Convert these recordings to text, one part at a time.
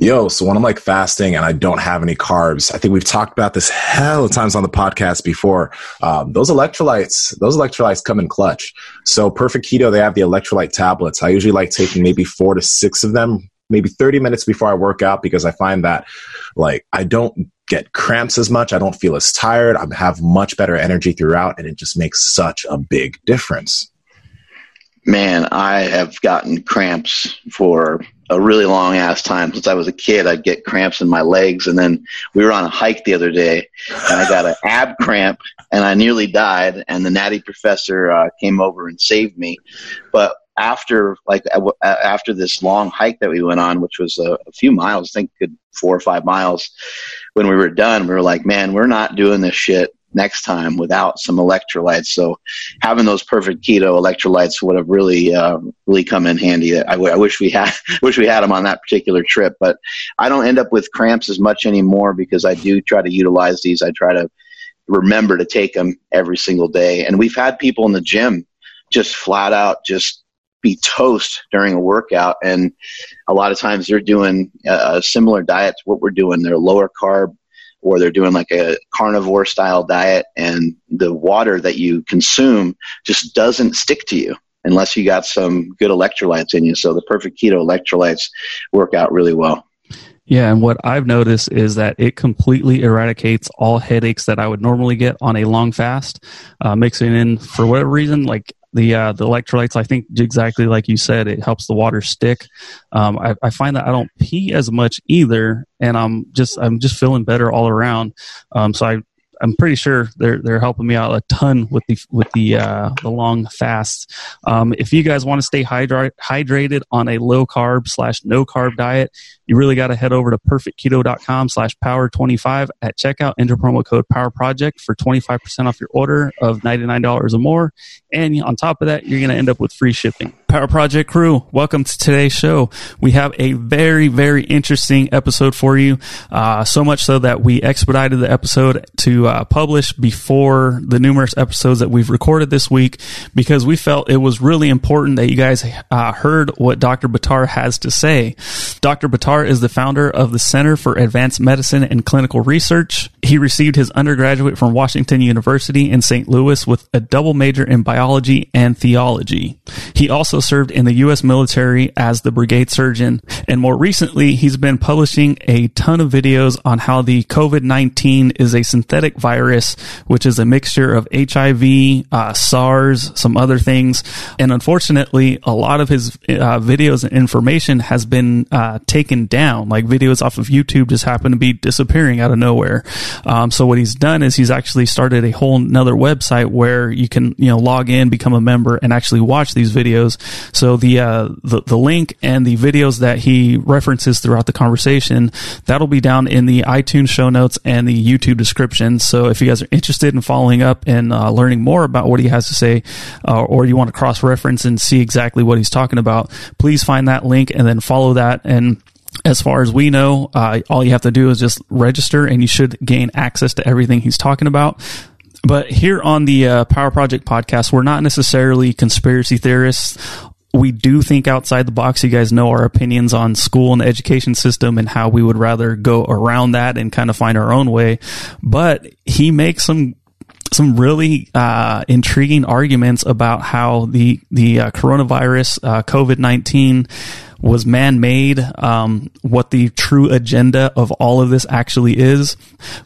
Yo, so when I'm like fasting and I don't have any carbs, I think we've talked about this hell of times on the podcast before. Um, those electrolytes, those electrolytes come in clutch. So Perfect Keto, they have the electrolyte tablets. I usually like taking maybe four to six of them, maybe 30 minutes before I work out because I find that like I don't get cramps as much. I don't feel as tired. I have much better energy throughout and it just makes such a big difference. Man, I have gotten cramps for a really long ass time since I was a kid. I'd get cramps in my legs, and then we were on a hike the other day, and I got an ab cramp, and I nearly died. And the natty professor uh, came over and saved me. But after like after this long hike that we went on, which was a, a few miles, I think good four or five miles, when we were done, we were like, man, we're not doing this shit next time without some electrolytes. So having those perfect keto electrolytes would have really, uh, really come in handy. I, w- I wish we had, wish we had them on that particular trip, but I don't end up with cramps as much anymore because I do try to utilize these. I try to remember to take them every single day. And we've had people in the gym just flat out just be toast during a workout. And a lot of times they're doing a similar diet to what we're doing. They're lower carb, or they're doing like a carnivore style diet and the water that you consume just doesn't stick to you unless you got some good electrolytes in you. So the perfect keto electrolytes work out really well. Yeah, and what I've noticed is that it completely eradicates all headaches that I would normally get on a long fast. Uh, mixing in for whatever reason, like the uh, the electrolytes, I think exactly like you said, it helps the water stick. Um, I, I, find that I don't pee as much either, and I'm just I'm just feeling better all around. Um, so I I'm pretty sure they're they're helping me out a ton with the with the uh, the long fasts. Um, if you guys want to stay hydra- hydrated on a low carb slash no carb diet, you really got to head over to perfectketo.com slash power 25 at checkout. Enter promo code power project for 25% off your order of $99 or more. And on top of that, you're going to end up with free shipping. Power Project crew, welcome to today's show. We have a very, very interesting episode for you. Uh, so much so that we expedited the episode to uh, publish before the numerous episodes that we've recorded this week because we felt it was really important that you guys uh, heard what Dr. Buttar has to say. Dr. Buttar is the founder of the Center for Advanced Medicine and Clinical Research. He received his undergraduate from Washington University in St. Louis with a double major in biology and theology. He also served in the U.S. military as the brigade surgeon. And more recently, he's been publishing a ton of videos on how the COVID-19 is a synthetic virus, which is a mixture of HIV, uh, SARS, some other things. And unfortunately, a lot of his uh, videos and information has been uh, taken down. Like videos off of YouTube just happen to be disappearing out of nowhere. Um, so what he's done is he's actually started a whole another website where you can, you know, log in, become a member and actually watch these videos. So the, uh, the, the link and the videos that he references throughout the conversation, that'll be down in the iTunes show notes and the YouTube description. So if you guys are interested in following up and uh, learning more about what he has to say, uh, or you want to cross reference and see exactly what he's talking about, please find that link and then follow that. And as far as we know, uh, all you have to do is just register and you should gain access to everything he's talking about. But here on the uh, Power Project podcast, we're not necessarily conspiracy theorists. We do think outside the box. You guys know our opinions on school and the education system and how we would rather go around that and kind of find our own way. But he makes some some really uh, intriguing arguments about how the the uh, coronavirus, uh, COVID nineteen, was man made, um, what the true agenda of all of this actually is,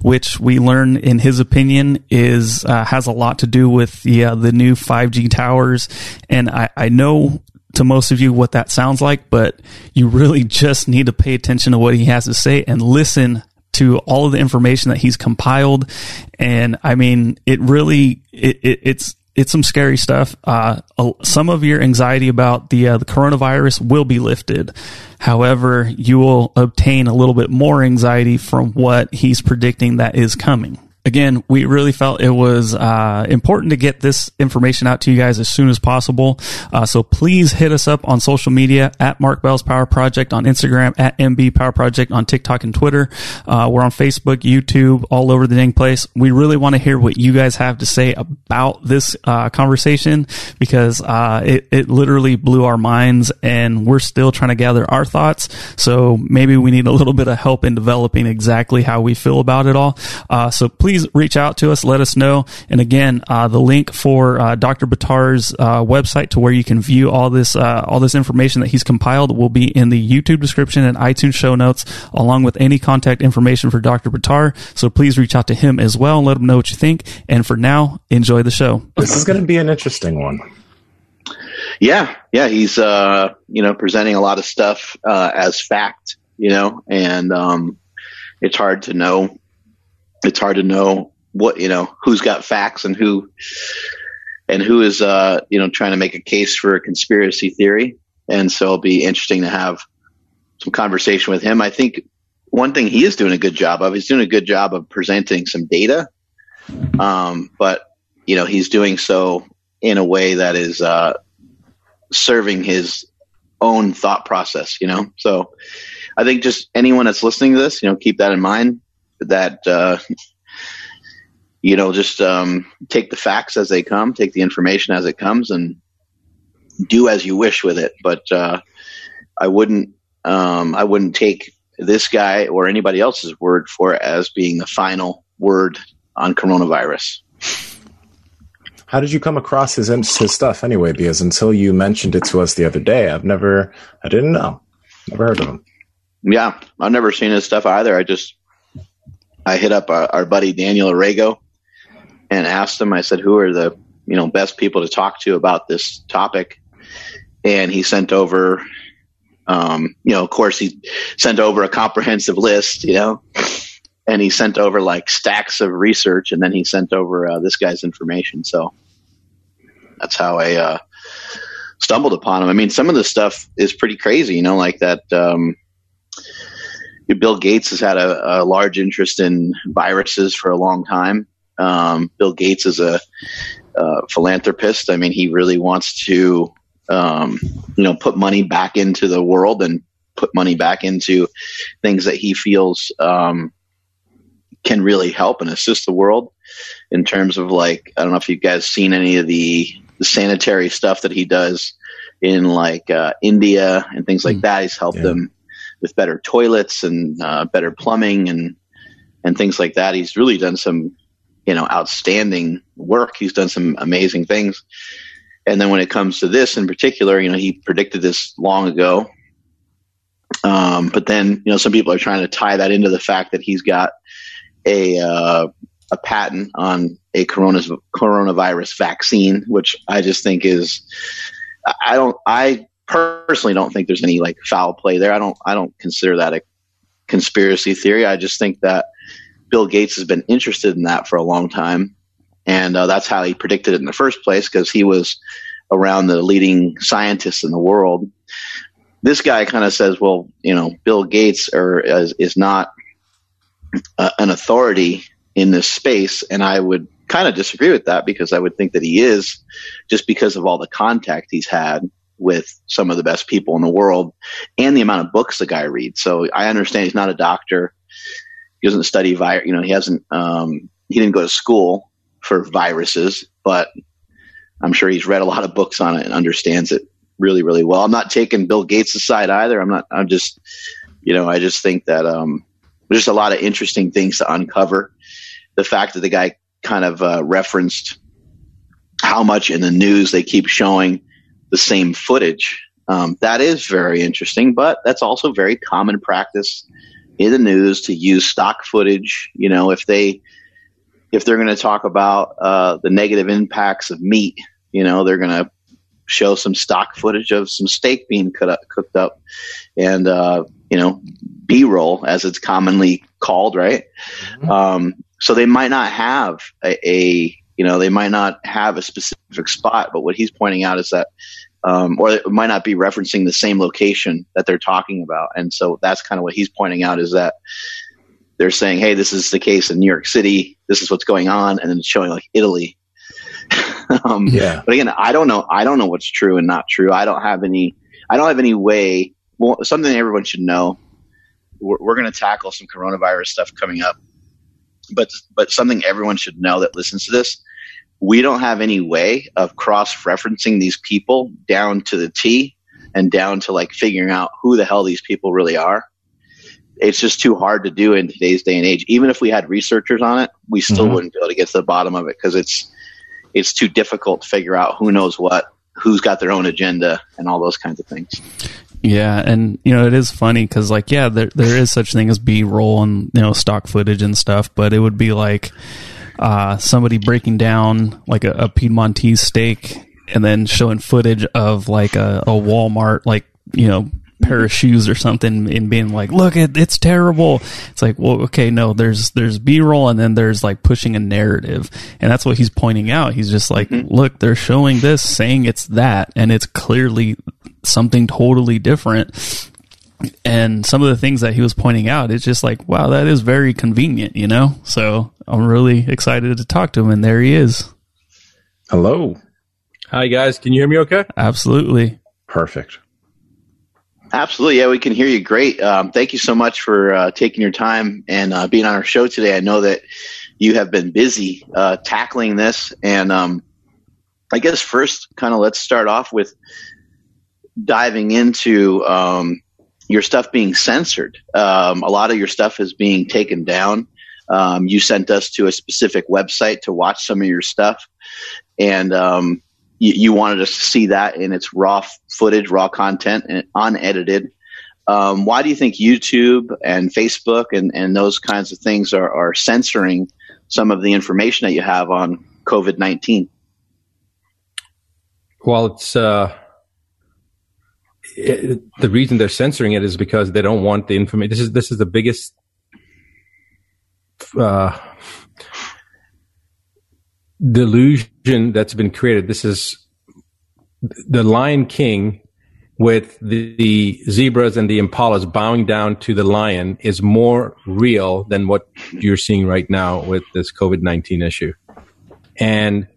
which we learn in his opinion is uh, has a lot to do with the uh, the new 5G towers, and I, I know to most of you what that sounds like, but you really just need to pay attention to what he has to say and listen to all of the information that he's compiled. And I mean, it really, it, it, it's, it's some scary stuff. Uh, some of your anxiety about the uh, the coronavirus will be lifted. However, you will obtain a little bit more anxiety from what he's predicting that is coming. Again, we really felt it was uh, important to get this information out to you guys as soon as possible. Uh, so please hit us up on social media at Mark Bell's Power Project on Instagram, at MB Power Project on TikTok and Twitter. Uh, we're on Facebook, YouTube, all over the dang place. We really want to hear what you guys have to say about this uh, conversation because uh, it, it literally blew our minds and we're still trying to gather our thoughts. So maybe we need a little bit of help in developing exactly how we feel about it all. Uh, so please reach out to us, let us know. And again, uh, the link for uh, Dr. Buttar's uh, website to where you can view all this uh, all this information that he's compiled will be in the YouTube description and iTunes show notes, along with any contact information for Dr. Buttar. So please reach out to him as well and let him know what you think. And for now, enjoy the show. This is going to be an interesting one. Yeah, yeah, he's uh, you know presenting a lot of stuff uh, as fact, you know, and um, it's hard to know. It's hard to know what you know who's got facts and who and who is uh, you know trying to make a case for a conspiracy theory. And so it'll be interesting to have some conversation with him. I think one thing he is doing a good job of, he's doing a good job of presenting some data, um, but you know he's doing so in a way that is uh, serving his own thought process. You know, so I think just anyone that's listening to this, you know, keep that in mind. That uh, you know, just um, take the facts as they come, take the information as it comes, and do as you wish with it. But uh, I wouldn't, um, I wouldn't take this guy or anybody else's word for it as being the final word on coronavirus. How did you come across his his stuff anyway? Because until you mentioned it to us the other day, I've never, I didn't know, never heard of him. Yeah, I've never seen his stuff either. I just, I hit up our, our buddy Daniel Arago and asked him. I said, "Who are the you know best people to talk to about this topic?" And he sent over, um, you know, of course, he sent over a comprehensive list, you know, and he sent over like stacks of research, and then he sent over uh, this guy's information. So that's how I uh, stumbled upon him. I mean, some of the stuff is pretty crazy, you know, like that. Um, Bill Gates has had a, a, large interest in viruses for a long time. Um, Bill Gates is a, a, philanthropist. I mean, he really wants to, um, you know, put money back into the world and put money back into things that he feels um, can really help and assist the world in terms of like I don't know if you guys seen any of the, the sanitary stuff that he does in like uh, India and things like mm, that. He's helped yeah. them with better toilets and uh, better plumbing and and things like that. He's really done some you know, outstanding work. He's done some amazing things. And then when it comes to this in particular, you know, he predicted this long ago. Um, but then, you know, some people are trying to tie that into the fact that he's got a uh, a patent on a coronavirus vaccine, which I just think is, I don't, I personally don't think there's any like foul play there. I don't, I don't consider that a conspiracy theory. I just think that Bill Gates has been interested in that for a long time. And uh, that's how he predicted it in the first place because he was around the leading scientists in the world. This guy kind of says, well, you know, Bill Gates are, is, is not uh, an authority in this space. And I would kind of disagree with that because I would think that he is just because of all the contact he's had with some of the best people in the world and the amount of books the guy reads. So I understand he's not a doctor he doesn't study virus. You know, he hasn't. Um, he didn't go to school for viruses, but I'm sure he's read a lot of books on it and understands it really, really well. I'm not taking Bill Gates' side either. I'm not. I'm just, you know, I just think that um, there's just a lot of interesting things to uncover. The fact that the guy kind of uh, referenced how much in the news they keep showing the same footage. Um, that is very interesting, but that's also very common practice in the news to use stock footage. You know, if they if they're going to talk about uh, the negative impacts of meat, you know, they're going to show some stock footage of some steak being up, cooked up, and uh, you know, B-roll as it's commonly called, right? Mm-hmm. Um, so they might not have a, a you know they might not have a specific spot, but what he's pointing out is that um, or it might not be referencing the same location that they're talking about. And so that's kind of what he's pointing out is that they're saying, "Hey, this is the case in New York City. This is what's going on," and then it's showing like Italy. um, yeah. But again, I don't know. I don't know what's true and not true. I don't have any. I don't have any way. Well, something everyone should know. We're, we're going to tackle some coronavirus stuff coming up, but but something everyone should know that listens to this. We don't have any way of cross referencing these people down to the T and down to like figuring out who the hell these people really are it's just too hard to do in today's day and age. Even if we had researchers on it, we still mm-hmm. wouldn't be able to get to the bottom of it because it's it's too difficult to figure out who knows what, who's got their own agenda, and all those kinds of things. Yeah, and you know it is funny because like yeah, there there is such thing as B roll and you know stock footage and stuff, but it would be like uh, somebody breaking down like a, a Piedmontese steak and then showing footage of like a, a Walmart like you know pair of shoes or something and being like, look, it, it's terrible. It's like, well, okay, no, there's, there's B roll and then there's like pushing a narrative. And that's what he's pointing out. He's just like, mm-hmm. look, they're showing this saying it's that and it's clearly something totally different. And some of the things that he was pointing out, it's just like, wow, that is very convenient, you know? So I'm really excited to talk to him. And there he is. Hello. Hi, guys. Can you hear me okay? Absolutely. Perfect. Absolutely. Yeah, we can hear you great. Um, thank you so much for uh, taking your time and uh, being on our show today. I know that you have been busy uh, tackling this. And um, I guess first, kind of let's start off with diving into um, your stuff being censored. Um, a lot of your stuff is being taken down. Um, you sent us to a specific website to watch some of your stuff. And um, you, you, wanted us to see that in its raw footage, raw content, and unedited. Um, why do you think YouTube and Facebook and, and those kinds of things are, are censoring some of the information that you have on COVID 19? Well, it's uh, it, the reason they're censoring it is because they don't want the information. This is this is the biggest uh, delusion that's been created. This is the Lion King with the, the, zebras and the impalas bowing down to the lion is more real than what you're seeing right now with this COVID 19 issue. And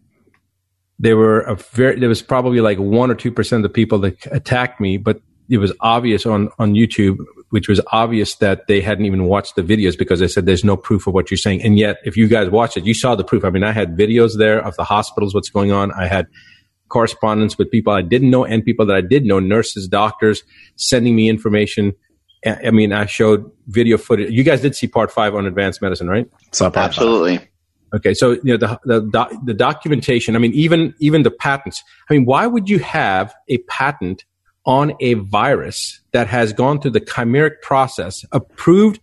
there were a very, there was probably like one or 2% of the people that attacked me, but it was obvious on, on YouTube which was obvious that they hadn't even watched the videos because they said there's no proof of what you're saying. And yet, if you guys watched it, you saw the proof. I mean, I had videos there of the hospitals, what's going on. I had correspondence with people I didn't know and people that I did know, nurses, doctors, sending me information. I mean, I showed video footage. You guys did see part five on advanced medicine, right? Absolutely. Five. Okay, so you know the, the the documentation. I mean, even even the patents. I mean, why would you have a patent on a virus that has gone through the chimeric process approved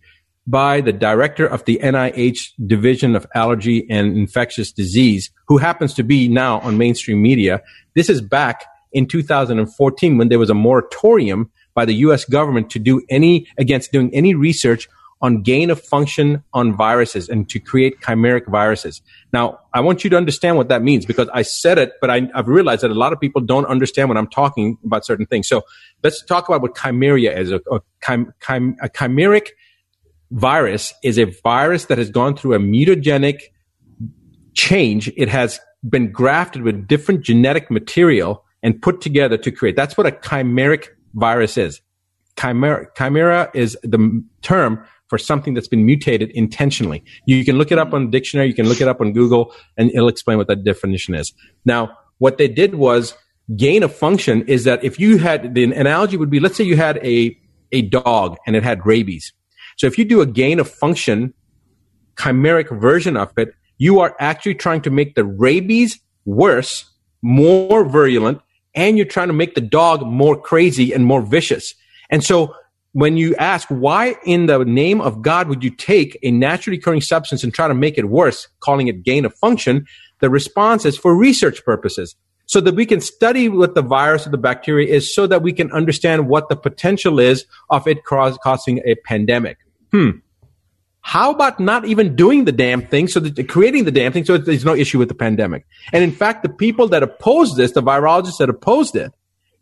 by the director of the NIH Division of Allergy and Infectious Disease, who happens to be now on mainstream media. This is back in 2014 when there was a moratorium by the US government to do any, against doing any research on gain of function on viruses and to create chimeric viruses. Now, I want you to understand what that means because I said it, but I, have realized that a lot of people don't understand when I'm talking about certain things. So let's talk about what chimeria is. A, a, chim, chim, a chimeric virus is a virus that has gone through a mutagenic change. It has been grafted with different genetic material and put together to create. That's what a chimeric virus is. Chimera, chimera is the term for something that's been mutated intentionally. You can look it up on the dictionary, you can look it up on Google, and it'll explain what that definition is. Now, what they did was gain of function is that if you had the analogy would be let's say you had a a dog and it had rabies. So if you do a gain of function chimeric version of it, you are actually trying to make the rabies worse, more virulent, and you're trying to make the dog more crazy and more vicious. And so when you ask why in the name of God would you take a naturally occurring substance and try to make it worse, calling it gain of function, the response is for research purposes. So that we can study what the virus or the bacteria is so that we can understand what the potential is of it causing a pandemic. Hmm. How about not even doing the damn thing so that creating the damn thing so there's no issue with the pandemic? And in fact, the people that oppose this, the virologists that opposed it,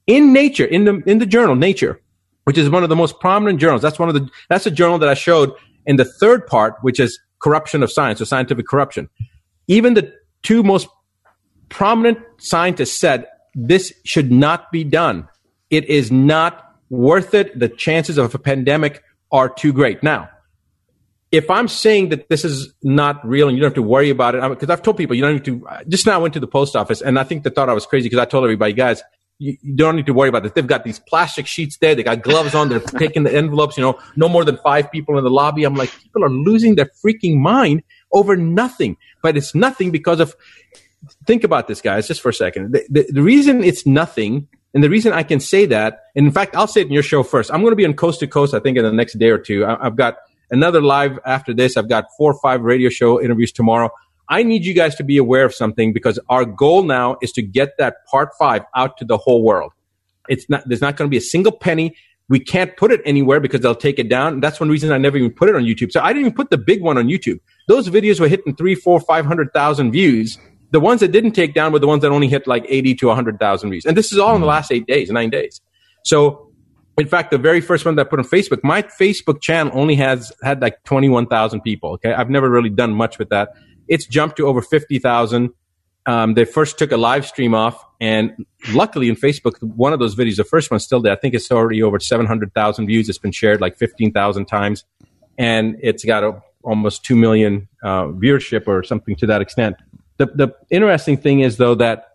in Nature, in the in the journal Nature, which is one of the most prominent journals. That's one of the, that's a journal that I showed in the third part, which is corruption of science or scientific corruption. Even the two most prominent scientists said this should not be done. It is not worth it. The chances of a pandemic are too great. Now, if I'm saying that this is not real and you don't have to worry about it, because I've told people you don't need to. Just now I went to the post office and I think they thought I was crazy because I told everybody, guys, you, you, don't need to worry about this. They've got these plastic sheets there. They got gloves on. They're taking the envelopes. You know, no more than five people in the lobby. I'm like, people are losing their freaking mind over nothing. But it's nothing because of. Think about this, guys, just for a second. The, the, the reason it's nothing, and the reason I can say that, and in fact, I'll say it in your show first. I'm going to be on coast to coast. I think in the next day or two. I, I've got another live after this. I've got four or five radio show interviews tomorrow. I need you guys to be aware of something because our goal now is to get that part five out to the whole world. It's not, there's not going to be a single penny. We can't put it anywhere because they'll take it down. That's one reason I never even put it on YouTube. So I didn't even put the big one on YouTube. Those videos were hitting three, four, five hundred thousand views. The ones that didn't take down were the ones that only hit like 80 to 100,000 views. And this is all in the last eight days, nine days. So in fact, the very first one that I put on Facebook, my Facebook channel only has had like 21,000 people. Okay. I've never really done much with that. It's jumped to over 50,000. Um, they first took a live stream off, and luckily in Facebook, one of those videos, the first one's still there. I think it's already over 700,000 views. It's been shared like 15,000 times, and it's got a, almost 2 million uh, viewership or something to that extent. The, the interesting thing is, though, that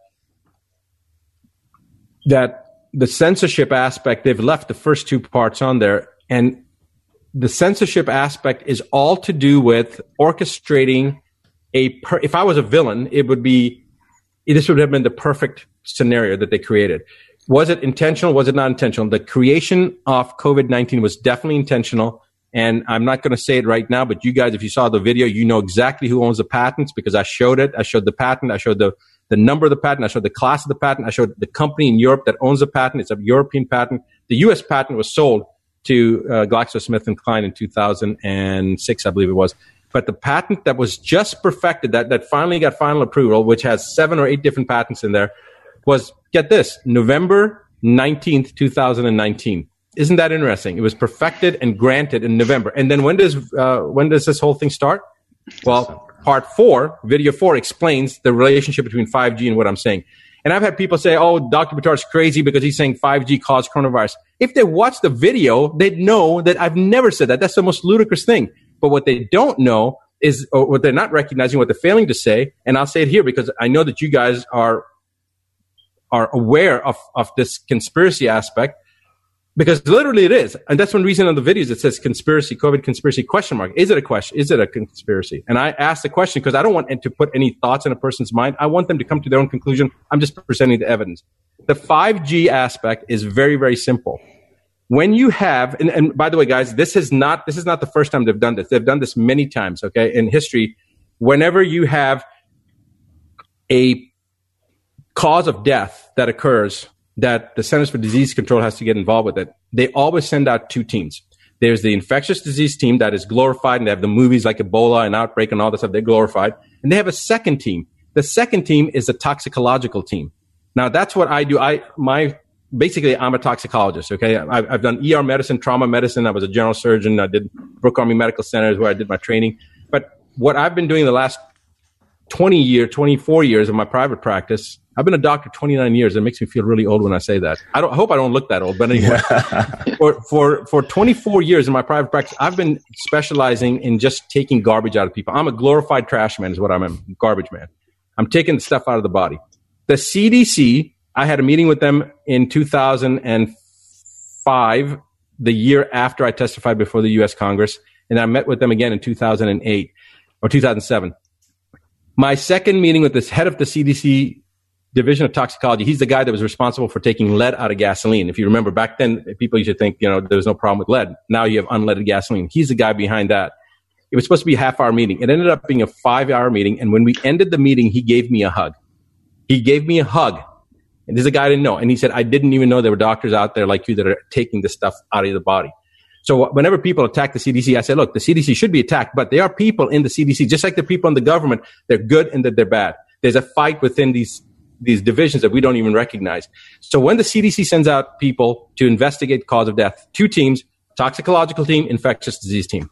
that the censorship aspect, they've left the first two parts on there, and the censorship aspect is all to do with orchestrating a per- if I was a villain, it would be this would have been the perfect scenario that they created. Was it intentional? Was it not intentional? The creation of COVID nineteen was definitely intentional. And I'm not going to say it right now, but you guys, if you saw the video, you know exactly who owns the patents because I showed it. I showed the patent. I showed the, the number of the patent. I showed the class of the patent. I showed the company in Europe that owns the patent. It's a European patent. The U.S. patent was sold to uh, GlaxoSmithKline in 2006, I believe it was. But the patent that was just perfected, that, that finally got final approval, which has seven or eight different patents in there, was get this November 19th, 2019. Isn't that interesting? It was perfected and granted in November. And then when does uh, when does this whole thing start? Well, part four, video four, explains the relationship between 5G and what I'm saying. And I've had people say, "Oh, Dr. Buttar's crazy because he's saying 5G caused coronavirus." If they watch the video, they'd know that I've never said that. That's the most ludicrous thing. But what they don't know is, or what they're not recognizing, what they're failing to say, and I'll say it here because I know that you guys are are aware of of this conspiracy aspect because literally it is. And that's one reason on the videos it says conspiracy covid conspiracy question mark. Is it a question is it a conspiracy? And i ask the question because i don't want to put any thoughts in a person's mind. I want them to come to their own conclusion. I'm just presenting the evidence. The 5g aspect is very very simple when you have and, and, by the way guys this is not this is not the first time they've done this. They've done this many times okay in history. Whenever you have a cause of death that occurs that the centers for disease control has to get involved with it they always send out two teams. There's the infectious disease team that is glorified and they have the movies like ebola and outbreak and all this stuff they're glorified. And they have a second team. The second team is a toxicological team. Now that's what i do. I my basically I'm a toxicologist. Okay, I've, I've, done ER medicine, trauma medicine. I was a general surgeon. I did Brooke Army Medical Center is where I did my training. But what I've been doing the last 20 years, 24 years of my private practice, I've been a doctor 29 years. It makes me feel really old when I say that. I, don't, I hope I don't look that old, but anyway, for, for, for 24 years in my private practice, I've been specializing in just taking garbage out of people. I'm a glorified trash man is what I'm a garbage man. I'm taking the stuff out of the body. The CDC I had a meeting with them in 2005, the year after I testified before the U.S. Congress, and I met with them again in 2008 or 2007. My second meeting with this head of the CDC division of toxicology, he's the guy that was responsible for taking lead out of gasoline. If you remember back then, people used to think, you know, there was no problem with lead. Now you have unleaded gasoline. He's the guy behind that. It was supposed to be a half hour meeting. It ended up being a five hour meeting. And when we ended the meeting, he gave me a hug. He gave me a hug and there's a guy I didn't know. And he said, I didn't even know there were doctors out there like you that are taking this stuff out of the body. So whenever people attack the CDC, I say, look, the CDC should be attacked, but there are people in the CDC, just like the people in the government, they're good and that they're bad. There's a fight within these, these divisions that we don't even recognize. So when the CDC sends out people to investigate cause of death, two teams, toxicological team, infectious disease team.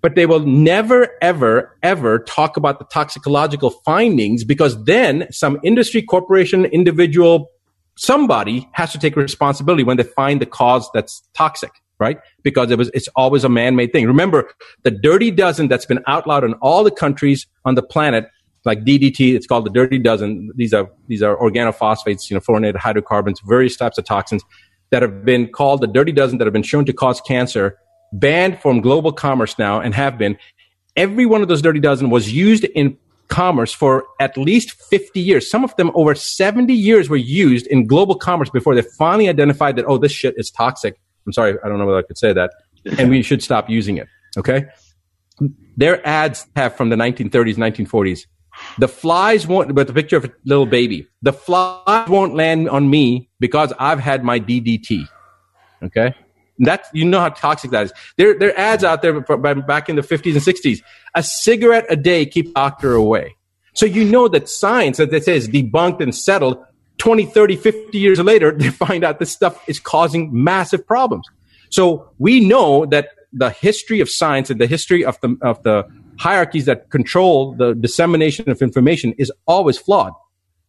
But they will never, ever, ever talk about the toxicological findings because then some industry, corporation, individual, somebody has to take responsibility when they find the cause that's toxic, right? Because it was, it's always a man-made thing. Remember, the dirty dozen that's been outlawed in all the countries on the planet, like DDT, it's called the dirty dozen. These are, these are organophosphates, you know, fluorinated hydrocarbons, various types of toxins that have been called the dirty dozen that have been shown to cause cancer banned from global commerce now and have been. Every one of those dirty dozen was used in commerce for at least 50 years. Some of them over 70 years were used in global commerce before they finally identified that, oh, this shit is toxic. I'm sorry, I don't know whether I could say that. And we should stop using it. Okay. Their ads have from the 1930s, 1940s. The flies won't, but the picture of a little baby, the flies won't land on me because I've had my DDT. Okay. That's you know how toxic that is. There, there are ads out there back in the 50s and 60s. A cigarette a day keep doctor away. So you know that science that it says debunked and settled 20, 30, 50 years later, they find out this stuff is causing massive problems. So we know that the history of science and the history of the, of the hierarchies that control the dissemination of information is always flawed.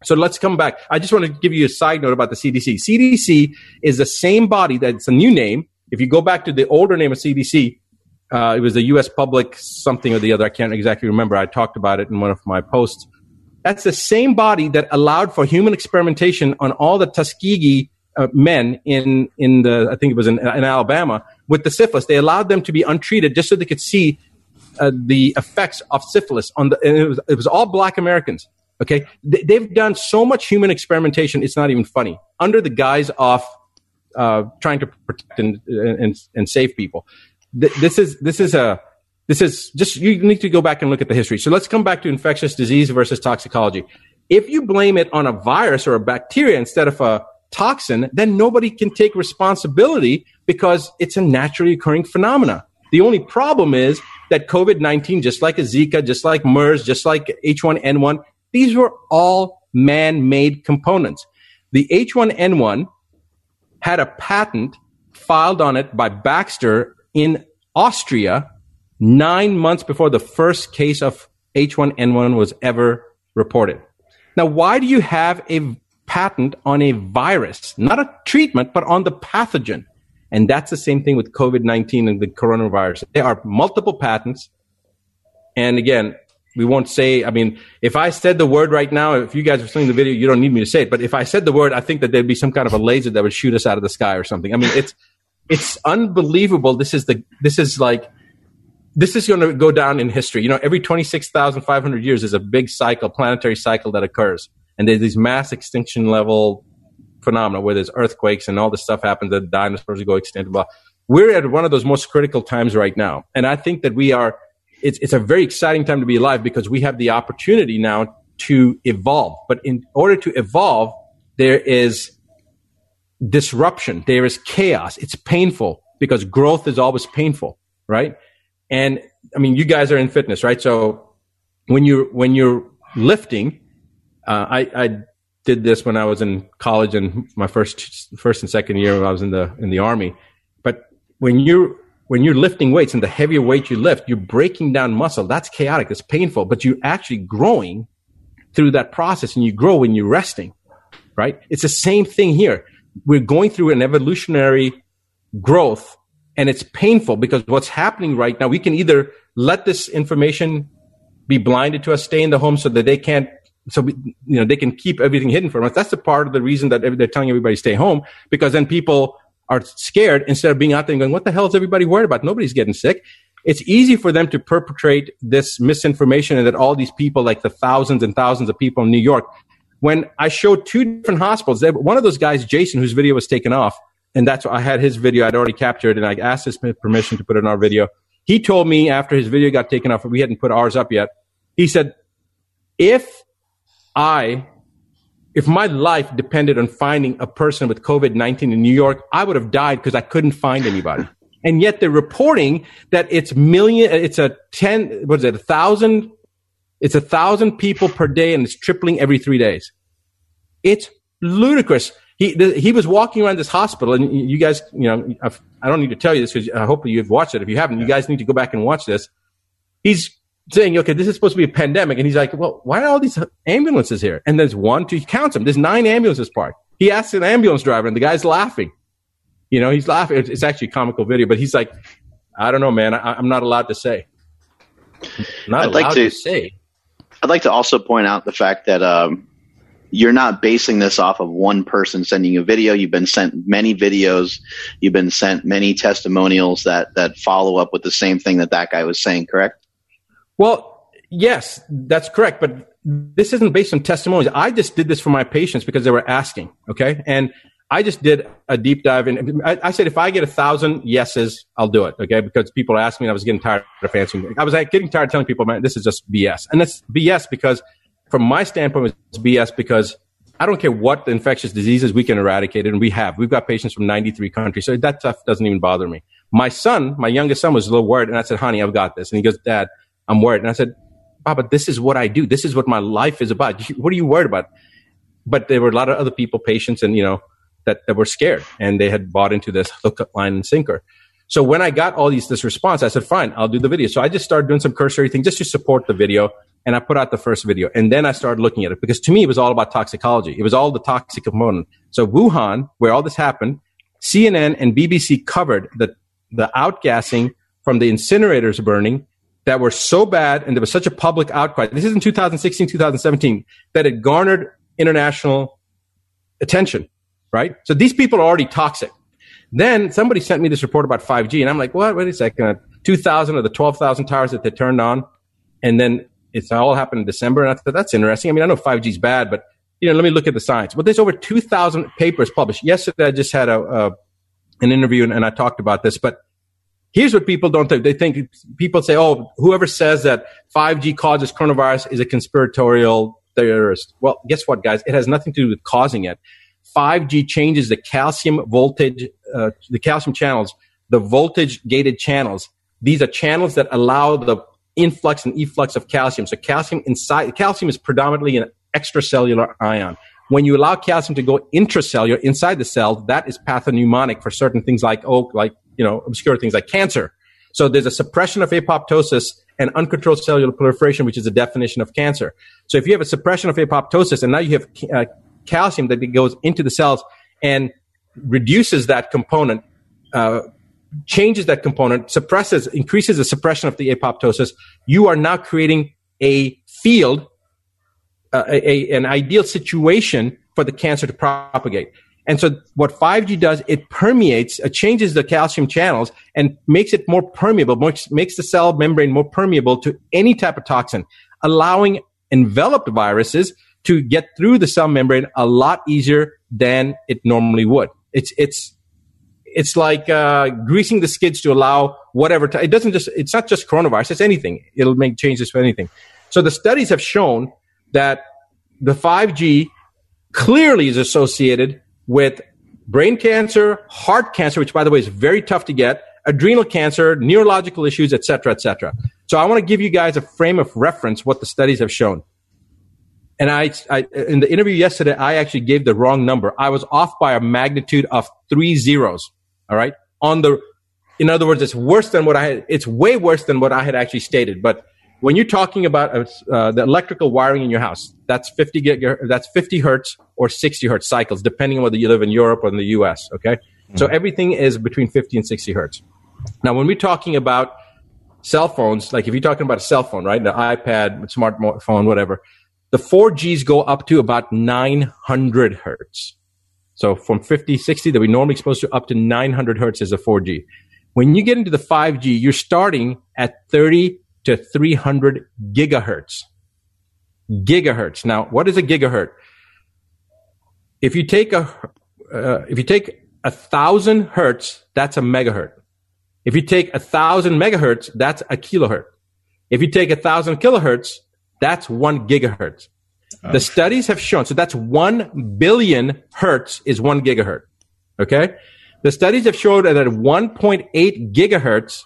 So let's come back. I just want to give you a side note about the CDC. CDC is the same body that's a new name if you go back to the older name of CDC, uh, it was the U.S. Public something or the other. I can't exactly remember. I talked about it in one of my posts. That's the same body that allowed for human experimentation on all the Tuskegee uh, men in in the I think it was in, in, Alabama with the syphilis. They allowed them to be untreated just so they could see uh, the effects of syphilis on the. It was it was all black Americans. Okay, they, have done so much human experimentation. It's not even funny under the guise of uh, trying to protect and, and, and save people. this is this is a this is just you need to go back and look at the history. So let's come back to infectious disease versus toxicology. If you blame it on a virus or a bacteria instead of a toxin, then nobody can take responsibility because it's a naturally occurring phenomena. The only problem is that COVID 19, just like a Zika, just like MERS, just like H1N1, these were all man made components. The H1N1 had a patent filed on it by Baxter in Austria nine months before the first case of H1N1 was ever reported. Now, why do you have a patent on a virus? Not a treatment, but on the pathogen. And that's the same thing with COVID 19 and the coronavirus. There are multiple patents. And again, we won't say, I mean, if I said the word right now, if you guys are seeing the video, you don't need me to say it. But if I said the word, I think that there'd be some kind of a laser that would shoot us out of the sky or something. I mean, it's, it's unbelievable. This is the, this is like, this is going to go down in history. You know, every 26,500 years is a big cycle, planetary cycle that occurs. And there's these mass extinction level phenomena where there's earthquakes and all this stuff happens, the dinosaurs go extinct, blah. We're at one of those most critical times right now. And I think that we are, it's, it's a very exciting time to be alive because we have the opportunity now to evolve. But in order to evolve, there is disruption. There is chaos. It's painful because growth is always painful, right? And I mean, you guys are in fitness, right? So when you're, when you're lifting, uh, I, I did this when I was in college and my first, first and second year when I was in the, in the army. But when you're when you're lifting weights and the heavier weight you lift, you're breaking down muscle. That's chaotic. It's painful, but you're actually growing through that process and you grow when you're resting, right? It's the same thing here. We're going through an evolutionary growth and it's painful because what's happening right now, we can either let this information be blinded to us, stay in the home so that they can't so we, you know they can keep everything hidden from us. That's the part of the reason that they're telling everybody stay home because then people are scared instead of being out there and going, what the hell is everybody worried about? Nobody's getting sick. It's easy for them to perpetrate this misinformation and that all these people, like the thousands and thousands of people in New York, when I showed two different hospitals, one of those guys, Jason, whose video was taken off, and that's why I had his video I'd already captured, and I asked his permission to put it in our video. He told me after his video got taken off, we hadn't put ours up yet. He said, if I if my life depended on finding a person with COVID 19 in New York, I would have died because I couldn't find anybody. and yet they're reporting that it's million, it's a 10, what is it, a thousand, it's a thousand people per day and it's tripling every three days. It's ludicrous. He, the, he was walking around this hospital and you guys, you know, I've, I do not need to tell you this because I hope you've watched it. If you haven't, you guys need to go back and watch this. he's saying, okay, this is supposed to be a pandemic. And he's like, well, why are all these ambulances here? And there's one, two, he counts them. There's nine ambulances parked. He asks an ambulance driver and the guy's laughing. You know, he's laughing. It's, it's actually a comical video, but he's like, I don't know, man. I, am not allowed to say. not I'd allowed like to, to, say. I'd like to also point out the fact that um, you're not basing this off of one person sending you a video. You've been sent many videos. You've been sent many testimonials that that follow up with the same thing that that guy was saying. Correct? Well, yes, that's correct. But this isn't based on testimonials. I just did this for my patients because they were asking. Okay, and I just did a deep dive in. I, I, said if I get a thousand yeses, I'll do it. Okay, because people asked me, and I was getting tired of answering. I was like, getting tired of telling people, man, this is just BS, and that's BS because, from my standpoint, it's BS because I don't care what the infectious diseases we can eradicate it, and we have. We've got patients from 93 countries, so that stuff doesn't even bother me. My son, my youngest son, was a little worried, and I said, "Honey, I've got this," and he goes, "Dad, I'm worried," and I said, "Papa, this is what I do. This is what my life is about. What are you worried about?" But there were a lot of other people, patients, and you know that, that were scared and they had bought into this hook, line, and sinker. So when I got all these this response, I said, fine, I'll do the video. So I just started doing some cursory things just to support the video. And I put out the first video. And then I started looking at it because to me, it was all about toxicology. It was all the toxic component. So Wuhan, where all this happened, CNN and BBC covered the, the outgassing from the incinerators burning that were so bad and there was such a public outcry. This is in 2016, 2017 that it garnered international attention right? So these people are already toxic. Then somebody sent me this report about 5G, and I'm like, what? Wait a second. Uh, 2,000 of the 12,000 towers that they turned on, and then it's all happened in December. And I thought that's interesting. I mean, I know 5G is bad, but you know, let me look at the science. Well, there's over 2,000 papers published. Yesterday, I just had a, a an interview, and, and I talked about this, but here's what people don't think. They think people say, oh, whoever says that 5G causes coronavirus is a conspiratorial theorist. Well, guess what, guys? It has nothing to do with causing it. 5G changes the calcium voltage, uh, the calcium channels, the voltage gated channels. These are channels that allow the influx and efflux of calcium. So calcium inside, calcium is predominantly an extracellular ion. When you allow calcium to go intracellular inside the cell, that is pathognomonic for certain things like, oh, like, you know, obscure things like cancer. So there's a suppression of apoptosis and uncontrolled cellular proliferation, which is a definition of cancer. So if you have a suppression of apoptosis and now you have uh, calcium that goes into the cells and reduces that component, uh, changes that component, suppresses, increases the suppression of the apoptosis, you are now creating a field, uh, a, an ideal situation for the cancer to propagate. And so what 5G does, it permeates, it changes the calcium channels and makes it more permeable, makes, the cell membrane more permeable to any type of toxin, allowing enveloped viruses to get through the cell membrane a lot easier than it normally would. It's it's it's like uh, greasing the skids to allow whatever. T- it doesn't just. It's not just coronavirus. It's anything. It'll make changes for anything. So the studies have shown that the 5G clearly is associated with brain cancer, heart cancer, which by the way is very tough to get, adrenal cancer, neurological issues, etc., etc. So I want to give you guys a frame of reference what the studies have shown. And I, I, in the interview yesterday, I actually gave the wrong number. I was off by a magnitude of three zeros. All right. On the, in other words, it's worse than what I had, it's way worse than what I had actually stated. But when you're talking about uh, uh the electrical wiring in your house, that's 50 gig, that's 50 hertz or 60 hertz cycles, depending on whether you live in Europe or in the US. Okay. Mm-hmm. So everything is between 50 and 60 hertz. Now, when we're talking about cell phones, like if you're talking about a cell phone, right? The iPad, smartphone, whatever, the 4Gs go up to about 900 hertz. So from 50, 60 that we normally exposed to up to 900 hertz is a 4G. When you get into the 5G, you're starting at 30 to 300 gigahertz. Gigahertz. Now, what is a gigahertz? If you take a, uh, if you take a thousand hertz, that's a megahertz. If you take a thousand megahertz, that's a kilohertz. If you take a thousand kilohertz, that's one gigahertz. Oh. The studies have shown, so that's one billion hertz is one gigahertz. Okay. The studies have shown that at 1.8 gigahertz,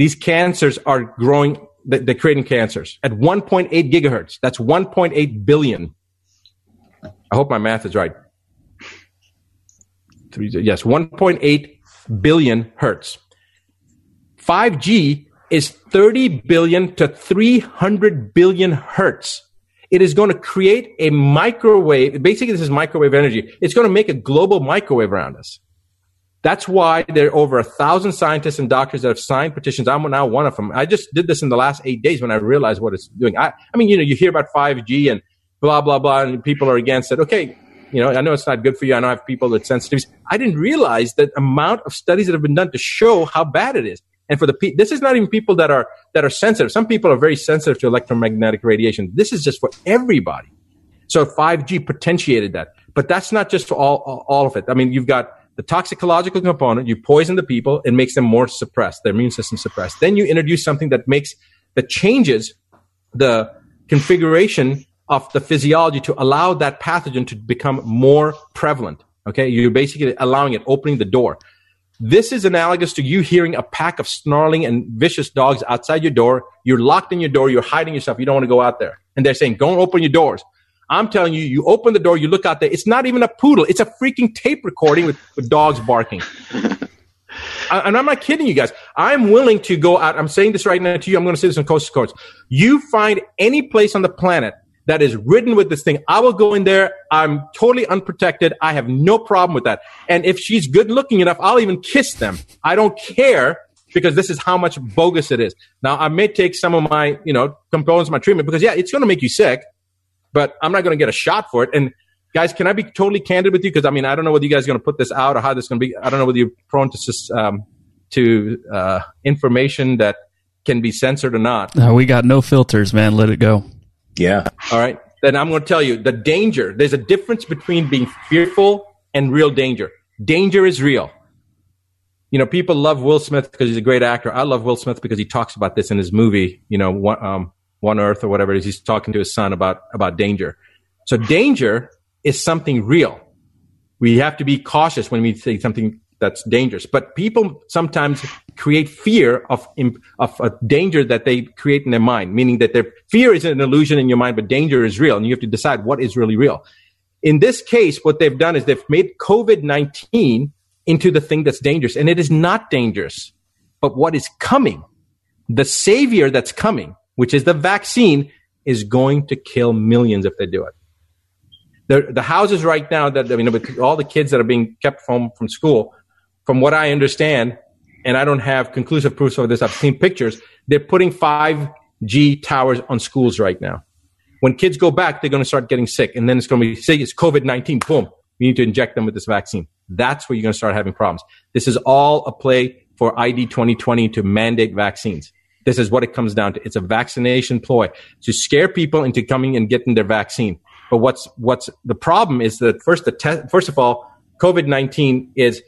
these cancers are growing, they're creating cancers. At 1.8 gigahertz, that's 1.8 billion. I hope my math is right. Yes, 1.8 billion hertz. 5G is 30 billion to 300 billion hertz. It is going to create a microwave. Basically, this is microwave energy. It's going to make a global microwave around us. That's why there are over a thousand scientists and doctors that have signed petitions. I'm now one of them. I just did this in the last eight days when I realized what it's doing. I, I mean, you know, you hear about 5G and blah, blah, blah, and people are against it. Okay, you know, I know it's not good for you. I know I have people with sensitivities. I didn't realize the amount of studies that have been done to show how bad it is. And for the pe- this is not even people that are that are sensitive. Some people are very sensitive to electromagnetic radiation. This is just for everybody. So 5G potentiated that, but that's not just for all all of it. I mean, you've got the toxicological component. You poison the people. It makes them more suppressed. Their immune system suppressed. Then you introduce something that makes that changes the configuration of the physiology to allow that pathogen to become more prevalent. Okay, you're basically allowing it, opening the door. This is analogous to you hearing a pack of snarling and vicious dogs outside your door. You're locked in your door. You're hiding yourself. You don't want to go out there. And they're saying, don't open your doors. I'm telling you, you open the door, you look out there. It's not even a poodle. It's a freaking tape recording with, with dogs barking. I, and I'm not kidding you guys. I'm willing to go out. I'm saying this right now to you. I'm going to say this on Coast to Coast. You find any place on the planet that is ridden with this thing. I will go in there. I'm totally unprotected. I have no problem with that. And if she's good looking enough, I'll even kiss them. I don't care because this is how much bogus it is. Now, I may take some of my, you know, components of my treatment because yeah, it's going to make you sick, but I'm not going to get a shot for it. And guys, can I be totally candid with you? Because I mean, I don't know whether you guys are going to put this out or how this is going to be. I don't know whether you're prone to, um, to, uh, information that can be censored or not. No, we got no filters, man. Let it go. Yeah. All right. Then I'm going to tell you the danger. There's a difference between being fearful and real danger. Danger is real. You know, people love Will Smith because he's a great actor. I love Will Smith because he talks about this in his movie, you know, one, um, one Earth or whatever it is. He's talking to his son about, about danger. So danger is something real. We have to be cautious when we say something that's dangerous. But people sometimes create fear of of a danger that they create in their mind, meaning that their fear is an illusion in your mind, but danger is real, and you have to decide what is really real. In this case, what they've done is they've made COVID nineteen into the thing that's dangerous, and it is not dangerous. But what is coming, the savior that's coming, which is the vaccine, is going to kill millions if they do it. The, the houses right now that I mean, all the kids that are being kept home from school, from what I understand, and I don't have conclusive proofs of this, I've seen pictures, they're putting 5G towers on schools right now. When kids go back, they're going to start getting sick, and then it's going to be, say it's COVID 19, boom, we need to inject them with this vaccine. That's where you're going to start having problems. This is all a play for ID 2020 to mandate vaccines. This is what it comes down to. It's a vaccination ploy to scare people into coming and getting their vaccine. But what's what's the problem is that first the te- first of all, COVID nineteen is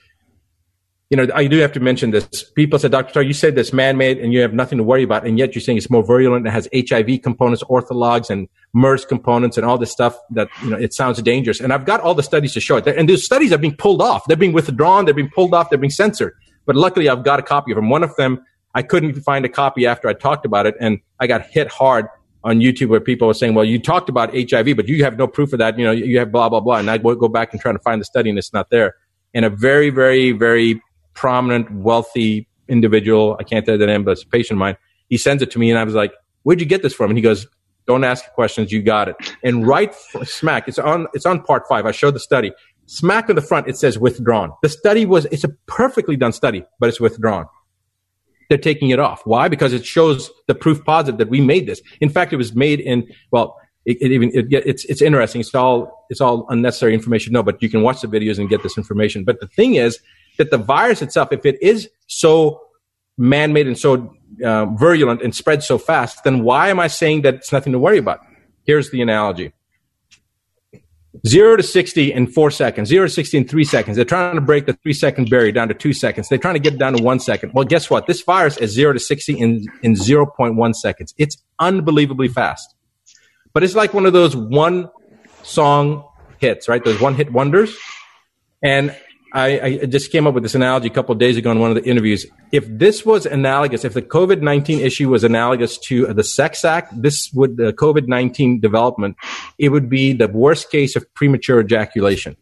you know, I do have to mention this. People said, Dr. Buttar, you said this man-made and you have nothing to worry about. And yet you're saying it's more virulent. It has HIV components, orthologs and MERS components and all this stuff that, you know, it sounds dangerous. And I've got all the studies to show it. And those studies are being pulled off. They're being withdrawn. They're being pulled off. They're being censored. But luckily I've got a copy of them. One of them, I couldn't find a copy after I talked about it. And I got hit hard on YouTube where people were saying, well, you talked about HIV, but you have no proof of that. You know, you have blah, blah, blah. And I go back and try to find the study and it's not there. And a very, very, very prominent, wealthy individual. I can't tell the name, but it's a patient of mine. He sends it to me, and I was like, "Where'd you get this from?" And he goes, "Don't ask questions. You got it." And right smack, it's on it's on part five. I showed the study. Smack on the front, it says withdrawn. The study was it's a perfectly done study, but it's withdrawn. They're taking it off. Why? Because it shows the proof positive that we made this. In fact, it was made in well, it, it even it, it's it's interesting. It's all it's all unnecessary information. No, but you can watch the videos and get this information. But the thing is, that the virus itself, if it is so man-made and so uh, virulent and spreads so fast, then why am I saying that it's nothing to worry about? Here's the analogy. Zero to 60 in four seconds, zero to 60 in three seconds. They're trying to break the three second barrier down to two seconds. They're trying to get it down to one second. Well, guess what? This virus is zero to 60 in, in 0.1 seconds. It's unbelievably fast. But it's like one of those one song hits, right? Those one hit wonders. And I, I, just came up with this analogy a couple days ago in one of the interviews. If this was analogous, if the COVID 19 issue was analogous to the Sex Act, this would, the COVID 19 development, it would be the worst case of premature ejaculation.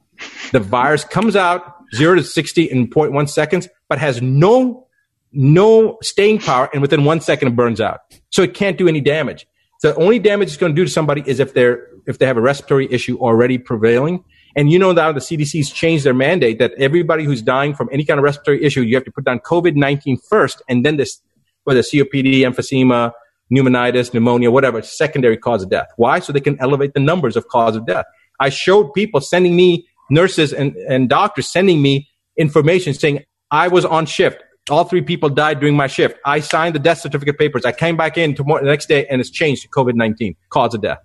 The virus comes out 0 to 60 in 0.1 seconds, but has no no staying power, and within one second it burns out. So it can't do any damage. The only damage it's going to do to somebody is if they're if they have a respiratory issue already prevailing. And you know now the CDC's changed their mandate that everybody who's dying from any kind of respiratory issue, you have to put down COVID 19 first, and then this, whether COPD, emphysema, pneumonitis, pneumonia, whatever, secondary cause of death. Why? So they can elevate the numbers of cause of death. I showed people sending me, nurses and, and doctors sending me information saying, I was on shift. All three people died during my shift. I signed the death certificate papers. I came back in tomorrow, the next day and it's changed to COVID 19, cause of death.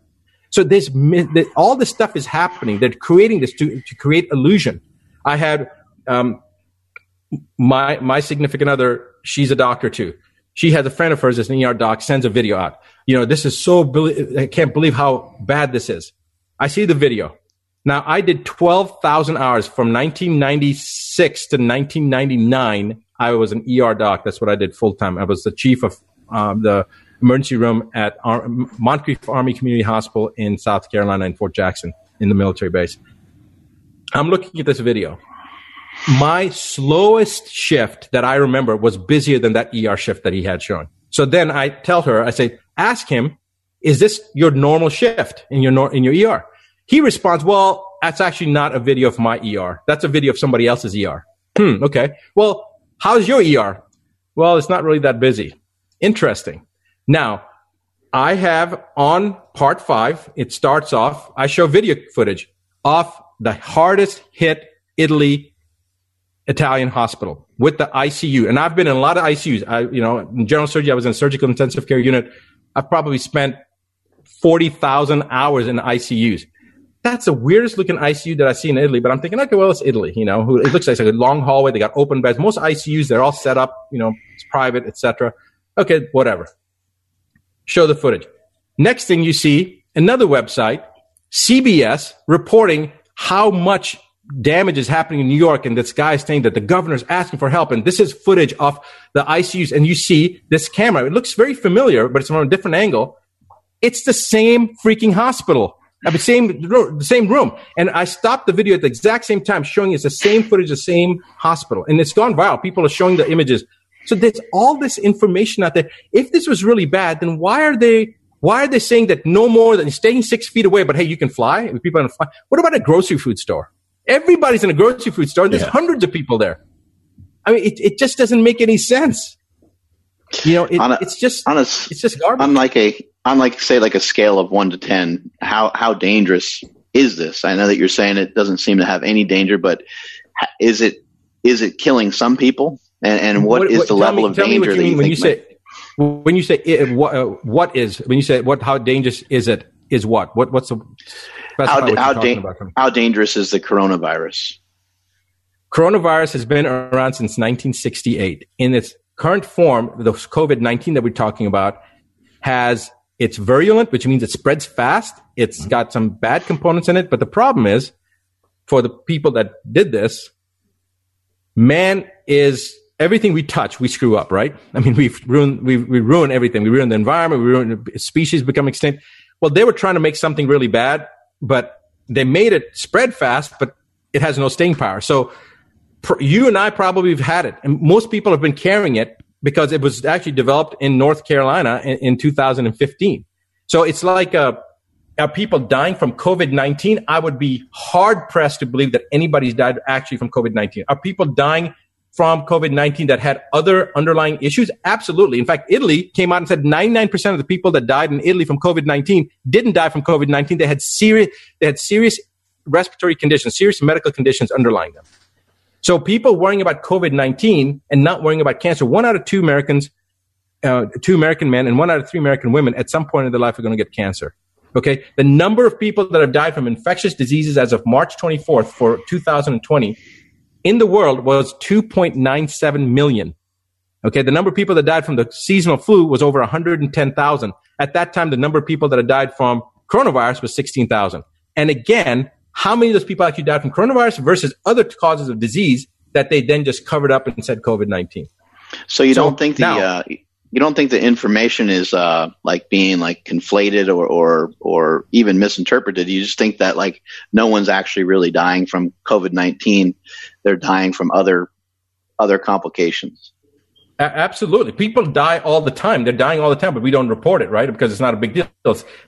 So this, all this stuff is happening. They're creating this to, to create illusion. I had, um, my, my significant other, she's a doctor too. She has a friend of hers that's an ER doc, sends a video out. You know, this is so, I can't believe how bad this is. I see the video. Now, I did 12,000 hours from 1996 to 1999. I was an ER doc. That's what I did full time. I was the chief of um, the emergency room at Ar- Moncrief Army Community Hospital in South Carolina in Fort Jackson in the military base. I'm looking at this video. My slowest shift that I remember was busier than that ER shift that he had shown. So then I tell her, I say, ask him is this your normal shift in your, in your ER? He responds, well, that's actually not a video of my ER. That's a video of somebody else's ER. Hmm. Okay. Well, how's your ER? Well, it's not really that busy. Interesting. Now, I have on part five, it starts off, I show video footage of the hardest hit Italy Italian hospital with the ICU. And I've been in a lot of ICUs. I, you know, in general surgery, I was in a surgical intensive care unit. I've probably spent 40,000 hours in ICUs. That's the weirdest looking ICU that I see in Italy, but I'm thinking, okay, well, it's Italy, you know, it looks like a long hallway. They got open beds. Most ICUs, they're all set up, you know, it's private, etc. Okay, whatever. Show the footage. Next thing you see, another website, CBS reporting how much damage is happening in New York. And this guy is saying that the governor's asking for help. And this is footage of the ICUs. And you see this camera. It looks very familiar, but it's from a different angle. It's the same freaking hospital. Uh, mean, same, the same room. And I stopped the video at the exact same time, showing it's the same footage, the same hospital. And it's gone viral. People are showing the images. So there's all this information out there. If this was really bad, then why are they, why are they saying that no more than staying six feet away, but hey, you can fly? People can fly. What about a grocery food store? Everybody's in a grocery food store. There's yeah. hundreds of people there. I mean, it, it just doesn't make any sense. You know, it, a, it's just on a, it's just garbage. On like a on like say like a scale of one to ten, how how dangerous is this? I know that you're saying it doesn't seem to have any danger, but is it is it killing some people? And, and what, what is the level me, of danger that you when you say when you say it, what, uh, what is when you say what how dangerous is it is what what what's the how, how, da- how dangerous is the coronavirus? Coronavirus has been around since 1968. In its current form, the COVID 19 that we're talking about has it's virulent, which means it spreads fast. It's got some bad components in it. But the problem is for the people that did this, man is everything we touch, we screw up, right? I mean, we've ruined, we we ruin everything. We ruin the environment. We ruin species become extinct. Well, they were trying to make something really bad, but they made it spread fast, but it has no staying power. So pr- you and I probably have had it, and most people have been carrying it because it was actually developed in North Carolina in, in 2015. So it's like uh, are people dying from COVID 19? I would be hard pressed to believe that anybody's died actually from COVID 19. Are people dying from COVID 19 that had other underlying issues? Absolutely. In fact, Italy came out and said 99% of the people that died in Italy from COVID 19 didn't die from COVID 19. They had serious, they had serious respiratory conditions, serious medical conditions underlying them. So people worrying about COVID 19 and not worrying about cancer, one out of two Americans, uh, two American men and one out of three American women at some point in their life are going to get cancer. Okay. The number of people that have died from infectious diseases as of March 24th for 2020 in the world was 2.97 million. Okay. The number of people that died from the seasonal flu was over 110,000. At that time, the number of people that had died from coronavirus was 16,000. And again, how many of those people actually died from coronavirus versus other causes of disease that they then just covered up and said COVID 19? So you so don't think the, now, uh, you don't think the information is uh, like being like conflated or, or or even misinterpreted. You just think that like no one's actually really dying from COVID nineteen; they're dying from other other complications. Absolutely. People die all the time. They're dying all the time, but we don't report it, right? Because it's not a big deal.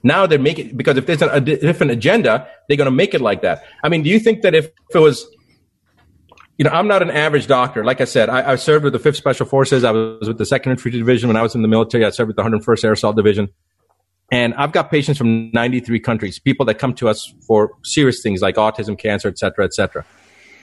Now they're making, because if there's a, a different agenda, they're going to make it like that. I mean, do you think that if, if it was, you know, I'm not an average doctor. Like I said, I, I served with the 5th Special Forces. I was with the 2nd Infantry Division when I was in the military. I served with the 101st Air Assault Division. And I've got patients from 93 countries, people that come to us for serious things like autism, cancer, et cetera, et cetera.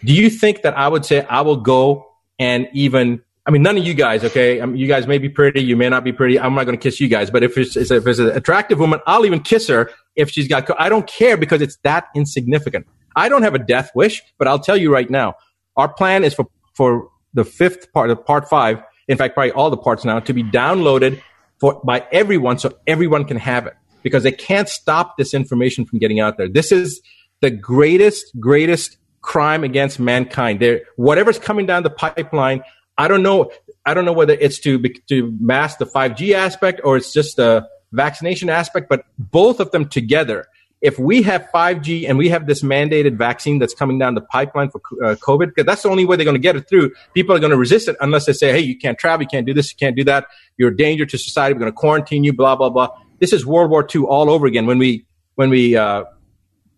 Do you think that I would say I will go and even I mean, none of you guys, okay? I mean, you guys may be pretty, you may not be pretty. I'm not going to kiss you guys, but if it's, if it's an attractive woman, I'll even kiss her if she's got. I don't care because it's that insignificant. I don't have a death wish, but I'll tell you right now, our plan is for for the fifth part of part five. In fact, probably all the parts now to be downloaded for by everyone, so everyone can have it because they can't stop this information from getting out there. This is the greatest, greatest crime against mankind. There, whatever's coming down the pipeline I don't know. I don't know whether it's to to mask the 5G aspect or it's just the vaccination aspect, but both of them together. If we have 5G and we have this mandated vaccine that's coming down the pipeline for uh, COVID, because that's the only way they're going to get it through. People are going to resist it unless they say, "Hey, you can't travel, you can't do this, you can't do that. You're a danger to society. We're going to quarantine you." Blah blah blah. This is World War II all over again. When we when we uh,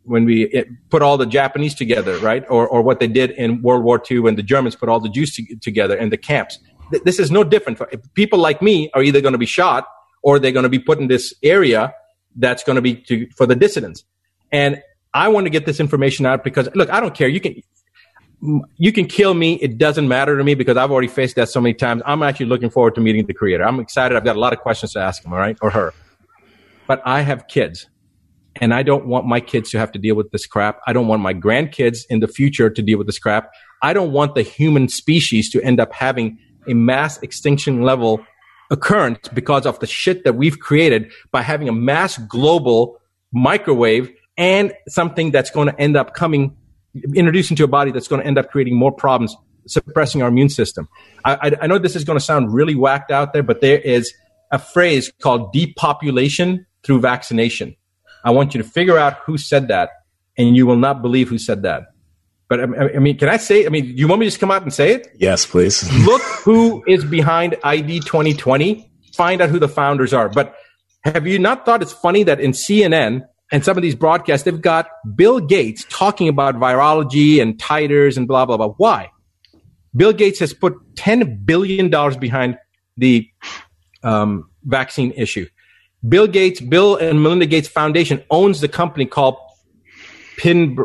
when we put all the Japanese together, right? Or, or what they did in World War II when the Germans put all the Jews to, together in the camps. Th- this is no different. People like me are either going to be shot or they're going to be put in this area that's going to be to, for the dissidents. And I want to get this information out because look, I don't care. You can, you can kill me. It doesn't matter to me because I've already faced that so many times. I'm actually looking forward to meeting the creator. I'm excited. I've got a lot of questions to ask him. All right. Or her. But I have kids and I don't want my kids to have to deal with this crap. I don't want my grandkids in the future to deal with this crap. I don't want the human species to end up having a mass extinction level occurrence because of the shit that we've created by having a mass global microwave and something that's going to end up coming introduced into a body that's going to end up creating more problems, suppressing our immune system. I, I, I know this is going to sound really whacked out there, but there is a phrase called depopulation through vaccination. I want you to figure out who said that, and you will not believe who said that. But I mean, can I say? I mean, you want me to just come out and say it? Yes, please. Look who is behind ID 2020. Find out who the founders are. But have you not thought it's funny that in CNN and some of these broadcasts, they've got Bill Gates talking about virology and titers and blah, blah, blah. Why? Bill Gates has put $10 billion behind the um, vaccine issue. Bill Gates, Bill and Melinda Gates Foundation owns the company called Pin.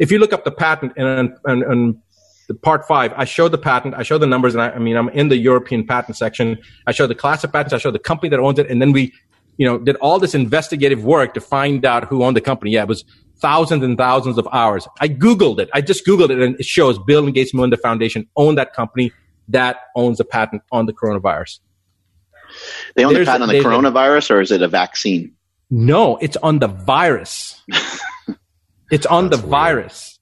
If you look up the patent and, and, and the part five, I show the patent, I show the numbers, and I, I, mean, I'm in the European patent section. I show the class of patents, I show the company that owns it, and then we, you know, did all this investigative work to find out who owned the company. Yeah, it was thousands and thousands of hours. I Googled it. I just Googled it, and it shows Bill and Gates Melinda Foundation own that company that owns the patent on the coronavirus. They own the patent on the coronavirus, or is it a vaccine? No, it's on the virus. it's on the weird. virus.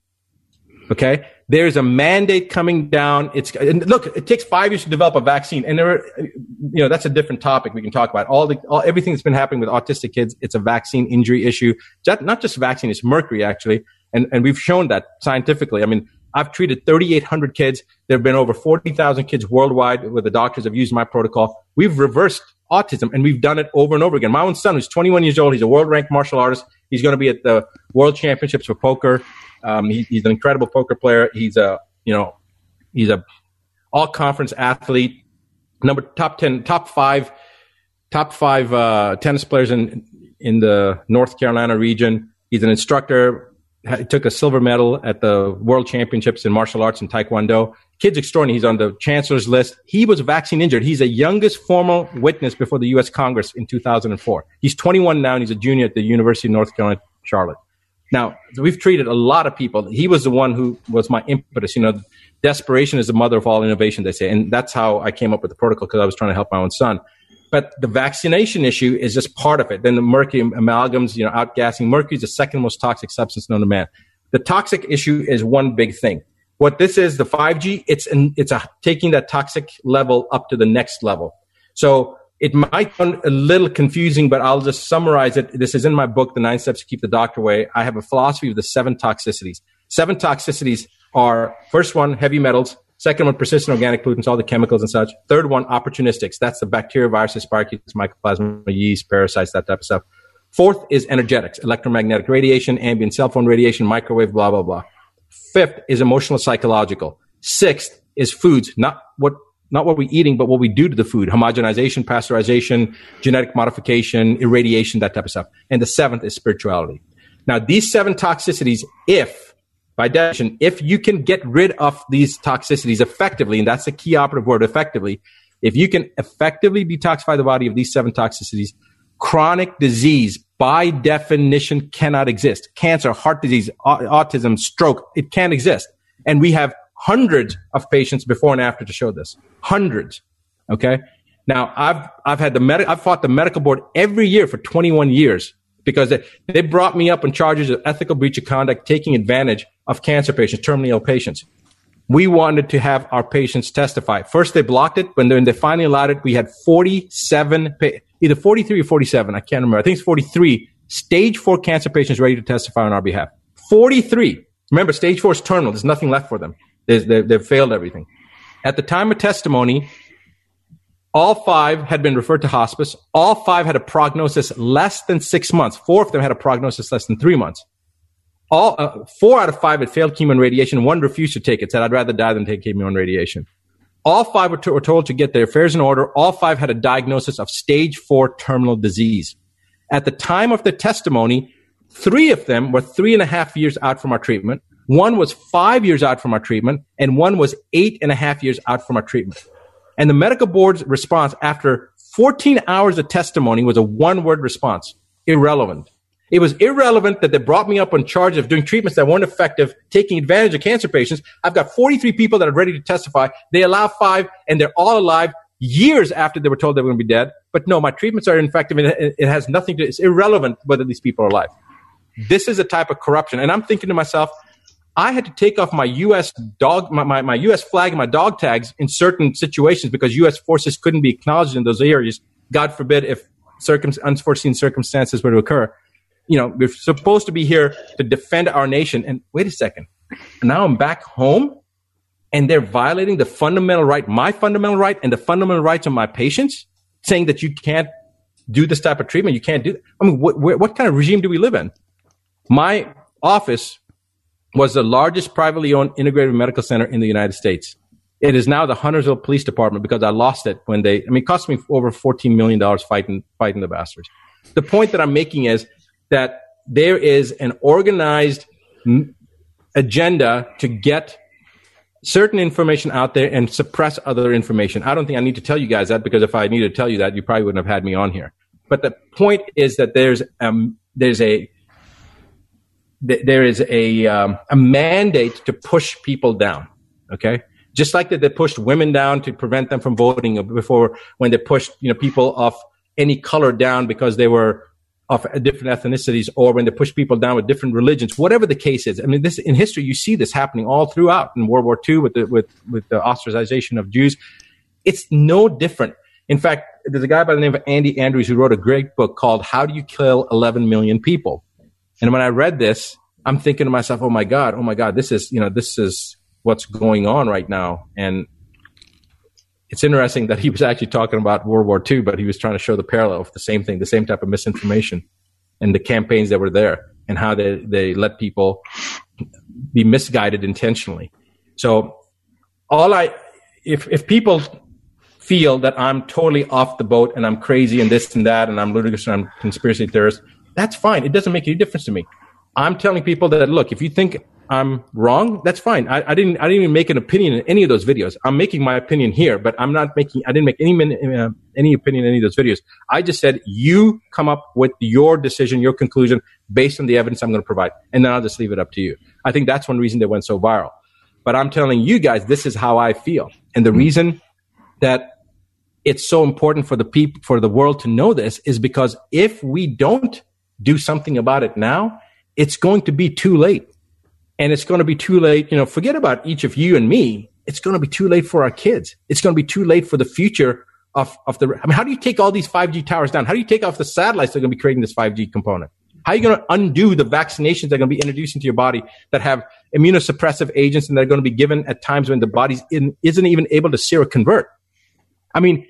Okay. There's a mandate coming down. It's look. It takes five years to develop a vaccine, and there, are, you know, that's a different topic we can talk about. All the all, everything that's been happening with autistic kids, it's a vaccine injury issue. Not just vaccine, it's mercury actually, and and we've shown that scientifically. I mean, I've treated 3,800 kids. There have been over 40,000 kids worldwide where the doctors have used my protocol. We've reversed autism and we've done it over and over again. My own son, who's 21 years old, he's a world ranked martial artist. He's going to be at the world championships for poker. Um, he, he's an incredible poker player. He's a, you know, he's a all conference athlete, number top 10, top five, top five, uh, tennis players in, in the North Carolina region. He's an instructor, took a silver medal at the World Championships in martial arts and Taekwondo. Kid's extraordinary. He's on the chancellor's list. He was vaccine injured. He's the youngest formal witness before the U.S. Congress in 2004. He's 21 now, and he's a junior at the University of North Carolina, Charlotte. Now, we've treated a lot of people. He was the one who was my impetus. You know, desperation is the mother of all innovation, they say. And that's how I came up with the protocol because I was trying to help my own son. But the vaccination issue is just part of it. Then the mercury amalgams, you know, outgassing. Mercury is the second most toxic substance known to man. The toxic issue is one big thing. What this is, the 5G, it's an, it's a, taking that toxic level up to the next level. So it might sound a little confusing, but I'll just summarize it. This is in my book, The Nine Steps to Keep the Doctor Away. I have a philosophy of the seven toxicities. Seven toxicities are first one, heavy metals. Second one, persistent organic pollutants, all the chemicals and such. Third one, opportunistics. That's the bacteria, viruses, spirochetes, mycoplasma, yeast, parasites, that type of stuff. Fourth is energetics, electromagnetic radiation, ambient cell phone radiation, microwave, blah, blah, blah. Fifth is emotional, psychological. Sixth is foods, not what not what we're eating, but what we do to the food. Homogenization, pasteurization, genetic modification, irradiation, that type of stuff. And the seventh is spirituality. Now, these seven toxicities, if by definition, if you can get rid of these toxicities effectively, and that's the key operative word, effectively, if you can effectively detoxify the body of these seven toxicities, chronic disease by definition cannot exist. Cancer, heart disease, autism, stroke, it can't exist. And we have hundreds of patients before and after to show this. Hundreds. Okay. Now I've, I've had the med- I've fought the medical board every year for 21 years because they, they brought me up on charges of ethical breach of conduct, taking advantage of cancer patients, terminally ill patients. We wanted to have our patients testify. First, they blocked it. When they finally allowed it, we had 47, either 43 or 47. I can't remember. I think it's 43 stage four cancer patients ready to testify on our behalf. 43. Remember, stage four is terminal. There's nothing left for them. They, they've failed everything. At the time of testimony, all five had been referred to hospice. All five had a prognosis less than six months. Four of them had a prognosis less than three months all uh, four out of five had failed chemo and radiation. One refused to take it. Said, "I'd rather die than take chemo and radiation." All five were, were told to get their affairs in order. All five had a diagnosis of stage four terminal disease. At the time of the testimony, three of them were three and a half years out from our treatment. One was five years out from our treatment, and one was eight and a half years out from our treatment. And the medical board's response after 14 hours of testimony was a one word response irrelevant. It was irrelevant that they brought me up on charge of doing treatments that weren't effective, taking advantage of cancer patients. I've got 43 people that are ready to testify. They allow five and they're all alive years after they were told they were going to be dead. But no, my treatments are ineffective, and it has nothing to, do, it's irrelevant whether these people are alive. This is a type of corruption. And I'm thinking to myself, I had to take off my U.S. dog, my, my, my U.S. flag and my dog tags in certain situations because U.S. forces couldn't be acknowledged in those areas. God forbid if circum- unforeseen circumstances were to occur you know, we're supposed to be here to defend our nation. And wait a second. Now I'm back home and they're violating the fundamental right, my fundamental right and the fundamental rights of my patients, saying that you can't do this type of treatment. You can't do. I mean, what, what kind of regime do we live in? My office was the largest privately owned integrated medical center in the United States. It is now the Huntersville Police Department because I lost it when they. I mean, it cost me over fourteen million dollars fighting fighting the bastards. The point that I'm making is that there is an organized agenda to get certain information out there and suppress other information. I don't think I need to tell you guys that because if I needed to tell you that, you probably wouldn't have had me on here. But the point is that there's um, there's a there is a um, a mandate to push people down. Okay, just like that they pushed women down to prevent them from voting before when they pushed you know people of any color down because they were of different ethnicities or when they push people down with different religions, whatever the case is. I mean, this in history, you see this happening all throughout in World War II with the, with, with the ostracization of Jews. It's no different. In fact, there's a guy by the name of Andy Andrews who wrote a great book called How Do You Kill 11 Million People? And when I read this, I'm thinking to myself, oh my God, oh my God, this is, you know, this is what's going on right now. And it's interesting that he was actually talking about World War II, but he was trying to show the parallel of the same thing, the same type of misinformation and the campaigns that were there and how they, they let people be misguided intentionally. So all I, if, if people feel that I'm totally off the boat and I'm crazy and this and that and I'm ludicrous and I'm conspiracy theorist, that's fine. It doesn't make any difference to me. I'm telling people that, look, if you think I'm wrong, that's fine. I, I, didn't. I didn't even make an opinion in any of those videos. I'm making my opinion here, but I'm not making. I didn't make any uh, any opinion in any of those videos. I just said you come up with your decision, your conclusion based on the evidence I'm going to provide, and then I'll just leave it up to you. I think that's one reason they went so viral. But I'm telling you guys, this is how I feel, and the reason that it's so important for the people for the world to know this is because if we don't do something about it now, it's going to be too late and it's going to be too late. You know, forget about each of you and me. It's going to be too late for our kids. It's going to be too late for the future of, of the, I mean, how do you take all these 5G towers down? How do you take off the satellites that are going to be creating this 5G component? How are you going to undo the vaccinations that are going to be introduced into your body that have immunosuppressive agents and that are going to be given at times when the body isn't even able to seroconvert? I mean,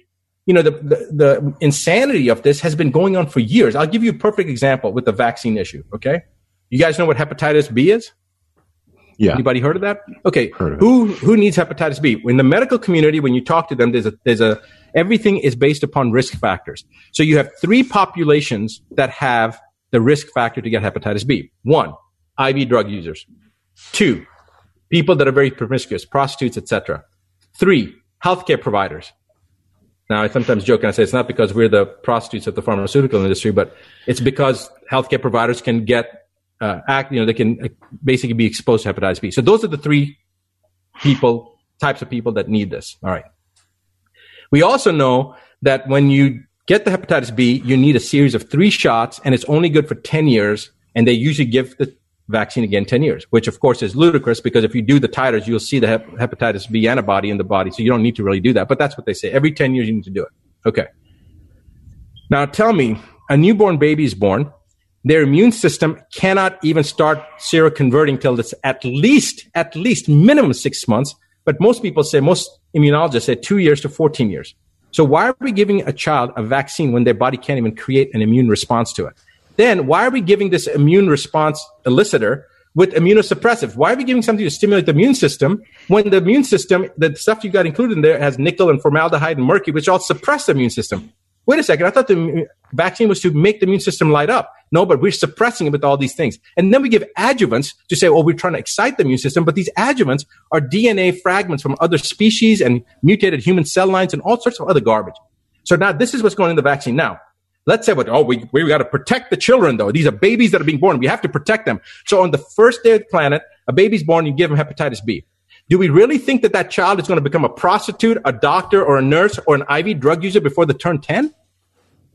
you know, the, the, the insanity of this has been going on for years. I'll give you a perfect example with the vaccine issue. Okay. You guys know what hepatitis B is? Yeah. Anybody heard of that? Okay. Heard of who who needs hepatitis B? In the medical community, when you talk to them, there's a there's a everything is based upon risk factors. So you have three populations that have the risk factor to get hepatitis B. One, IV drug users. Two, people that are very promiscuous, prostitutes, etc. Three, healthcare providers. Now, I sometimes joke and I say it's not because we're the prostitutes of the pharmaceutical industry, but it's because healthcare providers can get uh, act, you know, they can uh, basically be exposed to hepatitis B. So those are the three people, types of people that need this. All right. We also know that when you get the hepatitis B, you need a series of three shots and it's only good for 10 years. And they usually give the vaccine again 10 years, which of course is ludicrous because if you do the titers, you'll see the hep- hepatitis B antibody in the body. So you don't need to really do that. But that's what they say. Every 10 years, you need to do it. Okay. Now tell me, a newborn baby is born their immune system cannot even start seroconverting till it's at least, at least minimum six months. But most people say, most immunologists say two years to 14 years. So why are we giving a child a vaccine when their body can't even create an immune response to it? Then why are we giving this immune response elicitor with immunosuppressive? Why are we giving something to stimulate the immune system when the immune system, the stuff you got included in there has nickel and formaldehyde and mercury, which all suppress the immune system? Wait a second. I thought the vaccine was to make the immune system light up. No, but we're suppressing it with all these things. And then we give adjuvants to say, well, we're trying to excite the immune system, but these adjuvants are DNA fragments from other species and mutated human cell lines and all sorts of other garbage. So now this is what's going in the vaccine. Now, let's say what, oh, we, we got to protect the children though. These are babies that are being born. We have to protect them. So on the first day of the planet, a baby's born, you give them hepatitis B. Do we really think that that child is going to become a prostitute, a doctor, or a nurse, or an IV drug user before they turn 10?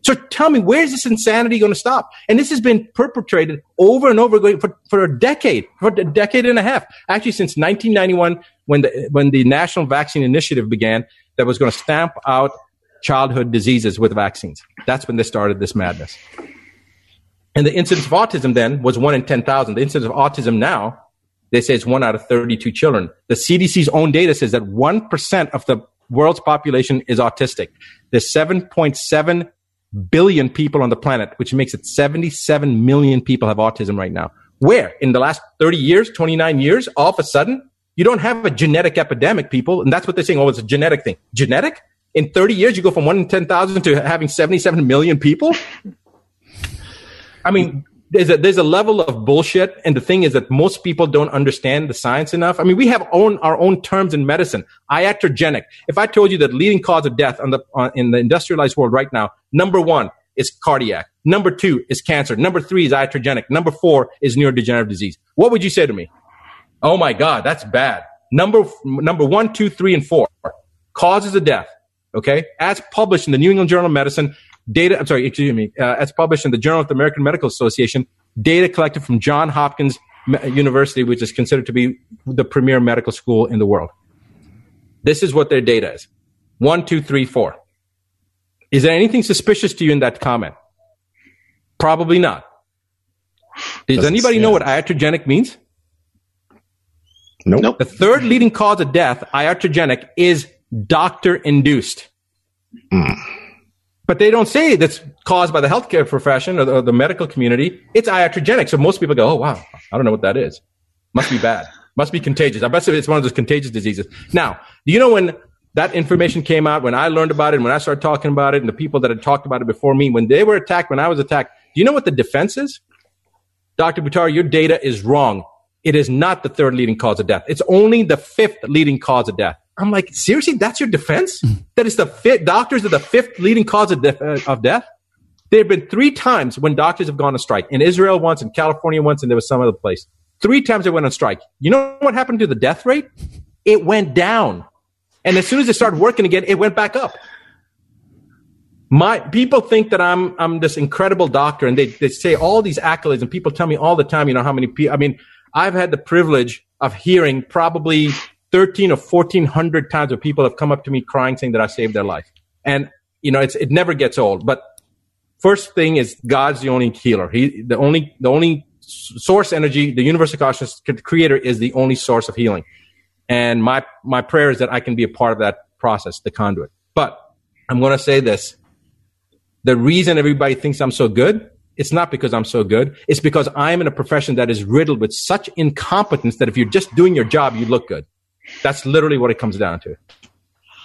So tell me, where's this insanity going to stop? And this has been perpetrated over and over again for, for a decade, for a decade and a half. Actually, since 1991, when the, when the National Vaccine Initiative began, that was going to stamp out childhood diseases with vaccines. That's when they started this madness. And the incidence of autism then was one in 10,000. The incidence of autism now, they say it's one out of 32 children. The CDC's own data says that 1% of the world's population is autistic. There's 7.7 billion people on the planet, which makes it 77 million people have autism right now. Where in the last 30 years, 29 years, all of a sudden, you don't have a genetic epidemic, people. And that's what they're saying. Oh, it's a genetic thing. Genetic? In 30 years, you go from one in 10,000 to having 77 million people? I mean, there's a there's a level of bullshit, and the thing is that most people don't understand the science enough. I mean, we have own our own terms in medicine. Iatrogenic. If I told you that leading cause of death on the on, in the industrialized world right now, number one is cardiac. Number two is cancer. Number three is iatrogenic. Number four is neurodegenerative disease. What would you say to me? Oh my God, that's bad. Number number one, two, three, and four causes of death. Okay, as published in the New England Journal of Medicine, data, I'm sorry, excuse me, uh, as published in the Journal of the American Medical Association, data collected from John Hopkins University, which is considered to be the premier medical school in the world. This is what their data is. One, two, three, four. Is there anything suspicious to you in that comment? Probably not. Does Doesn't anybody know what iatrogenic means? Nope. nope. The third leading cause of death, iatrogenic, is doctor induced. Mm. But they don't say that's caused by the healthcare profession or the, or the, medical community. It's iatrogenic. So most people go, oh, wow, I don't know what that is. Must be bad. Must be contagious. I bet it's one of those contagious diseases. Now, do you know when that information came out, when I learned about it, when I started talking about it, and the people that had talked about it before me, when they were attacked, when I was attacked, do you know what the defense is? Dr. Buttar, your data is wrong. It is not the third leading cause of death. It's only the fifth leading cause of death. I'm like, seriously, that's your defense? that is the fifth, doctors are the fifth leading cause of, de- uh, of death? There have been three times when doctors have gone on strike. In Israel once, in California once, and there was some other place. Three times they went on strike. You know what happened to the death rate? It went down. And as soon as they started working again, it went back up. My people think that I'm I'm this incredible doctor, and they, they say all these accolades, and people tell me all the time, you know, how many people. I mean, I've had the privilege of hearing probably 13 or 1400 times where people have come up to me crying saying that I saved their life. And, you know, it's, it never gets old. But first thing is God's the only healer. He the only the only source energy, the universal consciousness creator is the only source of healing. And my my prayer is that I can be a part of that process, the conduit. But I'm going to say this. The reason everybody thinks I'm so good, it's not because I'm so good. It's because I'm in a profession that is riddled with such incompetence that if you're just doing your job, you look good. That's literally what it comes down to.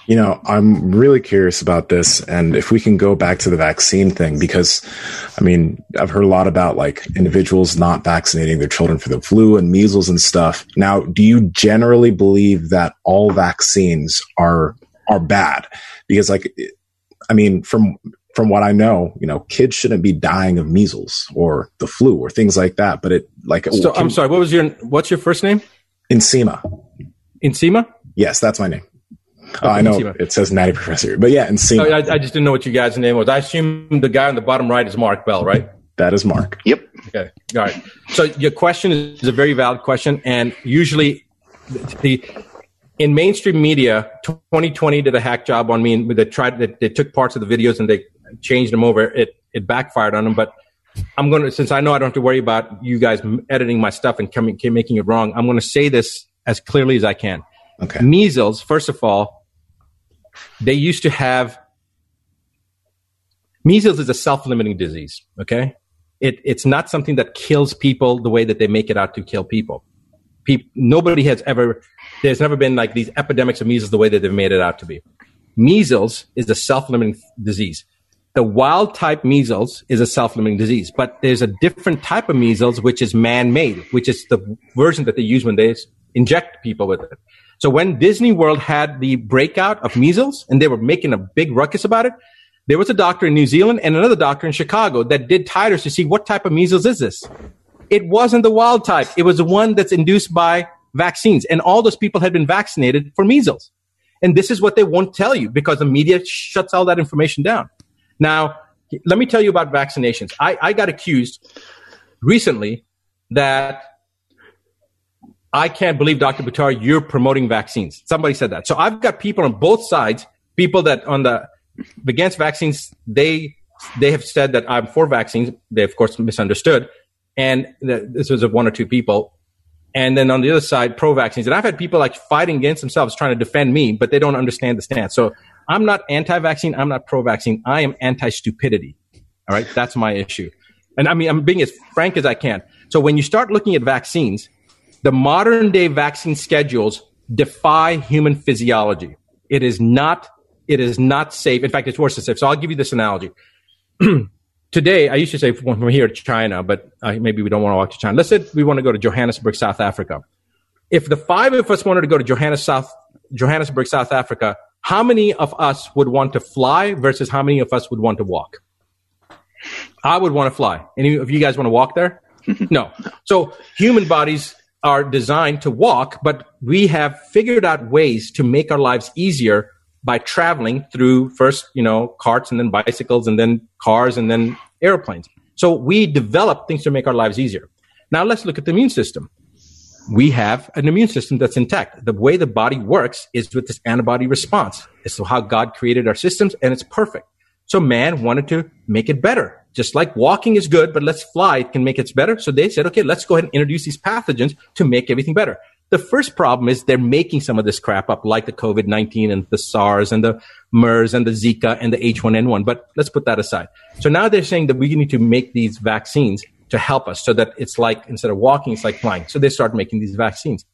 You know, I'm really curious about this. And if we can go back to the vaccine thing, because I mean, I've heard a lot about like individuals not vaccinating their children for the flu and measles and stuff. Now, do you generally believe that all vaccines are, are bad? Because like, I mean, from, from what I know, you know, kids shouldn't be dying of measles or the flu or things like that. But it like, so, can, I'm sorry, what was your, what's your first name? Nsima. Nsima? Yes, that's my name. Oh, I know it says Natty Professor, but yeah, and Oh, I, I, just didn't know what you guys' name was. I assume the guy on the bottom right is Mark Bell, right? That is Mark. Yep. Okay. All right. So your question is a very valid question, and usually the in mainstream media, 2020 did a hack job on me, and they tried they, they took parts of the videos and they changed them over. It it backfired on them, but I'm going to since I know I don't have to worry about you guys editing my stuff and coming making it wrong. I'm going to say this as clearly as I can. Okay. Measles, first of all, they used to have measles is a self-limiting disease. Okay, it, it's not something that kills people the way that they make it out to kill people. people. Nobody has ever. There's never been like these epidemics of measles the way that they've made it out to be. Measles is a self-limiting disease. The wild type measles is a self-limiting disease, but there's a different type of measles which is man-made, which is the version that they use when they inject people with it. So when Disney World had the breakout of measles and they were making a big ruckus about it, there was a doctor in New Zealand and another doctor in Chicago that did titers to see what type of measles is this. It wasn't the wild type. It was the one that's induced by vaccines. And all those people had been vaccinated for measles. And this is what they won't tell you because the media shuts all that information down. Now, let me tell you about vaccinations. I, I got accused recently that I can't believe, Dr. Buttar, you're promoting vaccines. Somebody said that. So I've got people on both sides, people that on the against vaccines, they they have said that I'm for vaccines. They of course misunderstood, and this was of one or two people. And then on the other side, pro vaccines. And I've had people like fighting against themselves, trying to defend me, but they don't understand the stance. So I'm not anti-vaccine. I'm not pro-vaccine. I am anti-stupidity. All right, that's my issue. And I mean, I'm being as frank as I can. So when you start looking at vaccines the modern day vaccine schedules defy human physiology. It is not, it is not safe. In fact, it's worse than safe. So I'll give you this analogy. Today, I used to say we're here to China, but uh, maybe we don't want to walk to China. Let's say we want to go to Johannesburg, South Africa. If the five of us wanted to go to Johannes, South, Johannesburg, South Africa, how many of us would want to fly versus how many of us would want to walk? I would want to fly. Any of you guys want to walk there? no. So human bodies are designed to walk, but we have figured out ways to make our lives easier by traveling through first, you know, carts and then bicycles and then cars and then airplanes. So we develop things to make our lives easier. Now let's look at the immune system. We have an immune system that's intact. The way the body works is with this antibody response. It's how God created our systems and it's perfect. So man wanted to make it better. Just like walking is good, but let's fly it can make it better. So they said, okay, let's go ahead and introduce these pathogens to make everything better. The first problem is they're making some of this crap up, like the COVID 19 and the SARS and the MERS and the Zika and the H1N1. But let's put that aside. So now they're saying that we need to make these vaccines to help us so that it's like instead of walking, it's like flying. So they start making these vaccines.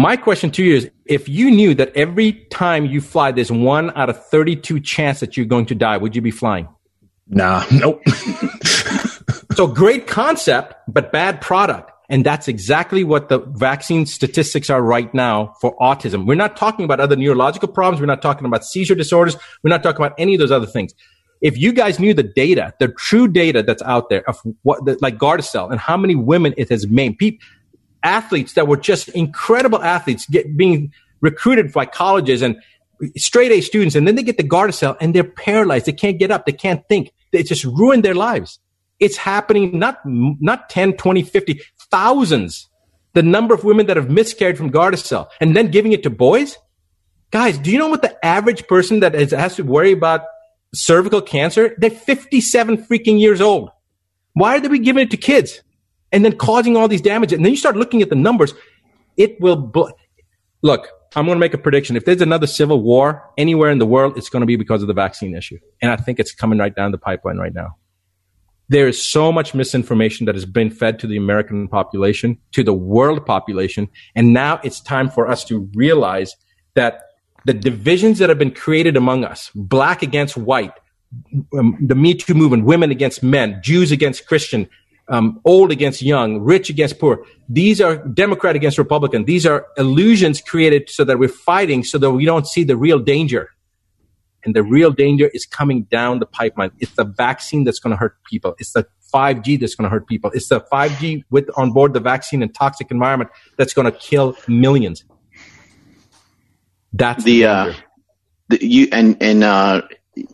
My question to you is if you knew that every time you fly, there's one out of 32 chance that you're going to die, would you be flying? Nah, nope. so great concept, but bad product. And that's exactly what the vaccine statistics are right now for autism. We're not talking about other neurological problems. We're not talking about seizure disorders. We're not talking about any of those other things. If you guys knew the data, the true data that's out there of what, the, like Gardasil and how many women it has made, people, athletes that were just incredible athletes get, being recruited by colleges and straight A students. And then they get the Gardasil and they're paralyzed. They can't get up. They can't think. They just ruined their lives. It's happening not, not 10, 20, 50, thousands. The number of women that have miscarried from Gardasil and then giving it to boys. Guys, do you know what the average person that has, has to worry about cervical cancer, they're 57 freaking years old. Why are they giving it to kids and then causing all these damages. And then you start looking at the numbers. It will bl- look. I'm going to make a prediction. If there's another civil war anywhere in the world, it's going to be because of the vaccine issue. And I think it's coming right down the pipeline right now. There is so much misinformation that has been fed to the American population, to the world population. And now it's time for us to realize that the divisions that have been created among us, black against white, the Me Too movement, women against men, Jews against Christian, um, old against young, rich against poor. These are Democrat against Republican. These are illusions created so that we're fighting so that we don't see the real danger. And the real danger is coming down the pipeline. It's the vaccine that's going to hurt people. It's the 5G that's going to hurt people. It's the 5G with on board the vaccine and toxic environment that's going to kill millions. That's the, the uh, the, you and and uh,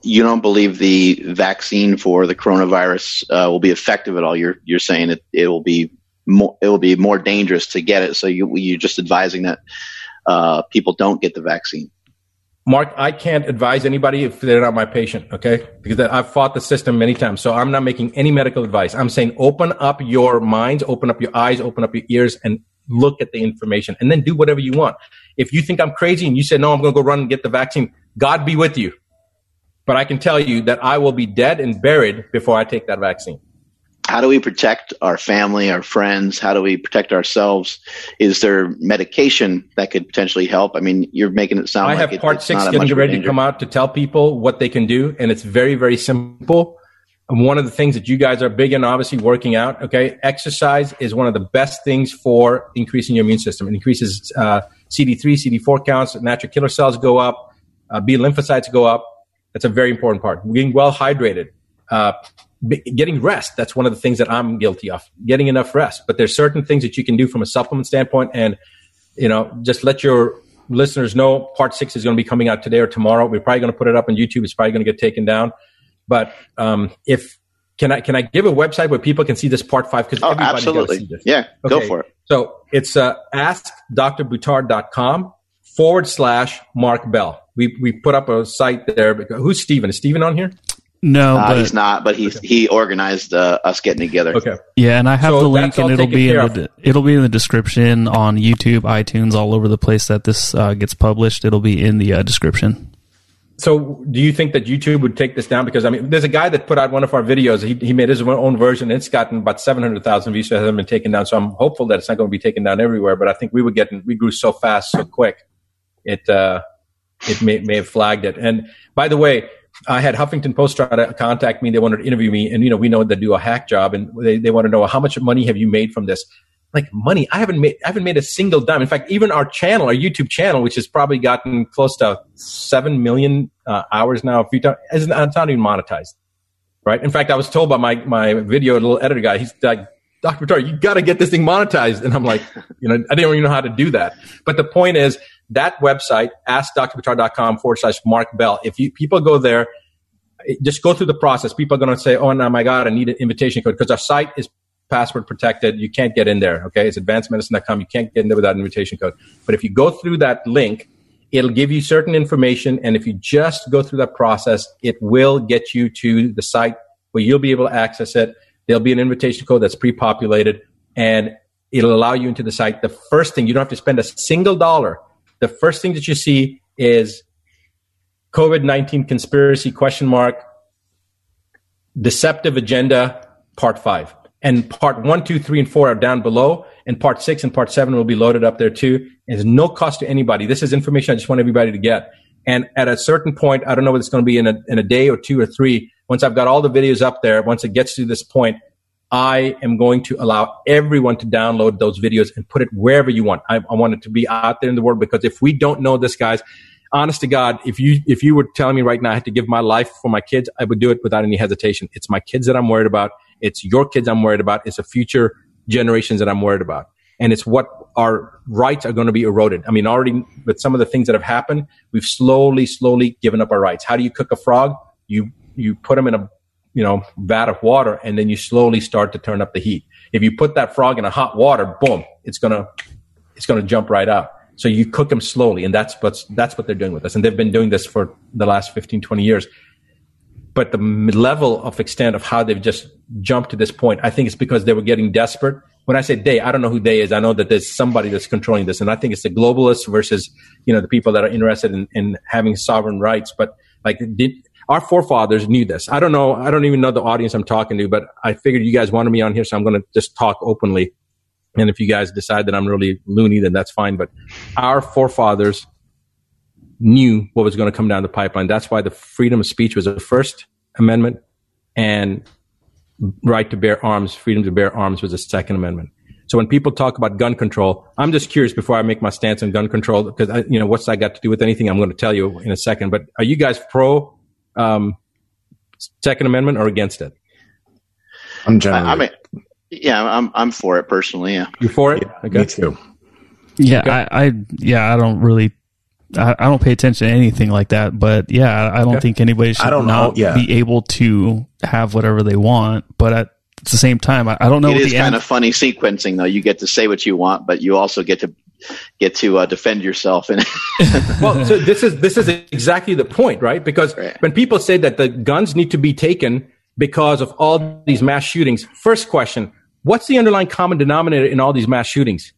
you don't believe the vaccine for the coronavirus uh, will be effective at all. You're you're saying it it will be more it will be more dangerous to get it. So you you're just advising that uh, people don't get the vaccine. Mark, I can't advise anybody if they're not my patient, okay? Because I've fought the system many times. So I'm not making any medical advice. I'm saying open up your minds, open up your eyes, open up your ears, and look at the information and then do whatever you want. If you think I'm crazy and you say, no, I'm going to go run and get the vaccine, God be with you. But I can tell you that I will be dead and buried before I take that vaccine. How do we protect our family, our friends? How do we protect ourselves? Is there medication that could potentially help? I mean, you're making it sound I like have part six getting ready to come out to tell people what they can do, and it's very, very simple. And one of the things that you guys are big in, obviously working out. Okay, exercise is one of the best things for increasing your immune system. It increases uh, CD3, CD4 counts, natural killer cells go up, uh, B lymphocytes go up. That's a very important part. Being well hydrated, uh, b- getting rest. That's one of the things that I'm guilty of. Getting enough rest. But there's certain things that you can do from a supplement standpoint, and you know, just let your listeners know. Part six is going to be coming out today or tomorrow. We're probably going to put it up on YouTube. It's probably going to get taken down. But um, if can I can I give a website where people can see this part five? Because oh, absolutely, yeah, okay. go for it. So it's uh, askdrbuttar.com forward slash Mark Bell. We we put up a site there. Who's Steven? Is Steven on here? No, uh, he's not. But he's okay. he organized uh, us getting together. Okay. Yeah, and I have so the link, and it'll be in the, it'll be in the description on YouTube, iTunes, all over the place that this uh, gets published. It'll be in the uh, description. So, do you think that YouTube would take this down? Because I mean, there's a guy that put out one of our videos. He, he made his own version. It's gotten about 700,000 views. So it hasn't been taken down. So I'm hopeful that it's not going to be taken down everywhere. But I think we were getting, we grew so fast, so quick. It, uh, it may, may have flagged it. And by the way, I had Huffington Post try to contact me. They wanted to interview me. And, you know, we know they do a hack job and they, they want to know how much money have you made from this? like money. I haven't made I haven't made a single dime. In fact, even our channel, our YouTube channel, which has probably gotten close to seven million uh, hours now, if you don't, it's not, it's not even monetized, right? In fact, I was told by my my video little editor guy, he's like, Dr. Buttar, you got to get this thing monetized, and I'm like, you know, I didn't even know how to do that. But the point is that website, askdrbuttar.com forward slash Mark Bell. If you people go there just go through the process. People are going to say, "Oh, no, my God, I need an invitation code," because our site is password protected. You can't get in there. Okay. It's advancedmedicine.com. You can't get in there without an invitation code. But if you go through that link, it'll give you certain information. And if you just go through that process, it will get you to the site where you'll be able to access it. There'll be an invitation code that's pre-populated and it'll allow you into the site. The first thing, you don't have to spend a single dollar. The first thing that you see is COVID-19 conspiracy question mark, deceptive agenda, part five and part one, two, three, and four are down below, and part six and part seven will be loaded up there too. There's no cost to anybody. This is information I just want everybody to get. And at a certain point, I don't know whether it's going to be in a, in a day or two or three. Once I've got all the videos up there, once it gets to this point, I am going to allow everyone to download those videos and put it wherever you want. I, I want it to be out there in the world because if we don't know this, guys, honest to God, if you if you were telling me right now I had to give my life for my kids, I would do it without any hesitation. It's my kids that I'm worried about. It's your kids I'm worried about. It's the future generations that I'm worried about. And it's what our rights are going to be eroded. I mean, already with some of the things that have happened, we've slowly, slowly given up our rights. How do you cook a frog? You, you put them in a, you know, vat of water and then you slowly start to turn up the heat. If you put that frog in a hot water, boom, it's going to, it's going to jump right out. So you cook them slowly. And that's what's, that's what they're doing with us. And they've been doing this for the last 15, 20 years but the level of extent of how they've just jumped to this point, I think it's because they were getting desperate. When I say they, I don't know who they is. I know that there's somebody that's controlling this, and I think it's the globalists versus you know the people that are interested in, in having sovereign rights. But like, our forefathers knew this. I don't know. I don't even know the audience I'm talking to, but I figured you guys wanted me on here, so I'm going to just talk openly. And if you guys decide that I'm really loony, then that's fine. But our forefathers knew what was going to come down the pipeline. That's why the freedom of speech was the First Amendment and right to bear arms, freedom to bear arms was the Second Amendment. So when people talk about gun control, I'm just curious before I make my stance on gun control because you know what's that got to do with anything? I'm going to tell you in a second. But are you guys pro um, Second Amendment or against it? I'm generally. I, I mean, yeah, I'm I'm for it personally. Yeah, you for it? Yeah, okay. Me too. Yeah, okay. I, I yeah I don't really I, I, don't pay attention to anything like that, but yeah, I, don't okay. think anybody should I don't not know, yeah. be able to have whatever they want. But at the same time, I, I don't know. It is kind end- of funny sequencing, though. You get to say what you want, but you also get to get to uh, defend yourself. And well, so this is this is exactly the point, right? Because right. when people say that the guns need to be taken because of all these mass shootings, first question: What's the underlying common denominator in all these mass shootings?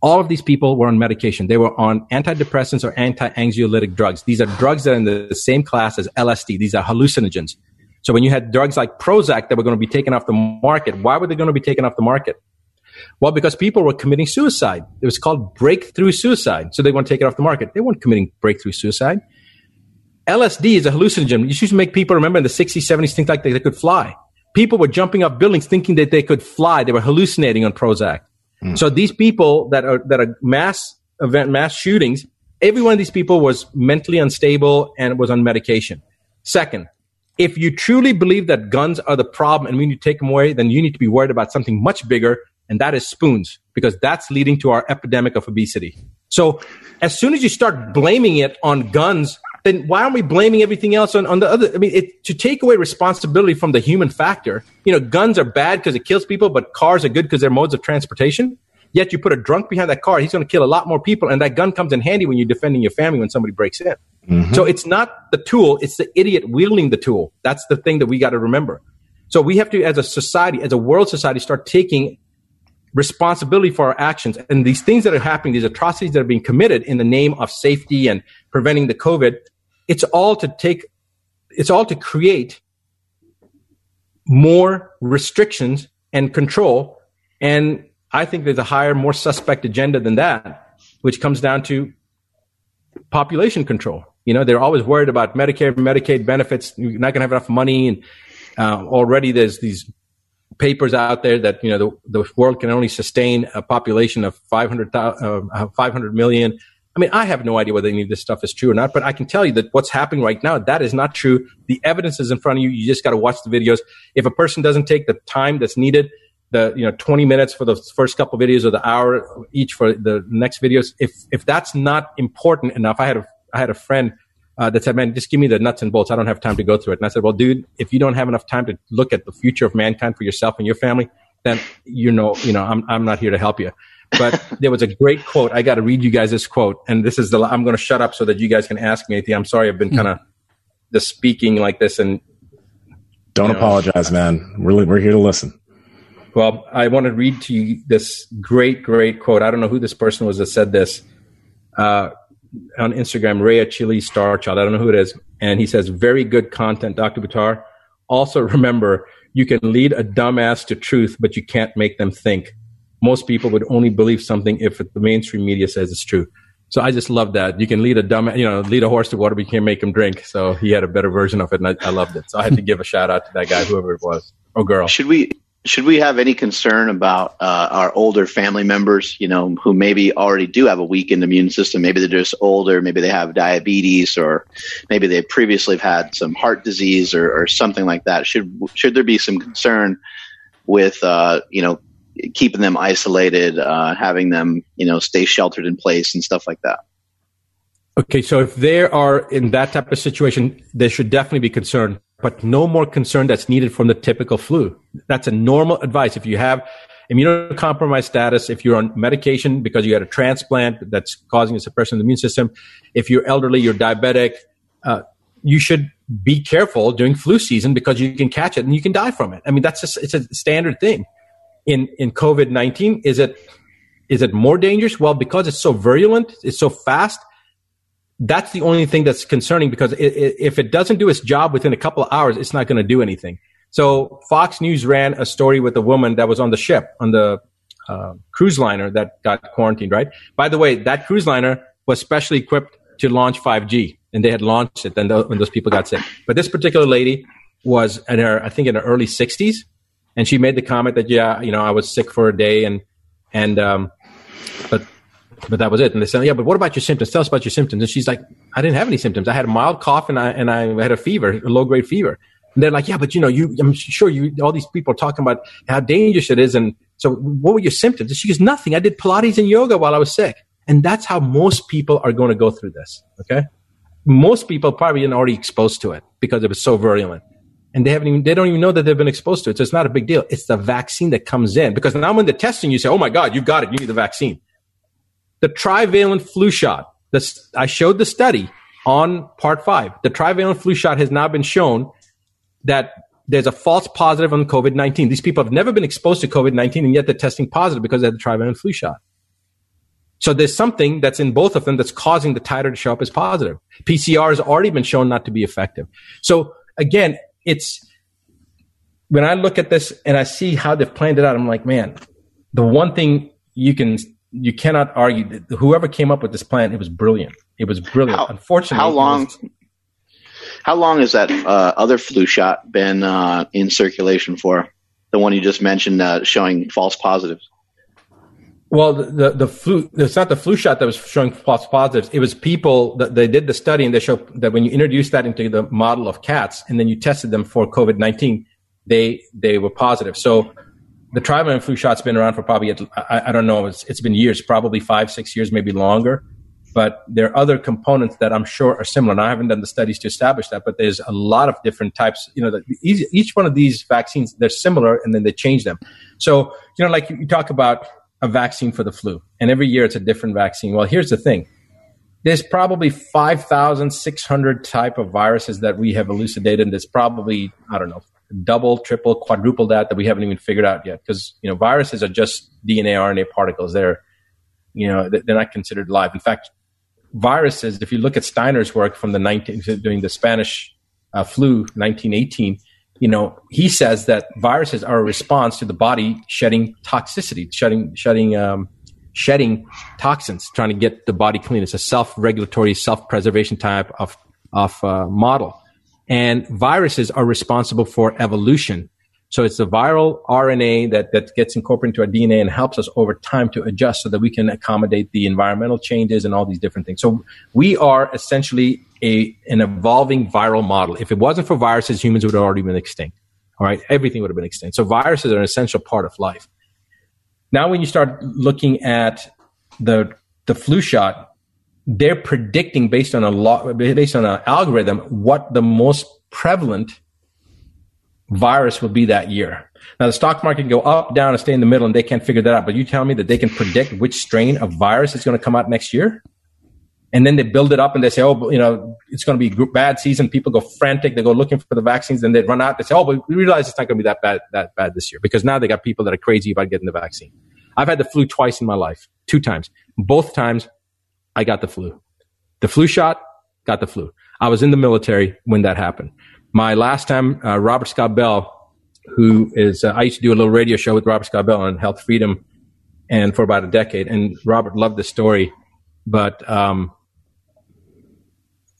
all of these people were on medication. They were on antidepressants or anti-anxiolytic drugs. These are drugs that are in the same class as LSD. These are hallucinogens. So when you had drugs like Prozac that were going to be taken off the market, why were they going to be taken off the market? Well, because people were committing suicide. It was called breakthrough suicide. So they want to take it off the market. They weren't committing breakthrough suicide. LSD is a hallucinogen. You used to make people remember in the 60s, 70s think like they, they could fly. People were jumping up buildings thinking that they could fly. They were hallucinating on Prozac. Mm. So these people that are that are mass event mass shootings, every one of these people was mentally unstable and was on medication. Second, if you truly believe that guns are the problem and we need to take them away, then you need to be worried about something much bigger, and that is spoons, because that's leading to our epidemic of obesity. So as soon as you start blaming it on guns, then why aren't we blaming everything else on, on the other? I mean, it, to take away responsibility from the human factor, you know, guns are bad because it kills people, but cars are good because they're modes of transportation. Yet you put a drunk behind that car, he's going to kill a lot more people, and that gun comes in handy when you're defending your family when somebody breaks in. Mm-hmm. So it's not the tool, it's the idiot wielding the tool. That's the thing that we got to remember. So we have to, as a society, as a world society, start taking responsibility for our actions. And these things that are happening, these atrocities that are being committed in the name of safety and preventing the COVID, it's all to take, it's all to create more restrictions and control. And I think there's a higher, more suspect agenda than that, which comes down to population control. You know, they're always worried about Medicare, Medicaid benefits. You're not going to have enough money. And uh, already there's these papers out there that, you know, the, the world can only sustain a population of 500, uh, 500 million. I mean, I have no idea whether any of this stuff is true or not, but I can tell you that what's happening right now, that is not true. The evidence is in front of you. You just got to watch the videos. If a person doesn't take the time that's needed, the you know 20 minutes for the first couple videos or the hour each for the next videos, if if that's not important enough, I had a I had a friend uh, that said, "Man, just give me the nuts and bolts. I don't have time to go through it." And I said, "Well, dude, if you don't have enough time to look at the future of mankind for yourself and your family, then you know, you know, I'm I'm not here to help you." But there was a great quote. I got to read you guys this quote, and this is the. I'm going to shut up so that you guys can ask me anything. I'm sorry, I've been kind of just speaking like this, and don't you know, apologize, man. Really, we're here to listen. Well, I want to read to you this great, great quote. I don't know who this person was that said this uh, on Instagram. Rhea Chili Star Child. I don't know who it is, and he says, "Very good content, Dr. Buttar. Also, remember, you can lead a dumbass to truth, but you can't make them think." most people would only believe something if the mainstream media says it's true. So I just love that. You can lead a dumb, you know, lead a horse to water, but you can't make him drink. So he had a better version of it, and I, I loved it. So I had to give a shout out to that guy, whoever it was, or girl. Should we should we have any concern about uh, our older family members, you know, who maybe already do have a weakened immune system? Maybe they're just older, maybe they have diabetes, or maybe they previously have had some heart disease or, or something like that. Should should there be some concern with, uh, you know, keeping them isolated, uh, having them, you know, stay sheltered in place and stuff like that. Okay, so if they are in that type of situation, they should definitely be concerned, but no more concern that's needed from the typical flu. That's a normal advice. If you have immunocompromised status, if you're on medication because you had a transplant that's causing a suppression of the immune system, if you're elderly, you're diabetic, uh, you should be careful during flu season because you can catch it and you can die from it. I mean, that's just, it's a standard thing. In, in COVID 19, is it, is it more dangerous? Well, because it's so virulent, it's so fast. That's the only thing that's concerning because it, it, if it doesn't do its job within a couple of hours, it's not going to do anything. So Fox News ran a story with a woman that was on the ship, on the uh, cruise liner that got quarantined, right? By the way, that cruise liner was specially equipped to launch 5G and they had launched it then when those people got sick. But this particular lady was in her, I think in her early 60s and she made the comment that, yeah, you know, I was sick for a day and, and, um, but that was it. And they said, yeah, but what about your symptoms? Tell us about your symptoms. And she's like, I didn't have any symptoms. I had a mild cough and I, and I had a fever, a low grade fever. And they're like, yeah, but you know, you, I'm sure you, all these people are talking about how dangerous it is. And so what were your symptoms? And she goes, nothing. I did Pilates and yoga while I was sick. And that's how most people are going to go through this. Okay. Most people probably are already exposed to it because it was so virulent. And they haven't even, they don't even know that they've been exposed to it. So it's not a big deal. It's the vaccine that comes in because now when they're testing, you say, Oh my God, you've got it. You need the vaccine. The trivalent flu shot. This, I showed the study on part five. The trivalent flu shot has now been shown that there's a false positive on COVID 19. These people have never been exposed to COVID 19 and yet they're testing positive because they had the trivalent flu shot. So there's something that's in both of them that's causing the titer to show up as positive. PCR has already been shown not to be effective. So again, it's when I look at this and I see how they've planned it out, I'm like, man, the one thing you can you cannot argue that whoever came up with this plan, it was brilliant. It was brilliant. How, Unfortunately, how long? Was, how long has that uh, other flu shot been uh, in circulation for? The one you just mentioned, uh, showing false positives. Well, the, the, the flu, it's not the flu shot that was showing false positives. It was people that they did the study and they showed that when you introduced that into the model of cats and then you tested them for COVID-19, they, they were positive. So the trivalent flu shot's been around for probably, I, I don't know, it's, it's been years, probably five, six years, maybe longer. But there are other components that I'm sure are similar. And I haven't done the studies to establish that, but there's a lot of different types. You know, each, each one of these vaccines, they're similar and then they change them. So, you know, like you talk about a vaccine for the flu, and every year it's a different vaccine. Well, here's the thing. There's probably 5,600 type of viruses that we have elucidated. And there's probably, I don't know, double, triple, quadruple that that we haven't even figured out yet. Because, you know, viruses are just DNA, RNA particles. They're, you know, they're not considered live. In fact, viruses, if you look at Steiner's work from the 19, during the Spanish uh, flu, 1918, you know, he says that viruses are a response to the body shedding toxicity, shedding, shedding, um, shedding toxins, trying to get the body clean. It's a self-regulatory, self-preservation type of, of uh, model. And viruses are responsible for evolution. So it's the viral RNA that, that gets incorporated into our DNA and helps us over time to adjust so that we can accommodate the environmental changes and all these different things. So we are essentially a, an evolving viral model. If it wasn't for viruses, humans would have already been extinct. All right. Everything would have been extinct. So viruses are an essential part of life. Now, when you start looking at the, the flu shot, they're predicting based on a lot, based on an algorithm, what the most prevalent virus will be that year. Now the stock market can go up, down, and stay in the middle, and they can't figure that out. But you tell me that they can predict which strain of virus is going to come out next year, and then they build it up and they say, oh, you know, it's going to be bad season. People go frantic. They go looking for the vaccines, and they run out. They say, oh, but we realize it's not going to be that bad, that bad this year because now they got people that are crazy about getting the vaccine. I've had the flu twice in my life, two times. Both times, I got the flu. The flu shot, got the flu. I was in the military when that happened my last time, uh, Robert Scott Bell, who is, uh, I used to do a little radio show with Robert Scott Bell on health freedom and for about a decade. And Robert loved the story, but, um,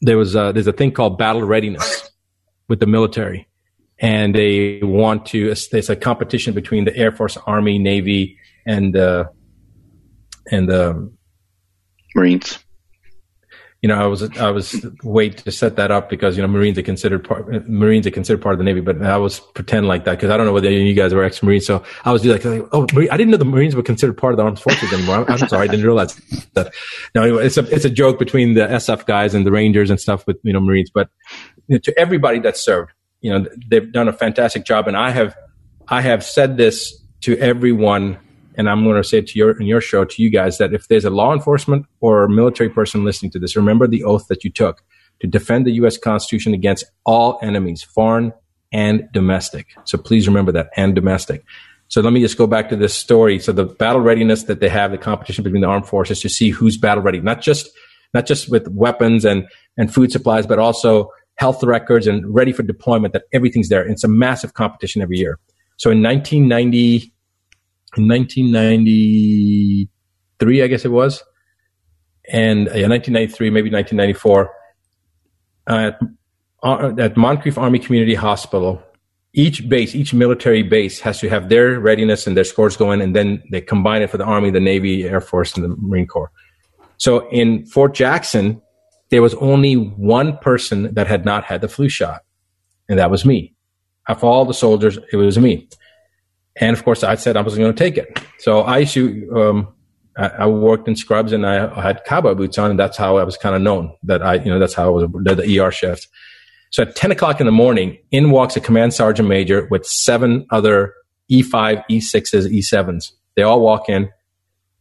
there was a, there's a thing called battle readiness with the military. And they want to, there's a competition between the Air Force, Army, Navy, and, uh, and the Marines you know, I was I was wait to set that up because you know Marines are considered part Marines are considered part of the Navy, but I was pretend like that because I don't know whether you guys were ex Marines. So I was like, oh, I didn't know the Marines were considered part of the armed forces anymore. I'm, sorry, I didn't realize that. No, anyway, it's a it's a joke between the SF guys and the Rangers and stuff with you know Marines, but you know, to everybody that served, you know, they've done a fantastic job, and I have I have said this to everyone and I'm going to say to your in your show to you guys that if there's a law enforcement or military person listening to this, remember the oath that you took. to defend the U.S. Constitution against all enemies, foreign and domestic. So please remember that, and domestic. So let me just go back to this story. So the battle readiness that they have, the competition between the armed forces to see who's battle ready, not just not just with weapons and and food supplies, but also health records and ready for deployment. That everything's there. It's a massive competition every year. So in 1990, in 1993, I guess it was, and uh, 1993, maybe 1994, uh, uh, at Moncrief Army Community Hospital, each base, each military base has to have their readiness and their scores going, and then they combine it for the Army, the Navy, Air Force, and the Marine Corps. So in Fort Jackson, there was only one person that had not had the flu shot, and that was me. Of all the soldiers, it was me. And of course, I said I wasn't going to take it. So I used um, I, worked in scrubs and I had cowboy boots on, and that's how I was kind of known that I, you know, that's how I was the, ER shift. So at 10 o'clock in the morning, in walks a command sergeant major with seven other E5, E6s, E7s. They all walk in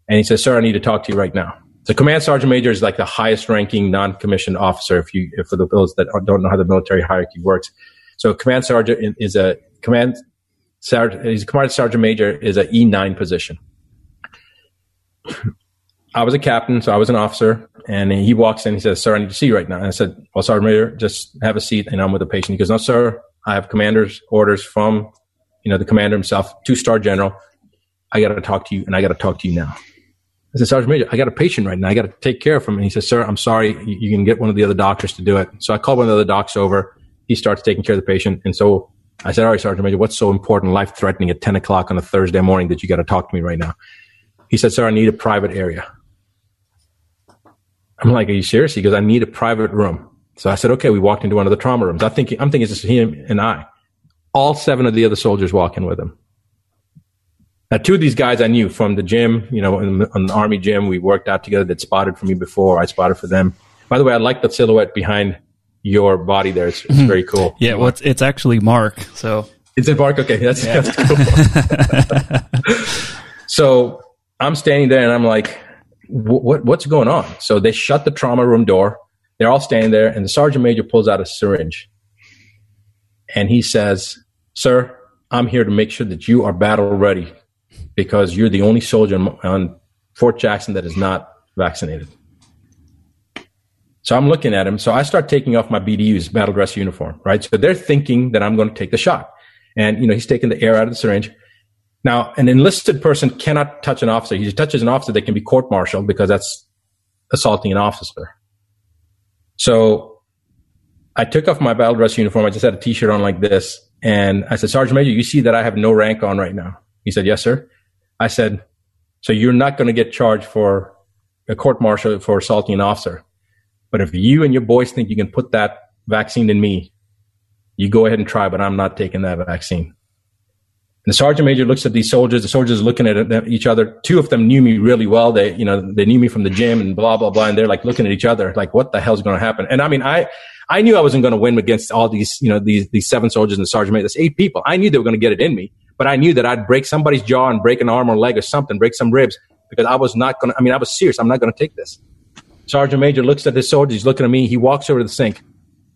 and he says, sir, I need to talk to you right now. The command sergeant major is like the highest ranking non-commissioned officer. If you, if for those that don't know how the military hierarchy works. So command sergeant is a command sergeant, he's a command sergeant major is an E9 position. I was a captain, so I was an officer, and he walks in. He says, "Sir, I need to see you right now." And I said, "Well, Sergeant Major, just have a seat, and I'm with a patient." He goes, "No, sir, I have commander's orders from, you know, the commander himself, two star general. I got to talk to you, and I got to talk to you now." I said, Sergeant Major, I got a patient right now. I got to take care of him. And he says, Sir, I'm sorry. You, you can get one of the other doctors to do it. So I called one of the other docs over. He starts taking care of the patient. And so I said, All right, Sergeant Major, what's so important, life threatening at 10 o'clock on a Thursday morning that you got to talk to me right now? He said, Sir, I need a private area. I'm like, are you serious? He goes, I need a private room. So I said, okay, we walked into one of the trauma rooms. I think, I'm thinking it's just him and I. All seven of the other soldiers walk in with him. Now, two of these guys I knew from the gym, you know, the, the army gym. We worked out together. That spotted for me before. I spotted for them. By the way, I like the silhouette behind your body there. It's, it's hmm. very cool. yeah, well, it's, it's, actually Mark. So it's it Mark? Okay, that's, yeah. that's cool. so I'm standing there and I'm like, what, what's going on? So they shut the trauma room door. They're all standing there, and the sergeant major pulls out a syringe. And he says, Sir, I'm here to make sure that you are battle ready because you're the only soldier on Fort Jackson that is not vaccinated. So I'm looking at him. So I start taking off my BDU's battle dress uniform, right? So they're thinking that I'm going to take the shot. And, you know, he's taking the air out of the syringe. Now, an enlisted person cannot touch an officer. He touches an officer, they can be court martialed because that's assaulting an officer. So I took off my battle dress uniform. I just had a t-shirt on like this. And I said, Sergeant Major, you see that I have no rank on right now. He said, yes, sir. I said, so you're not going to get charged for a court martial for assaulting an officer. But if you and your boys think you can put that vaccine in me, you go ahead and try, but I'm not taking that vaccine. And the sergeant major looks at these soldiers. The soldiers looking at each other. Two of them knew me really well. They, you know, they knew me from the gym and blah, blah, blah. And they're like looking at each other like, what the hell's going to happen? And I mean, I, I knew I wasn't going to win against all these, you know, these, these seven soldiers and the sergeant major. That's eight people. I knew they were going to get it in me, but I knew that I'd break somebody's jaw and break an arm or leg or something, break some ribs because I was not going to, I mean, I was serious. I'm not going to take this. Sergeant major looks at his soldiers. He's looking at me. He walks over to the sink.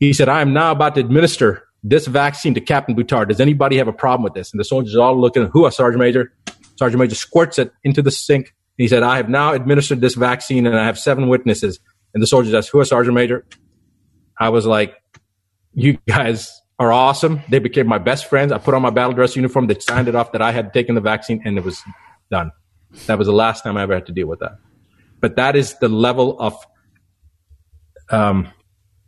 He said, I am now about to administer this vaccine to Captain Buttar. Does anybody have a problem with this? And the soldiers are all looking, who, a Sergeant Major? Sergeant Major squirts it into the sink. He said, I have now administered this vaccine and I have seven witnesses. And the soldiers asked, who, a Sergeant Major? I was like, you guys are awesome. They became my best friends. I put on my battle dress uniform. They signed it off that I had taken the vaccine and it was done. That was the last time I ever had to deal with that. But that is the level of um,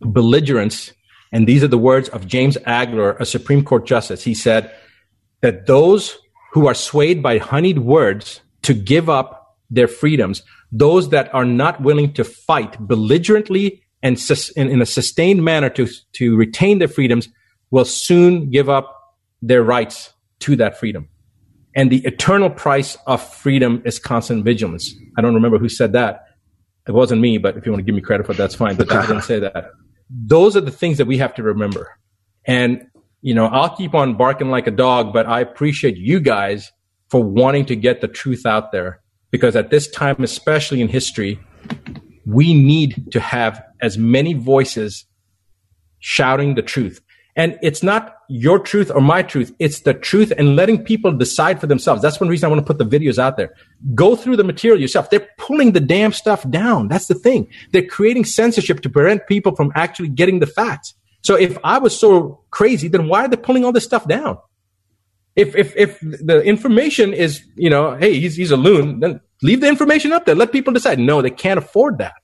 belligerence and these are the words of James Agler, a Supreme Court justice. He said that those who are swayed by honeyed words to give up their freedoms, those that are not willing to fight belligerently and in a sustained manner to, to retain their freedoms, will soon give up their rights to that freedom. And the eternal price of freedom is constant vigilance. I don't remember who said that. It wasn't me, but if you want to give me credit for it, that's fine. But I didn't say that those are the things that we have to remember. And, you know, I'll keep on barking like a dog, but I appreciate you guys for wanting to get the truth out there because at this time, especially in history, we need to have as many voices shouting the truth. And it's not your truth or my truth. It's the truth and letting people decide for themselves. That's one reason I want to put the videos out there. Go through the material yourself. They're pulling the damn stuff down. That's the thing. They're creating censorship to prevent people from actually getting the facts. So if I was so crazy, then why are they pulling all this stuff down? If, if, if the information is, you know, hey, he's, he's a loon, then leave the information up there. Let people decide. No, they can't afford that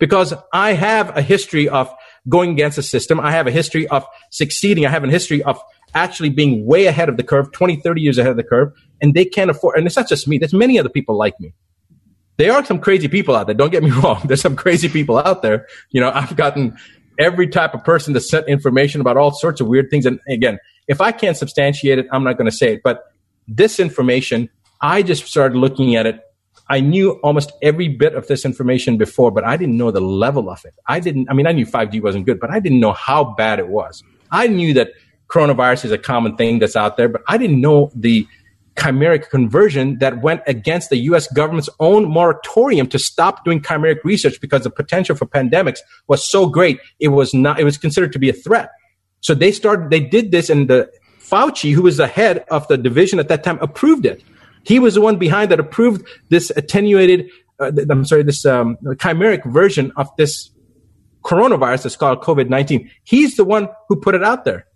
because I have a history of going against the system. I have a history of succeeding. I have a history of actually being way ahead of the curve, 20, 30 years ahead of the curve. And they can't afford, and it's not just me. There's many other people like me. There are some crazy people out there. Don't get me wrong. There's some crazy people out there. You know, I've gotten every type of person to send information about all sorts of weird things. And again, if I can't substantiate it, I'm not going to say it. But this information, I just started looking at it I knew almost every bit of this information before, but I didn't know the level of it. I didn't, I mean, I knew 5G wasn't good, but I didn't know how bad it was. I knew that coronavirus is a common thing that's out there, but I didn't know the chimeric conversion that went against the US government's own moratorium to stop doing chimeric research because the potential for pandemics was so great. It was not, it was considered to be a threat. So they started, they did this and the Fauci, who was the head of the division at that time, approved it. He was the one behind that approved this attenuated, uh, I'm sorry, this um, chimeric version of this coronavirus that's called COVID 19. He's the one who put it out there.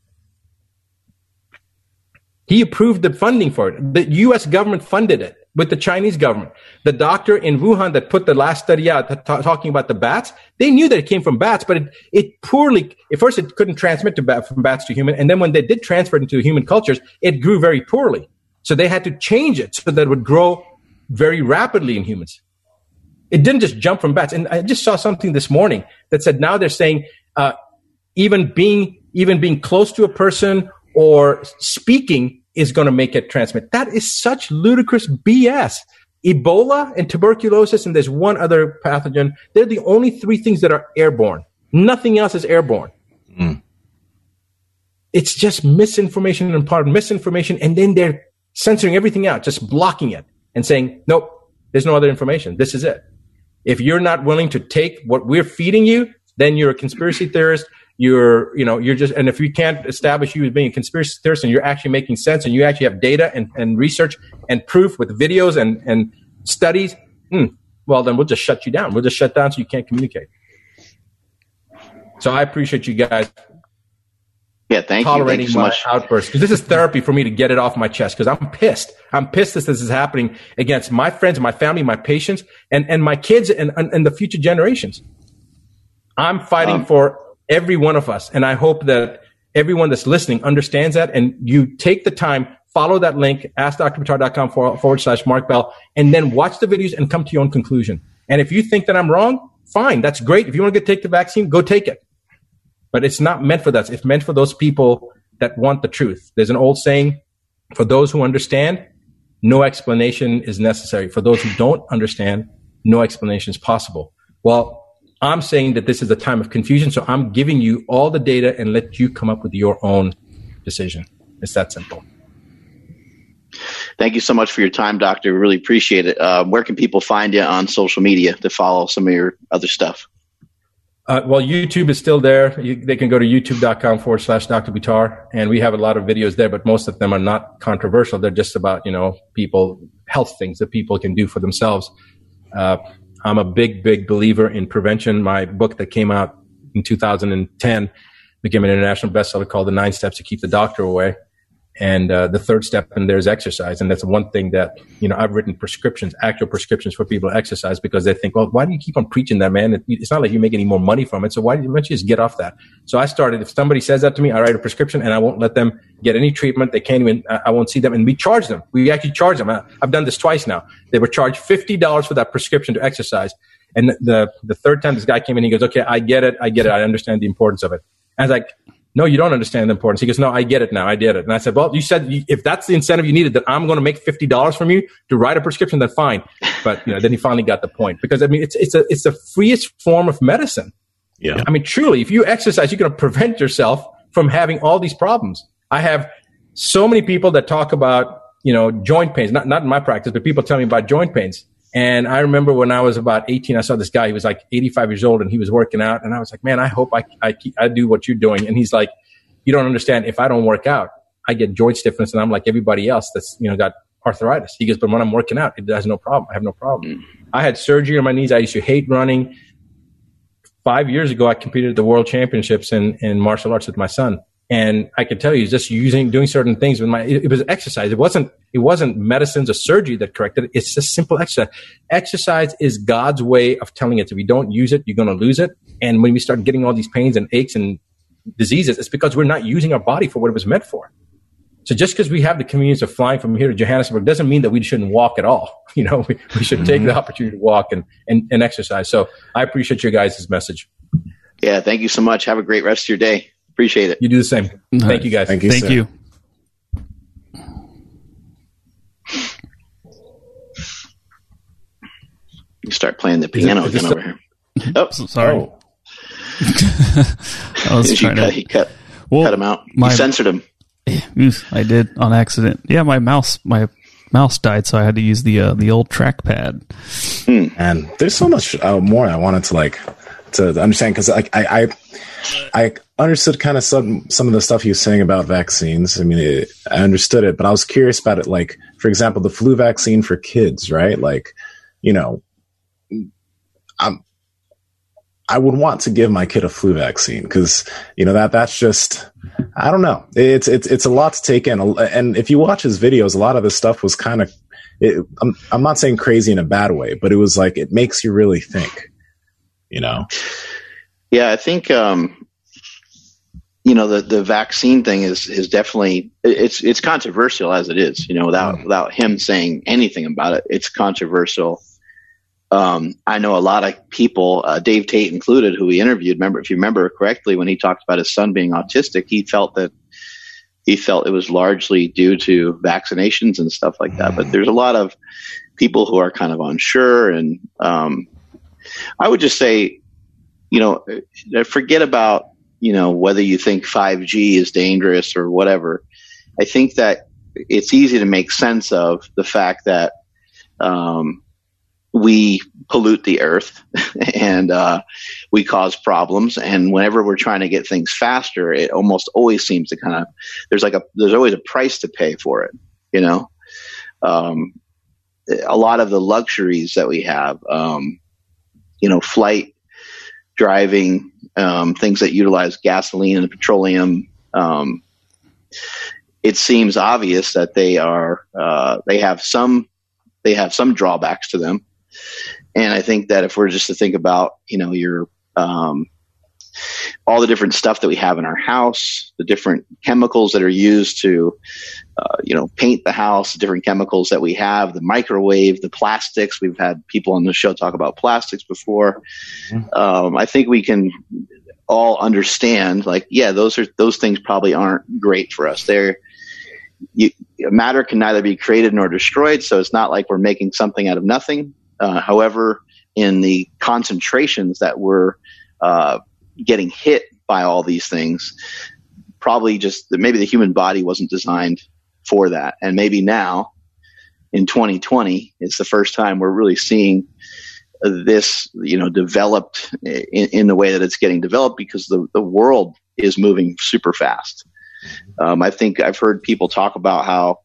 He approved the funding for it. The US government funded it with the Chinese government. The doctor in Wuhan that put the last study out t- talking about the bats, they knew that it came from bats, but it, it poorly, at first it couldn't transmit bat, from bats to human. And then when they did transfer it into human cultures, it grew very poorly. So they had to change it so that it would grow very rapidly in humans. It didn't just jump from bats. And I just saw something this morning that said now they're saying uh, even being even being close to a person or speaking is going to make it transmit. That is such ludicrous BS. Ebola and tuberculosis, and there's one other pathogen. They're the only three things that are airborne. Nothing else is airborne. Mm. It's just misinformation and part misinformation, and then they're censoring everything out, just blocking it and saying, nope, there's no other information. This is it. If you're not willing to take what we're feeding you, then you're a conspiracy theorist. You're, you know, you're just, and if we can't establish you as being a conspiracy theorist and you're actually making sense and you actually have data and, and research and proof with videos and, and studies, hmm, well, then we'll just shut you down. We'll just shut down so you can't communicate. So I appreciate you guys yeah, thank tolerating you. Thank you my so outbursts because this is therapy for me to get it off my chest because I'm pissed. I'm pissed that this is happening against my friends, my family, my patients, and, and my kids and, and, and the future generations. I'm fighting um, for every one of us. And I hope that everyone that's listening understands that and you take the time, follow that link, askdrbuttar.com forward, forward slash Mark Bell, and then watch the videos and come to your own conclusion. And if you think that I'm wrong, fine. That's great. If you want to take the vaccine, go take it but it's not meant for that. It's meant for those people that want the truth. There's an old saying for those who understand, no explanation is necessary. For those who don't understand, no explanation is possible. Well, I'm saying that this is a time of confusion, so I'm giving you all the data and let you come up with your own decision. It's that simple. Thank you so much for your time, Doctor. We really appreciate it. Uh, where can people find you on social media to follow some of your other stuff? Uh, well, YouTube is still there. You, they can go to youtube.com forward slash Dr. Buttar, and we have a lot of videos there, but most of them are not controversial. They're just about, you know, people, health things that people can do for themselves. Uh, I'm a big, big believer in prevention. My book that came out in 2010 became an international bestseller called The Nine Steps to Keep the Doctor Away. And uh, the third step in there is exercise, and that's one thing that you know I've written prescriptions, actual prescriptions for people to exercise because they think, well, why do you keep on preaching that, man? It's not like you make any more money from it, so why don't you just get off that? So I started. If somebody says that to me, I write a prescription, and I won't let them get any treatment. They can't even. I won't see them, and we charge them. We actually charge them. I've done this twice now. They were charged fifty dollars for that prescription to exercise, and the the third time this guy came in, he goes, okay, I get it, I get it, I understand the importance of it. And I was like, no, you don't understand the importance. He goes, no, I get it now. I did it. And I said, well, you said if that's the incentive you needed, that I'm going to make $50 from you to write a prescription, then fine. But, you know, then he finally got the point because I mean, it's, it's a, it's the freest form of medicine. Yeah. I mean, truly, if you exercise, you're going to prevent yourself from having all these problems. I have so many people that talk about, you know, joint pains, not, not in my practice, but people tell me about joint pains. And I remember when I was about 18, I saw this guy. He was like 85 years old and he was working out. And I was like, man, I hope I, I, I do what you're doing. And he's like, you don't understand. If I don't work out, I get joint stiffness and I'm like everybody else that's, you know, got arthritis. He goes, but when I'm working out, it has no problem. I have no problem. Mm. I had surgery on my knees. I used to hate running. Five years ago, I competed at the world championships in, in martial arts with my son. And I can tell you, just using, doing certain things with my, it, it was exercise. It wasn't, it wasn't medicines or surgery that corrected it. It's just simple exercise. Exercise is God's way of telling us if we don't use it, you're going to lose it. And when we start getting all these pains and aches and diseases, it's because we're not using our body for what it was meant for. So just because we have the convenience of flying from here to Johannesburg doesn't mean that we shouldn't walk at all. You know, we, we should take mm-hmm. the opportunity to walk and, and, and exercise. So I appreciate your guys' message. Yeah, thank you so much. Have a great rest of your day. Appreciate it. You do the same. Thank you, guys. Thank you. Thank you. You start playing the piano again over here. Oh, sorry. Oh. I was trying cut, to he cut, well, cut him out. My, you censored him. I did on accident. Yeah, my mouse, my mouse died, so I had to use the uh, the old trackpad. Hmm. And there's so much uh, more I wanted to like to understand because like I, I I understood kind of some some of the stuff he was saying about vaccines. I mean, it, I understood it, but I was curious about it. Like, for example, the flu vaccine for kids, right? Like, you know, I'm I would want to give my kid a flu vaccine because you know that that's just I don't know. It's it's it's a lot to take in. And if you watch his videos, a lot of this stuff was kind of. I'm I'm not saying crazy in a bad way, but it was like it makes you really think. You know. Yeah, I think um, you know the the vaccine thing is is definitely it's it's controversial as it is. You know, without mm. without him saying anything about it, it's controversial um, I know a lot of people, uh, Dave Tate included, who we interviewed. Remember, if you remember correctly, when he talked about his son being autistic, he felt that he felt it was largely due to vaccinations and stuff like that. But there's a lot of people who are kind of unsure, and um, I would just say, you know, forget about you know whether you think 5G is dangerous or whatever. I think that it's easy to make sense of the fact that um, we pollute the earth and uh, we cause problems. And whenever we're trying to get things faster, it almost always seems to kind of there's like a there's always a price to pay for it. You know, um, a lot of the luxuries that we have, um, you know, flight, driving, um, things that utilize gasoline and petroleum. Um, it seems obvious that they are uh, they have some they have some drawbacks to them and I think that if we're just to think about, you know, your um, all the different stuff that we have in our house, the different chemicals that are used to, uh, you know, paint the house, the different chemicals that we have, the microwave, the plastics. We've had people on the show talk about plastics before. Mm-hmm. Um, I think we can all understand, like, yeah, those are those things probably aren't great for us. They're you, matter can neither be created nor destroyed, so it's not like we're making something out of nothing. Uh, however, in the concentrations that were uh, getting hit by all these things, probably just maybe the human body wasn't designed for that. And maybe now in 2020, it's the first time we're really seeing this, you know, developed in, in the way that it's getting developed because the, the world is moving super fast. Um, I think I've heard people talk about how,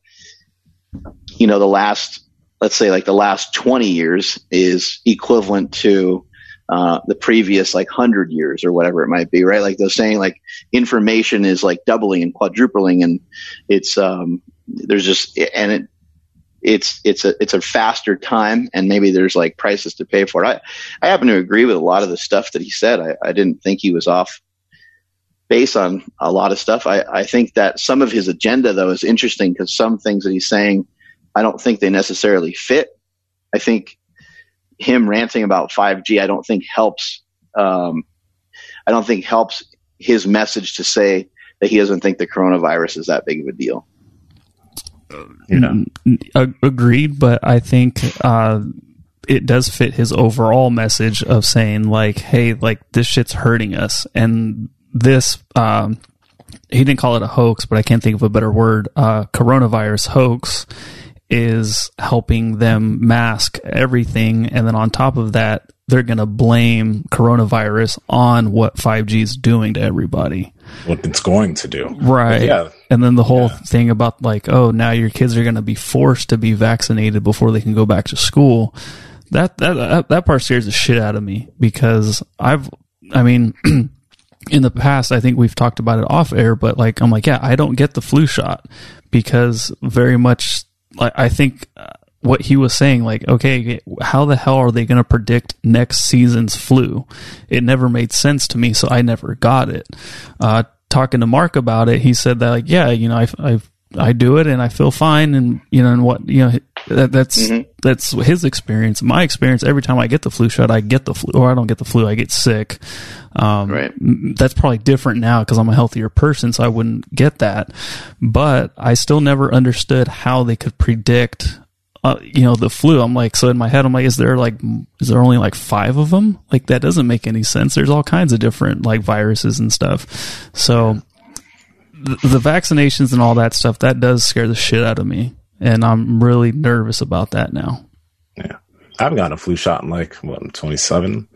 you know, the last let's say like the last 20 years is equivalent to uh, the previous like 100 years or whatever it might be right? Like they're saying like information is like doubling and quadrupling and it's um there's just and it it's it's a it's a faster time and maybe there's like prices to pay for it. I i happen to agree with a lot of the stuff that he said. I, I didn't think he was off base on a lot of stuff. I i think that some of his agenda though is interesting because some things that he's saying I don't think they necessarily fit. I think him ranting about 5G, I don't think helps. Um, I don't think helps his message to say that he doesn't think the coronavirus is that big of a deal. Yeah. Agreed, but I think uh, it does fit his overall message of saying like, "Hey, like this shit's hurting us," and this um, he didn't call it a hoax, but I can't think of a better word. Uh, coronavirus hoax is helping them mask everything. And then on top of that, they're going to blame coronavirus on what 5G is doing to everybody. What it's going to do. Right. yeah. And then the whole yeah. thing about like, oh, now your kids are going to be forced to be vaccinated before they can go back to school. That, that, that part scares the shit out of me because I've, I mean, in the past, I think we've talked about it off air, but like, I'm like, yeah, I don't get the flu shot because very much, I think uh, what he was saying, like, okay, how the hell are they going to predict next season's flu? It never made sense to me, so I never got it. Uh, talking to Mark about it, he said that, like, yeah, you know, I, I, I do it and I feel fine, and you know, and what you know, that, that's mm-hmm. that's his experience. My experience, every time I get the flu shot, I get the flu, or I don't get the flu, I get sick. Um, right. That's probably different now because I'm a healthier person, so I wouldn't get that. But I still never understood how they could predict uh, you know, the flu. I'm like, so in my head, I'm like, is there like, is there only like five of them? Like that doesn't make any sense. There's all kinds of different like viruses and stuff. So the, the vaccinations and all that stuff, that does scare the shit out of me. And I'm really nervous about that now. Yeah. I haven't gotten a flu shot in like, what, I'm 27?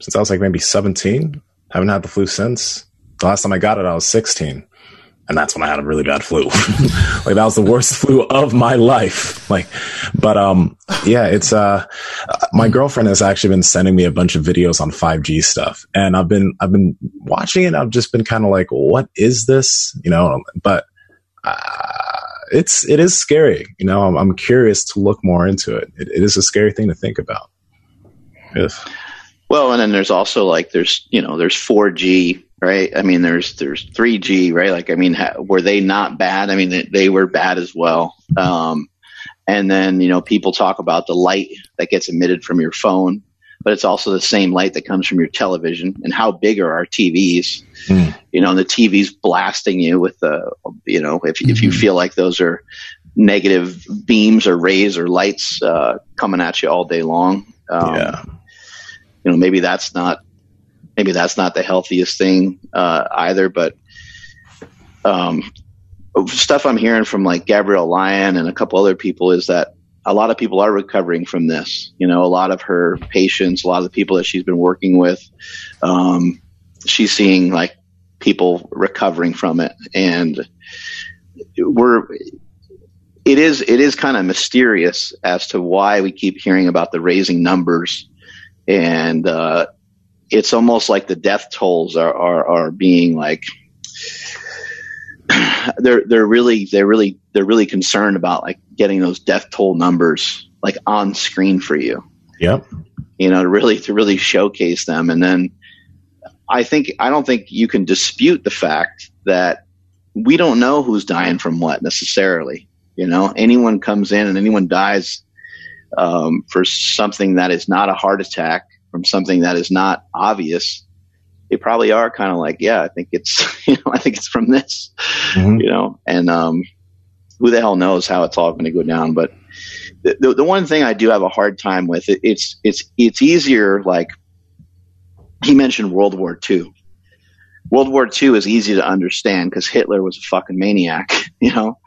Since I was like maybe 17. I Haven't had the flu since. The last time I got it, I was 16 and that's when I had a really bad flu. like that was the worst flu of my life. Like, but um, yeah, it's uh, my girlfriend has actually been sending me a bunch of videos on 5G stuff, and I've been I've been watching it. I've just been kind of like, what is this? You know, but. Uh, it's it is scary, you know. I'm, I'm curious to look more into it. it. It is a scary thing to think about. If well, and then there's also like there's you know there's 4G right? I mean, there's there's 3G, right? Like, I mean, ha- were they not bad? I mean, they, they were bad as well. Um, and then you know, people talk about the light that gets emitted from your phone, but it's also the same light that comes from your television. And how big are our TVs? Mm. You know, and the TV's blasting you with the, you know, if mm-hmm. if you hmm. feel like those are negative beams or rays or lights uh, coming at you all day long. Um, yeah. You know, maybe that's not maybe that's not the healthiest thing uh, either. But um, stuff I'm hearing from like Gabrielle Lyon and a couple other people is that a lot of people are recovering from this. You know, a lot of her patients, a lot of the people that she's been working with, um, she's seeing like people recovering from it, and we're. It is it is kind of mysterious as to why we keep hearing about the raising numbers, and uh, it's almost like the death tolls are, are, are being like they're they're really they're really they're really concerned about like getting those death toll numbers like on screen for you. Yep. You know, to really to really showcase them and then I think I don't think you can dispute the fact that we don't know who's dying from what necessarily. You know, anyone comes in and anyone dies um, for something that is not a heart attack from something that is not obvious, they probably are kind of like, yeah, I think it's, you know, I think it's from this, mm-hmm. you know, and, um, who the hell knows how it's all going to go down. But the, the, the, one thing I do have a hard time with it, it's, it's, it's easier. Like he mentioned World War II. World War II is easy to understand because Hitler was a fucking maniac, you know?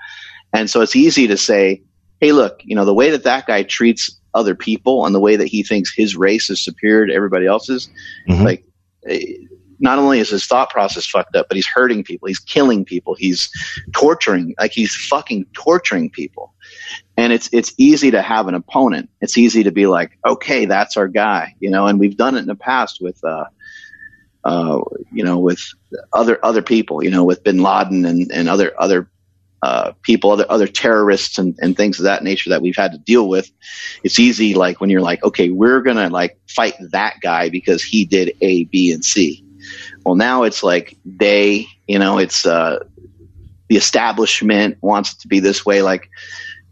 And so it's easy to say, hey, look, you know, the way that that guy treats other people and the way that he thinks his race is superior to everybody else's. Mm-hmm. Like, eh, not only is his thought process fucked up, but he's hurting people. He's killing people. He's torturing, like he's fucking torturing people. And it's it's easy to have an opponent. It's easy to be like, okay, that's our guy, you know. And we've done it in the past with, uh, uh, you know, with other other people, you know, with Bin Laden and, and other other uh, people, other other terrorists and, and things of that nature that we've had to deal with. It's easy, like when you're like, okay, we're gonna like fight that guy because he did A, B, and C. Well, now it's like they, you know, it's uh, the establishment wants it to be this way, like.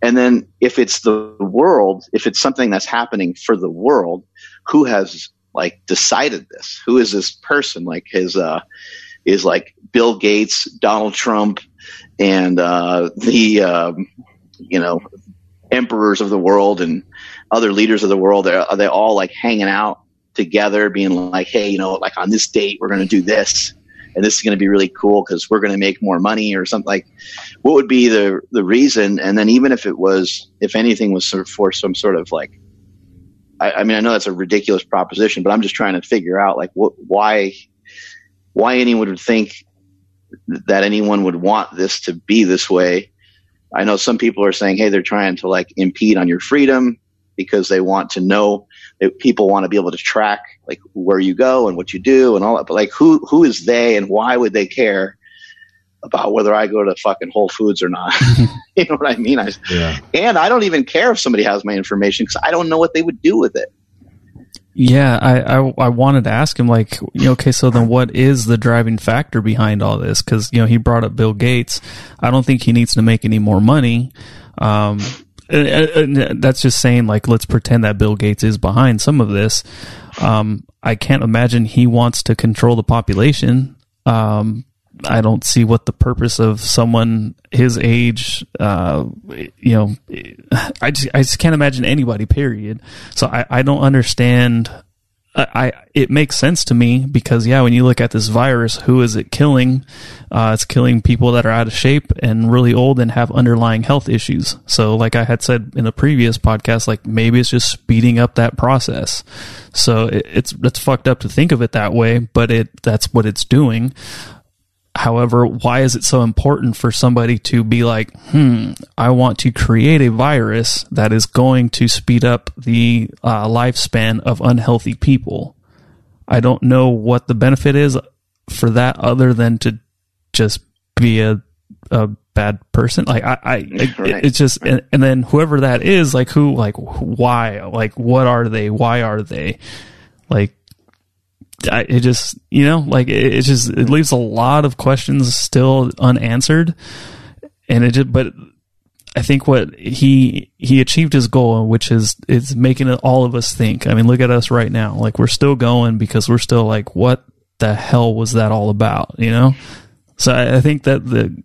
And then if it's the world, if it's something that's happening for the world, who has like decided this? Who is this person? Like his uh is like Bill Gates, Donald Trump, and uh, the um, you know emperors of the world and other leaders of the world. Are, are they all like hanging out together, being like, hey, you know, like on this date we're going to do this, and this is going to be really cool because we're going to make more money or something like what would be the the reason? And then even if it was if anything was sort of for some sort of like I, I mean i know that's a ridiculous proposition but i'm just trying to figure out like what why why anyone would think that anyone would want this to be this way. I know some people are saying hey they're trying to like impede on your freedom because they want to know people want to be able to track like where you go and what you do and all that. But like, who who is they and why would they care about whether I go to fucking Whole Foods or not? you know what I mean? I, yeah. And I don't even care if somebody has my information because I don't know what they would do with it. Yeah, I, I, I wanted to ask him like, you know, okay, so then what is the driving factor behind all this? Because you know he brought up Bill Gates. I don't think he needs to make any more money. Um, that's just saying like let's pretend that Bill Gates is behind some of this. Um, I can't imagine he wants to control the population. Um, I don't see what the purpose of someone his age, uh, you know, I just, I just can't imagine anybody, period. So I, I don't understand I, it makes sense to me because yeah, when you look at this virus, who is it killing? Uh, it's killing people that are out of shape and really old and have underlying health issues. So, like I had said in the previous podcast, like maybe it's just speeding up that process. So it, it's it's fucked up to think of it that way, but it that's what it's doing. However, why is it so important for somebody to be like, hmm, I want to create a virus that is going to speed up the uh, lifespan of unhealthy people? I don't know what the benefit is for that other than to just be a, a bad person. Like I, I right. it's just, and, and then whoever that is, like who, like why, like what are they? Why are they? Like I, it just you know like it, it, just it leaves a lot of questions still unanswered. And it just but i think what he he achieved his goal which is is making all of us think. I mean look at us right now. Like we're still going because we're still like what the hell was that all about you know? So i, I think that the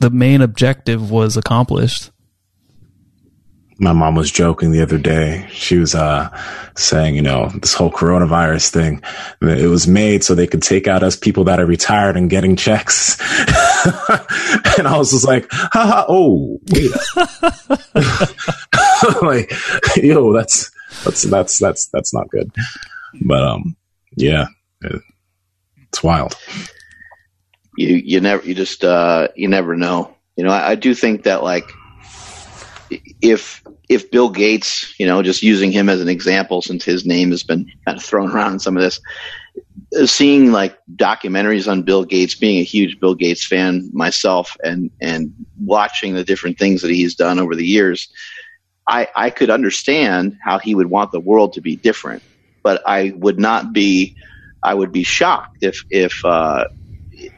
the main objective was accomplished my mom was joking the other day. She was uh, saying, you know, this whole coronavirus thing, it was made so they could take out us people that are retired and getting checks. and I was just like, haha, oh, wait. like, yo, that's, that's, that's, that's, that's not good. But, um, yeah, it, it's wild. You, you never, you just, uh, you never know. You know, I, I do think that like, if if Bill Gates, you know, just using him as an example, since his name has been kind of thrown around in some of this, seeing like documentaries on Bill Gates, being a huge Bill Gates fan myself, and and watching the different things that he's done over the years, I I could understand how he would want the world to be different, but I would not be, I would be shocked if if uh,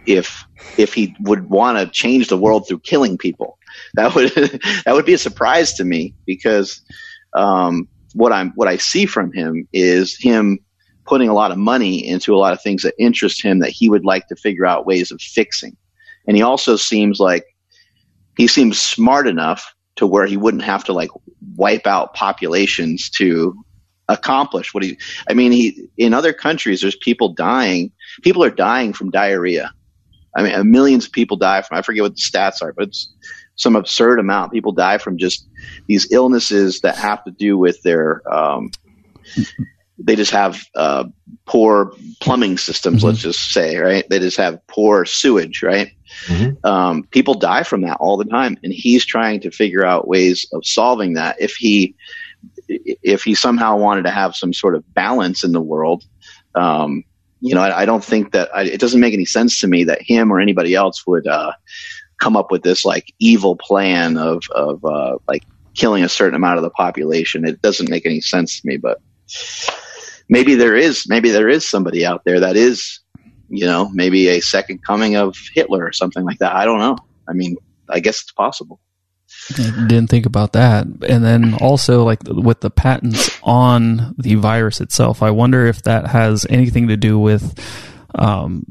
if if he would want to change the world through killing people that would that would be a surprise to me because um, what I'm what I see from him is him putting a lot of money into a lot of things that interest him that he would like to figure out ways of fixing, and he also seems like he seems smart enough to where he wouldn't have to like wipe out populations to accomplish what he i mean he in other countries there's people dying people are dying from diarrhea. I mean millions of people die from i forget what the stats are but it's some absurd amount. People die from just these illnesses that have to do with their. Um, they just have uh, poor plumbing systems. Mm-hmm. Let's just say, right? They just have poor sewage, right? Mm-hmm. Um, people die from that all the time, and he's trying to figure out ways of solving that. If he, if he somehow wanted to have some sort of balance in the world, um, you know, I, I, don't think that I, it doesn't make any sense to me that him or anybody else would uh, come up with this like evil plan of of uh, like killing a certain amount of the population. It doesn't make any sense to me, but maybe there is maybe there is somebody out there that is you know maybe a second coming of Hitler or something like that. I don't know. I mean, I guess it's possible. I didn't think about that. And then also, like with the patents on the virus itself, I wonder if that has anything to do with um,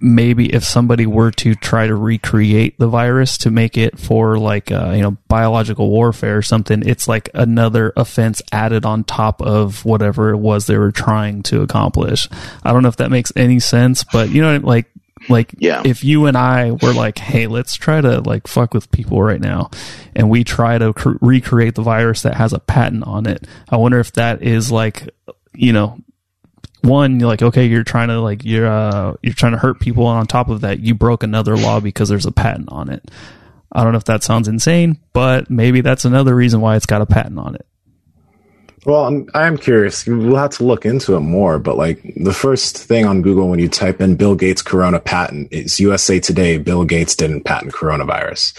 maybe if somebody were to try to recreate the virus to make it for like uh, you know biological warfare or something it's like another offense added on top of whatever it was they were trying to accomplish i don't know if that makes any sense but you know like Like, Yeah. if you and I were like, hey, let's try to like fuck with people right now, and we try to cr- recreate the virus that has a patent on it, I wonder if that is like, you know, one, you're like, okay, you're trying to like, you're, uh, you're trying to hurt people. And on top of that, you broke another law because there's a patent on it. I don't know if that sounds insane, but maybe that's another reason why it's got a patent on it. Well, I'm, I am curious. We'll have to look into it more. But like the first thing on Google when you type in Bill Gates Corona patent is USA Today. Bill Gates didn't patent coronavirus.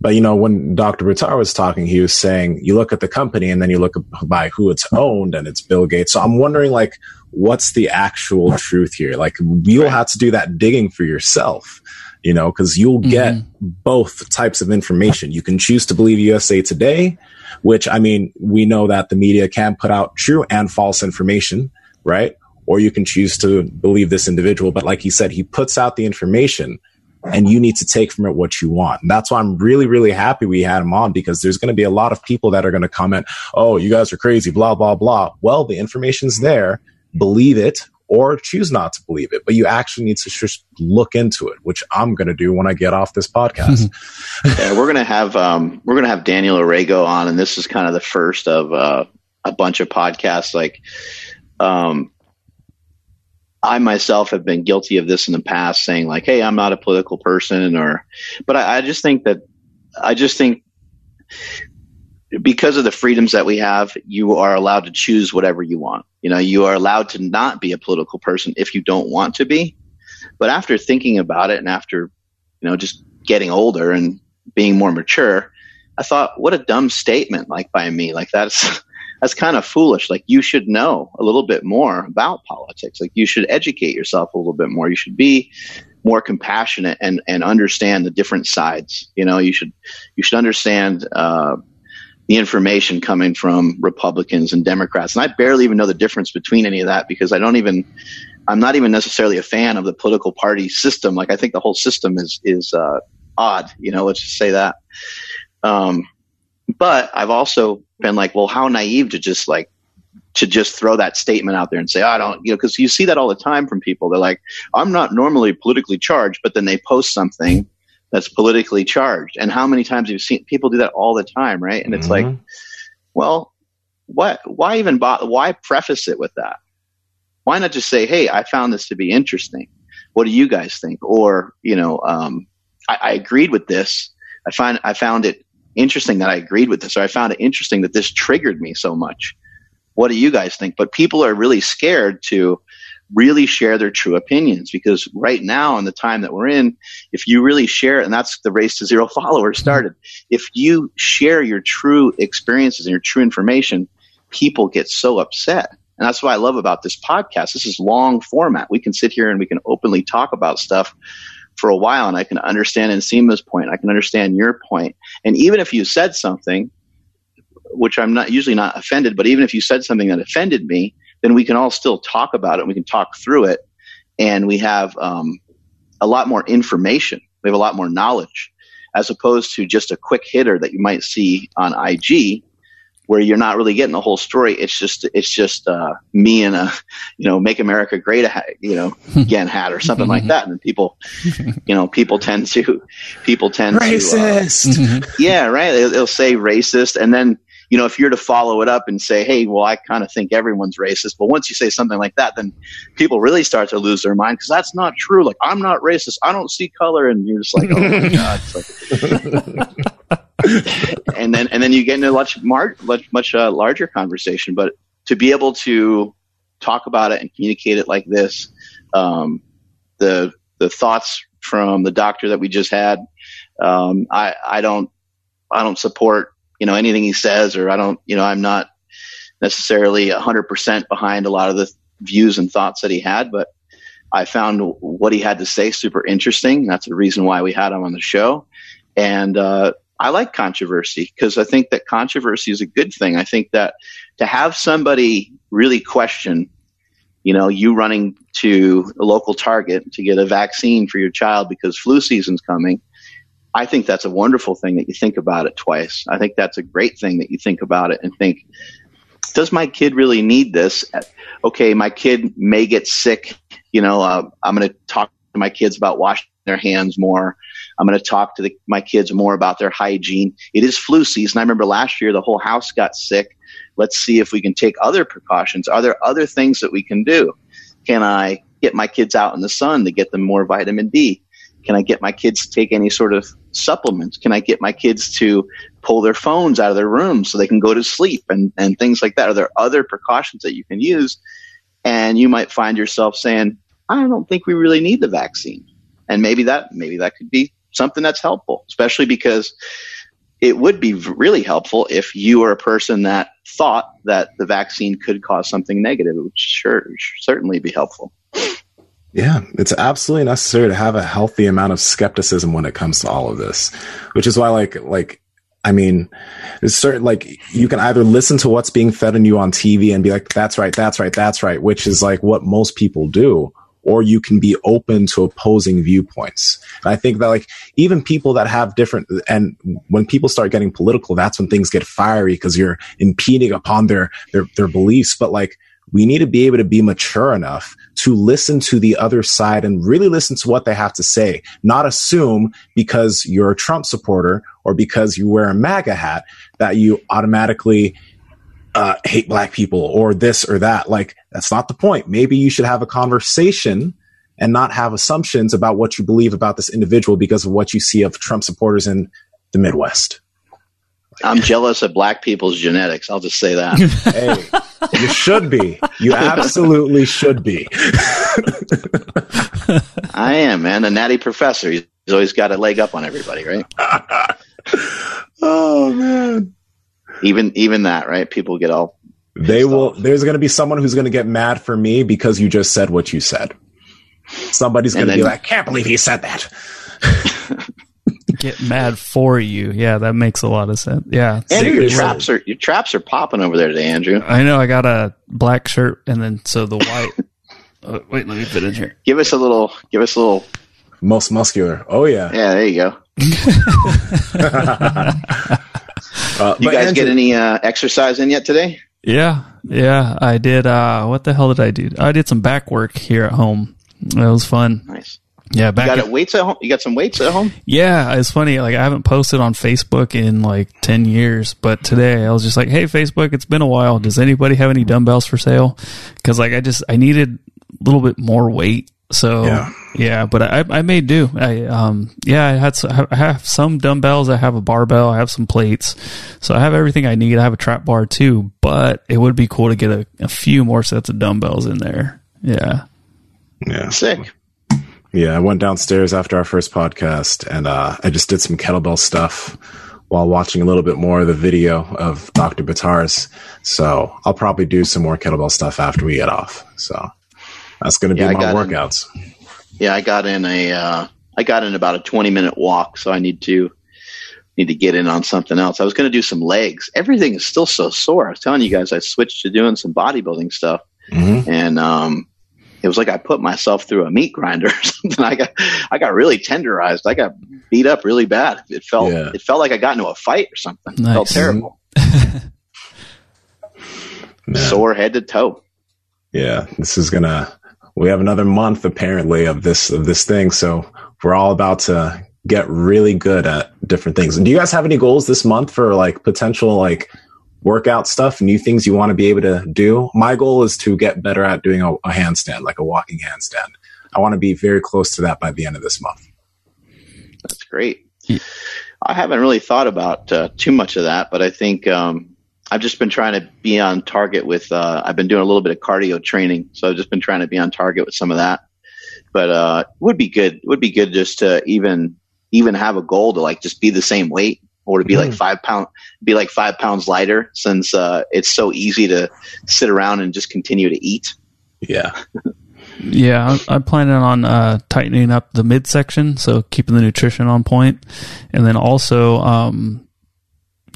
But you know, when Dr. Buttar was talking, he was saying you look at the company and then you look by who it's owned, and it's Bill Gates. So I'm wondering, like, what's the actual truth here? Like, you'll have to do that digging for yourself. You know, because you'll get mm-hmm. both types of information. You can choose to believe USA Today, which I mean, we know that the media can put out true and false information, right? Or you can choose to believe this individual. But like he said, he puts out the information and you need to take from it what you want. And that's why I'm really, really happy we had him on because there's going to be a lot of people that are going to comment, Oh, you guys are crazy, blah, blah, blah. Well, the information's there. Believe it or choose not to believe it, but you actually need to just look into it, which I'm going to do when I get off this podcast. Yeah, we're gonna have um, we're gonna have Daniel Orego on, and this is kind of the first of uh, a bunch of podcasts. Like, um, I myself have been guilty of this in the past, saying like, "Hey, I'm not a political person," or, but I, I just think that I just think because of the freedoms that we have, you are allowed to choose whatever you want. You know, you are allowed to not be a political person if you don't want to be. But after thinking about it and after, you know, just getting older and being more mature, I thought, what a dumb statement, like by me. Like that's that's kind of foolish. Like you should know a little bit more about politics. Like you should educate yourself a little bit more. You should be more compassionate and and understand the different sides. You know, you should you should understand uh, the information coming from Republicans and Democrats. And I barely even know the difference between any of that because I don't even I'm not even necessarily a fan of the political party system. Like I think the whole system is is uh, odd. You know, let's just say that. Um, but I've also been like, well, how naive to just like to just throw that statement out there and say, I don't, you know, because you see that all the time from people. They're like, I'm not normally politically charged, but then they post something that's politically charged. And how many times you've you seen people do that all the time, right? And it's like, Mhm. well, what? Why even? Why preface it with that? Why not just say, "Hey, I found this to be interesting. What do you guys think?" Or, you know, um, I, I agreed with this. I find I found it interesting that I agreed with this, or I found it interesting that this triggered me so much. What do you guys think? But people are really scared to really share their true opinions because right now in the time that we're in if you really share and that's the race to zero followers started if you share your true experiences and your true information people get so upset. And that's what i love about this podcast. This is long format. We can sit here and we can openly talk about stuff for a while and i can understand and Nsima's point. I can understand your point. And even if you said something which i'm not usually not offended but even if you said something that offended me then we can all still talk about it and we can talk through it. And we have um, a lot more information. We have a lot more knowledge as opposed to just a quick hitter that you might see on ig where you're not really getting the whole story. It's just it's just uh, me and a you know make america great a- you know again hat or something like that. And people you know people tend to people tend to uh, Racist. yeah, right. They'll, they'll say racist, and then you know if you're to follow it up and say, "Hey, well, I kind of think everyone's racist," but once you say something like that, then people really start to lose their mind because that's not true. Like, I'm not racist. I don't see color, and you're just like, "Oh my god!" Like, and then and then you get into a much much much uh, larger conversation. But to be able to talk about it and communicate it like this, um, the the thoughts from the doctor that we just had, um, I I don't I don't support you know anything he says, or I don't you know I'm not necessarily hundred percent behind a lot of the views and thoughts that he had, but I found what he had to say super interesting. That's the reason why we had him on the show, and uh, I like controversy because I think that controversy is a good thing. I think that to have somebody really question, you know, you running to a local Target to get a vaccine for your child because flu season's coming. I think that's a wonderful thing that you think about it twice. I think that's a great thing that you think about it and think, does my kid really need this? Okay, my kid may get sick. You know, uh, I'm going to talk to my kids about washing their hands more. I'm going to talk to the, my kids more about their hygiene. It is flu season. I remember last year the whole house got sick. Let's see if we can take other precautions. Are there other things that we can do? Can I get my kids out in the sun to get them more vitamin D? Can I get my kids to take any sort of supplements? Can I get my kids to pull their phones out of their rooms so they can go to sleep and, and things like that? Are there other precautions that you can use? And you might find yourself saying, I don't think we really need the vaccine. And maybe that, maybe that could be something that's helpful, especially because it would be really helpful if you were a person that thought that the vaccine could cause something negative. It would sure, certainly be helpful. Yeah, it's absolutely necessary to have a healthy amount of skepticism when it comes to all of this, which is why, like, like, I mean, it's certain, like, you can either listen to what's being fed on you on TV and be like, that's right, that's right, that's right, which is like what most people do, or you can be open to opposing viewpoints. And I think that like even people that have different, and when people start getting political, that's when things get fiery because you're impeding upon their, their, their beliefs. But like, we need to be able to be mature enough to listen to the other side and really listen to what they have to say, not assume because you're a Trump supporter or because you wear a MAGA hat that you automatically uh, hate black people or this or that. Like, that's not the point. Maybe you should have a conversation and not have assumptions about what you believe about this individual because of what you see of Trump supporters in the Midwest. I'm jealous of black people's genetics. I'll just say that. hey, you should be. You absolutely should be. I am, man. The natty professor. He's always got a leg up on everybody, right? oh man even even that, right? People get all they will. Off. There's going to be someone who's going to get mad for me because you just said what you said. Somebody's going to be like, "Can't believe he said that." get mad for you. Yeah, that makes a lot of sense. Yeah, Andrew, your traps are your traps are popping over there today, Andrew. I know. I got a black shirt and then so the white. oh, wait, let me fit in here. Give us a little. Give us a little. Most muscular. Oh yeah. Yeah, there you go. Uh, you guys Andrew, get any uh, exercise in yet today? Yeah, yeah, I did. Uh, what the hell did I do? I did some back work here at home. That was fun. Nice. Yeah, back you got at, weights at home. You got some weights at home. Yeah, it's funny. Like I haven't posted on Facebook in like ten years, but today I was just like, "Hey, Facebook, it's been a while. Does anybody have any dumbbells for sale?" Because like I just I needed a little bit more weight so yeah, yeah but I, I may do. I um yeah, I had I have some dumbbells. I have a barbell. I have some plates. So I have everything I need. I have a trap bar too. But it would be cool to get a, a few more sets of dumbbells in there. Yeah. Yeah. Sick. Yeah, I went downstairs after our first podcast and uh, I just did some kettlebell stuff while watching a little bit more of the video of Dr. Buttar's. So I'll probably do some more kettlebell stuff after we get off. So that's going to yeah, be my workouts. In, yeah, I got in a uh, I got in about a 20 minute walk, so I need to need to get in on something else. I was going to do some legs. Everything is still so sore. I was telling you guys I switched to doing some bodybuilding stuff, mm-hmm. and um, it was like I put myself through a meat grinder or something. I got I got really tenderized. I got beat up really bad. It felt yeah. it felt like I got into a fight or something. Nice. It felt terrible. Sore head to toe. Yeah, this is gonna we have another month apparently of this of this thing. So we're all about to get really good at different things. And do you guys have any goals this month for like potential like workout stuff, new things you want to be able to do? My goal is to get better at doing a, a handstand, like a walking handstand. I want to be very close to that by the end of this month. That's great. I haven't really thought about uh, too much of that, but I think um, I've just been trying to be on target with. Uh, I've been doing a little bit of cardio training, so I've just been trying to be on target with some of that. But uh, would be good. It would be good just to even even have a goal to like just be the same weight or to be mm. like five pound be like five pounds lighter since uh, it's so easy to sit around and just continue to eat. Yeah. Yeah, I'm, I'm planning on uh, tightening up the midsection, so keeping the nutrition on point, and then also um,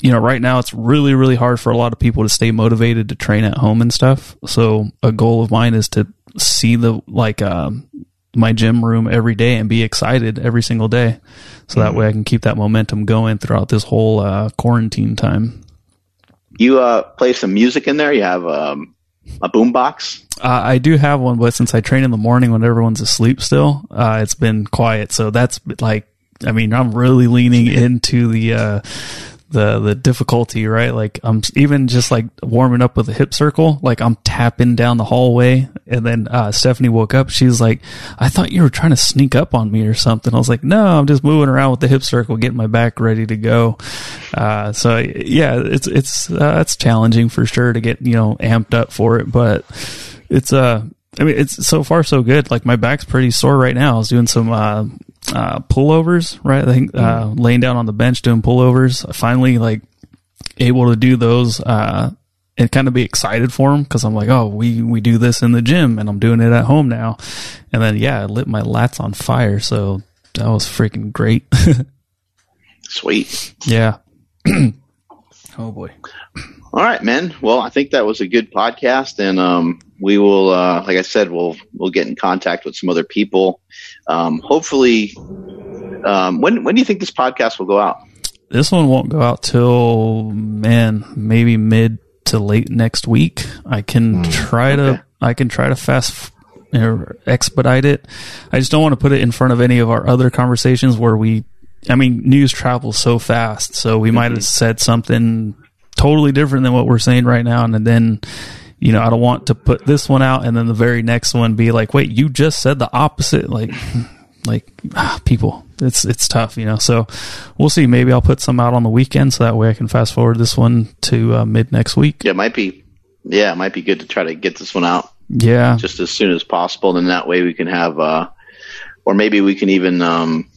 you know, right now it's really, really hard for a lot of people to stay motivated to train at home and stuff. So a goal of mine is to see the, like, um, my gym room every day and be excited every single day. So that mm-hmm. way I can keep that momentum going throughout this whole, uh, quarantine time. You, uh, play some music in there. You have, um, a boom box? Uh, I do have one, but since I train in the morning when everyone's asleep still, uh, it's been quiet. So that's like, I mean, I'm really leaning into the, uh, the the difficulty, right? Like I'm even just like warming up with a hip circle, like I'm tapping down the hallway, and then uh, Stephanie woke up. She's like, "I thought you were trying to sneak up on me or something." I was like, "No, I'm just moving around with the hip circle, getting my back ready to go." Uh, so yeah, it's it's uh, it's challenging for sure to get you know amped up for it, but it's uh I mean, it's so far so good. Like my back's pretty sore right now. I was doing some uh, uh, pullovers, right? I think uh, mm-hmm. laying down on the bench doing pullovers. I finally like able to do those uh, and kind of be excited for them because I'm like, oh, we we do this in the gym and I'm doing it at home now. And then yeah, I lit my lats on fire, so that was freaking great. Sweet. Yeah. oh boy. All right, man. Well, I think that was a good podcast, and um, we will, uh, like I said, we'll we'll get in contact with some other people. Um, hopefully, um, when when do you think this podcast will go out? This one won't go out till man, maybe mid to late next week. I can mm, try okay. to I can try to fast expedite it. I just don't want to put it in front of any of our other conversations where we I mean, news travels so fast, so we mm-hmm. might have said something totally different than what we're saying right now. And then, you know, I don't want to put this one out and then the very next one be like, wait, you just said the opposite. Like, like ah, people, it's, it's tough, you know? So we'll see. Maybe I'll put some out on the weekend so that way I can fast forward this one to uh, mid next week. Yeah, it might be, yeah, it might be good to try to get this one out. Yeah. Just as soon as possible. And that way we can have, uh, or maybe we can even, um,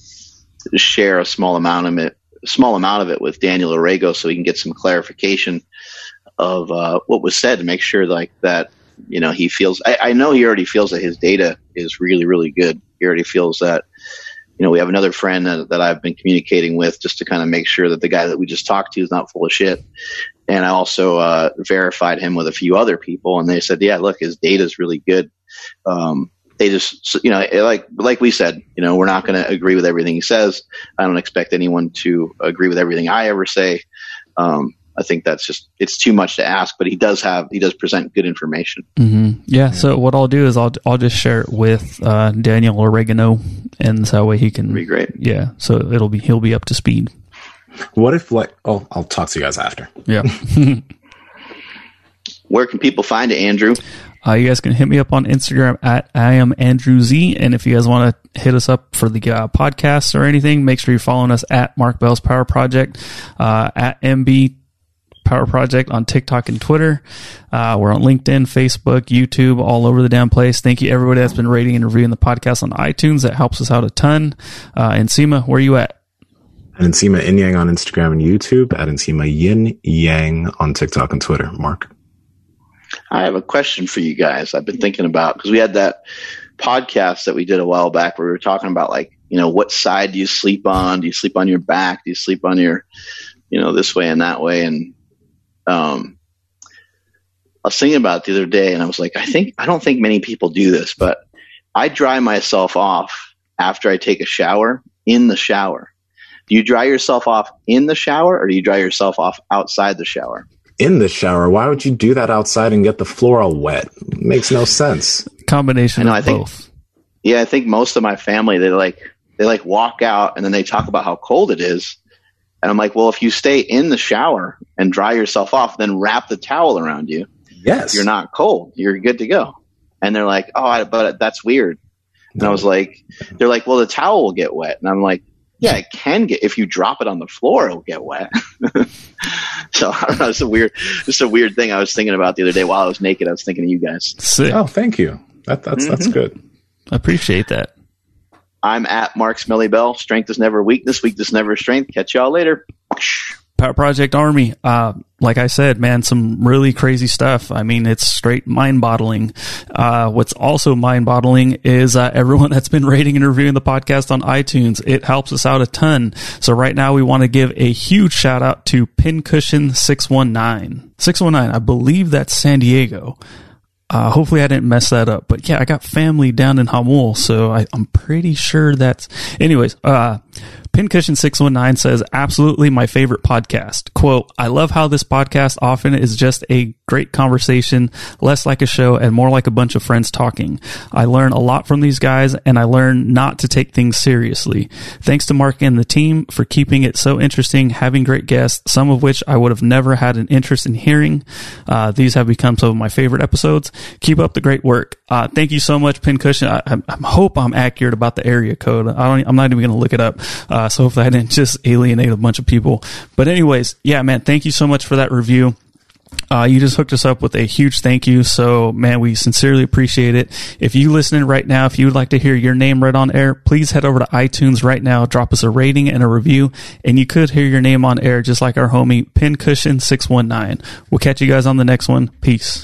share a small amount of it small amount of it with Daniel Orrego so we can get some clarification of uh, what was said to make sure like that you know he feels I, I, know he already feels that his data is really really good. He already feels that you know we have another friend that, that i've been communicating with just to kind of make sure that the guy that we just talked to is not full of shit. And i also uh, verified him with a few other people and they said yeah look his data is really good. Um, they just you know like like we said you know we're not going to agree with everything he says. I don't expect anyone to agree with everything i ever say. Um, i think that's just it's too much to ask but he does have he does present good information. Mm-hmm. yeah, yeah, so what i'll do is i'll i'll just share it with uh, daniel oregano and so that way he can be great. Yeah so it'll be he'll be up to speed. What if like oh i'll talk to you guys after. Yeah. Where can people find it andrew uh, you guys can hit me up on Instagram at I am Andrew Z. And if you guys want to hit us up for the uh, podcast or anything, make sure you're following us at Mark Bell's Power Project, uh, at MB Power Project on TikTok and Twitter. Uh, we're on LinkedIn, Facebook, YouTube, all over the damn place. Thank you everybody that's been rating and reviewing the podcast on iTunes. That helps us out a ton. Uh, and Sima, where are you at? At Nsima Inyang on Instagram and YouTube. At Nsima Inyang on TikTok and Twitter. Mark. I have a question for you guys. I've been thinking about because we had that podcast that we did a while back where we were talking about like, you know, what side do you sleep on? Do you sleep on your back? Do you sleep on your, you know, this way and that way? And um, I was thinking about it the other day, and I was like, I think I don't think many people do this, but I dry myself off after I take a shower in the shower. Do you dry yourself off in the shower, or do you dry yourself off outside the shower? In the shower. Why would you do that outside and get the floor all wet? It makes no sense. Combination I know, of I think, both. Yeah, I think most of my family they like they like walk out and then they talk about how cold it is. And I'm like, well, if you stay in the shower and dry yourself off, then wrap the towel around you. Yes. You're not cold. You're good to go. And they're like, oh, I, but that's weird. And. I was like, they're like, well, the towel will get wet. And I'm like, yeah, it can get if you drop it on the floor, it'll get wet. so I don't know. It's a weird, it's a weird thing I was thinking about the other day while I was naked. I was thinking of you guys. Sick. Oh, thank you. That, that's mm-hmm. that's good. I appreciate that. I'm at Mark Smelly Bell. Strength is never weakness. Weakness never strength. Catch y'all later. Project Army. Uh, like I said, man, some really crazy stuff. I mean, it's straight mind boggling. Uh, what's also mind boggling is uh, everyone that's been rating and reviewing the podcast on iTunes. It helps us out a ton. So right now we want to give a huge shout out to Pincushion 619. 619, I believe that's San Diego. Uh, hopefully I didn't mess that up, but yeah, I got family down in Hamul, so I, am pretty sure that's, anyways, uh, Pincushion619 says, absolutely my favorite podcast. Quote, I love how this podcast often is just a great conversation, less like a show and more like a bunch of friends talking. I learn a lot from these guys and I learn not to take things seriously. Thanks to Mark and the team for keeping it so interesting, having great guests, some of which I would have never had an interest in hearing. Uh, these have become some of my favorite episodes. Keep up the great work. Uh, thank you so much, Pincushion. I, I, I, hope I'm accurate about the area code. I am not even going to look it up. Uh, so hopefully I didn't just alienate a bunch of people. But anyways, yeah, man, thank you so much for that review. Uh, you just hooked us up with a huge thank you. So, man, we sincerely appreciate it. If you listening right now, if you would like to hear your name read on air, please head over to iTunes right now, drop us a rating and a review, and you could hear your name on air just like our homie Pincushion619. We'll catch you guys on the next one. Peace.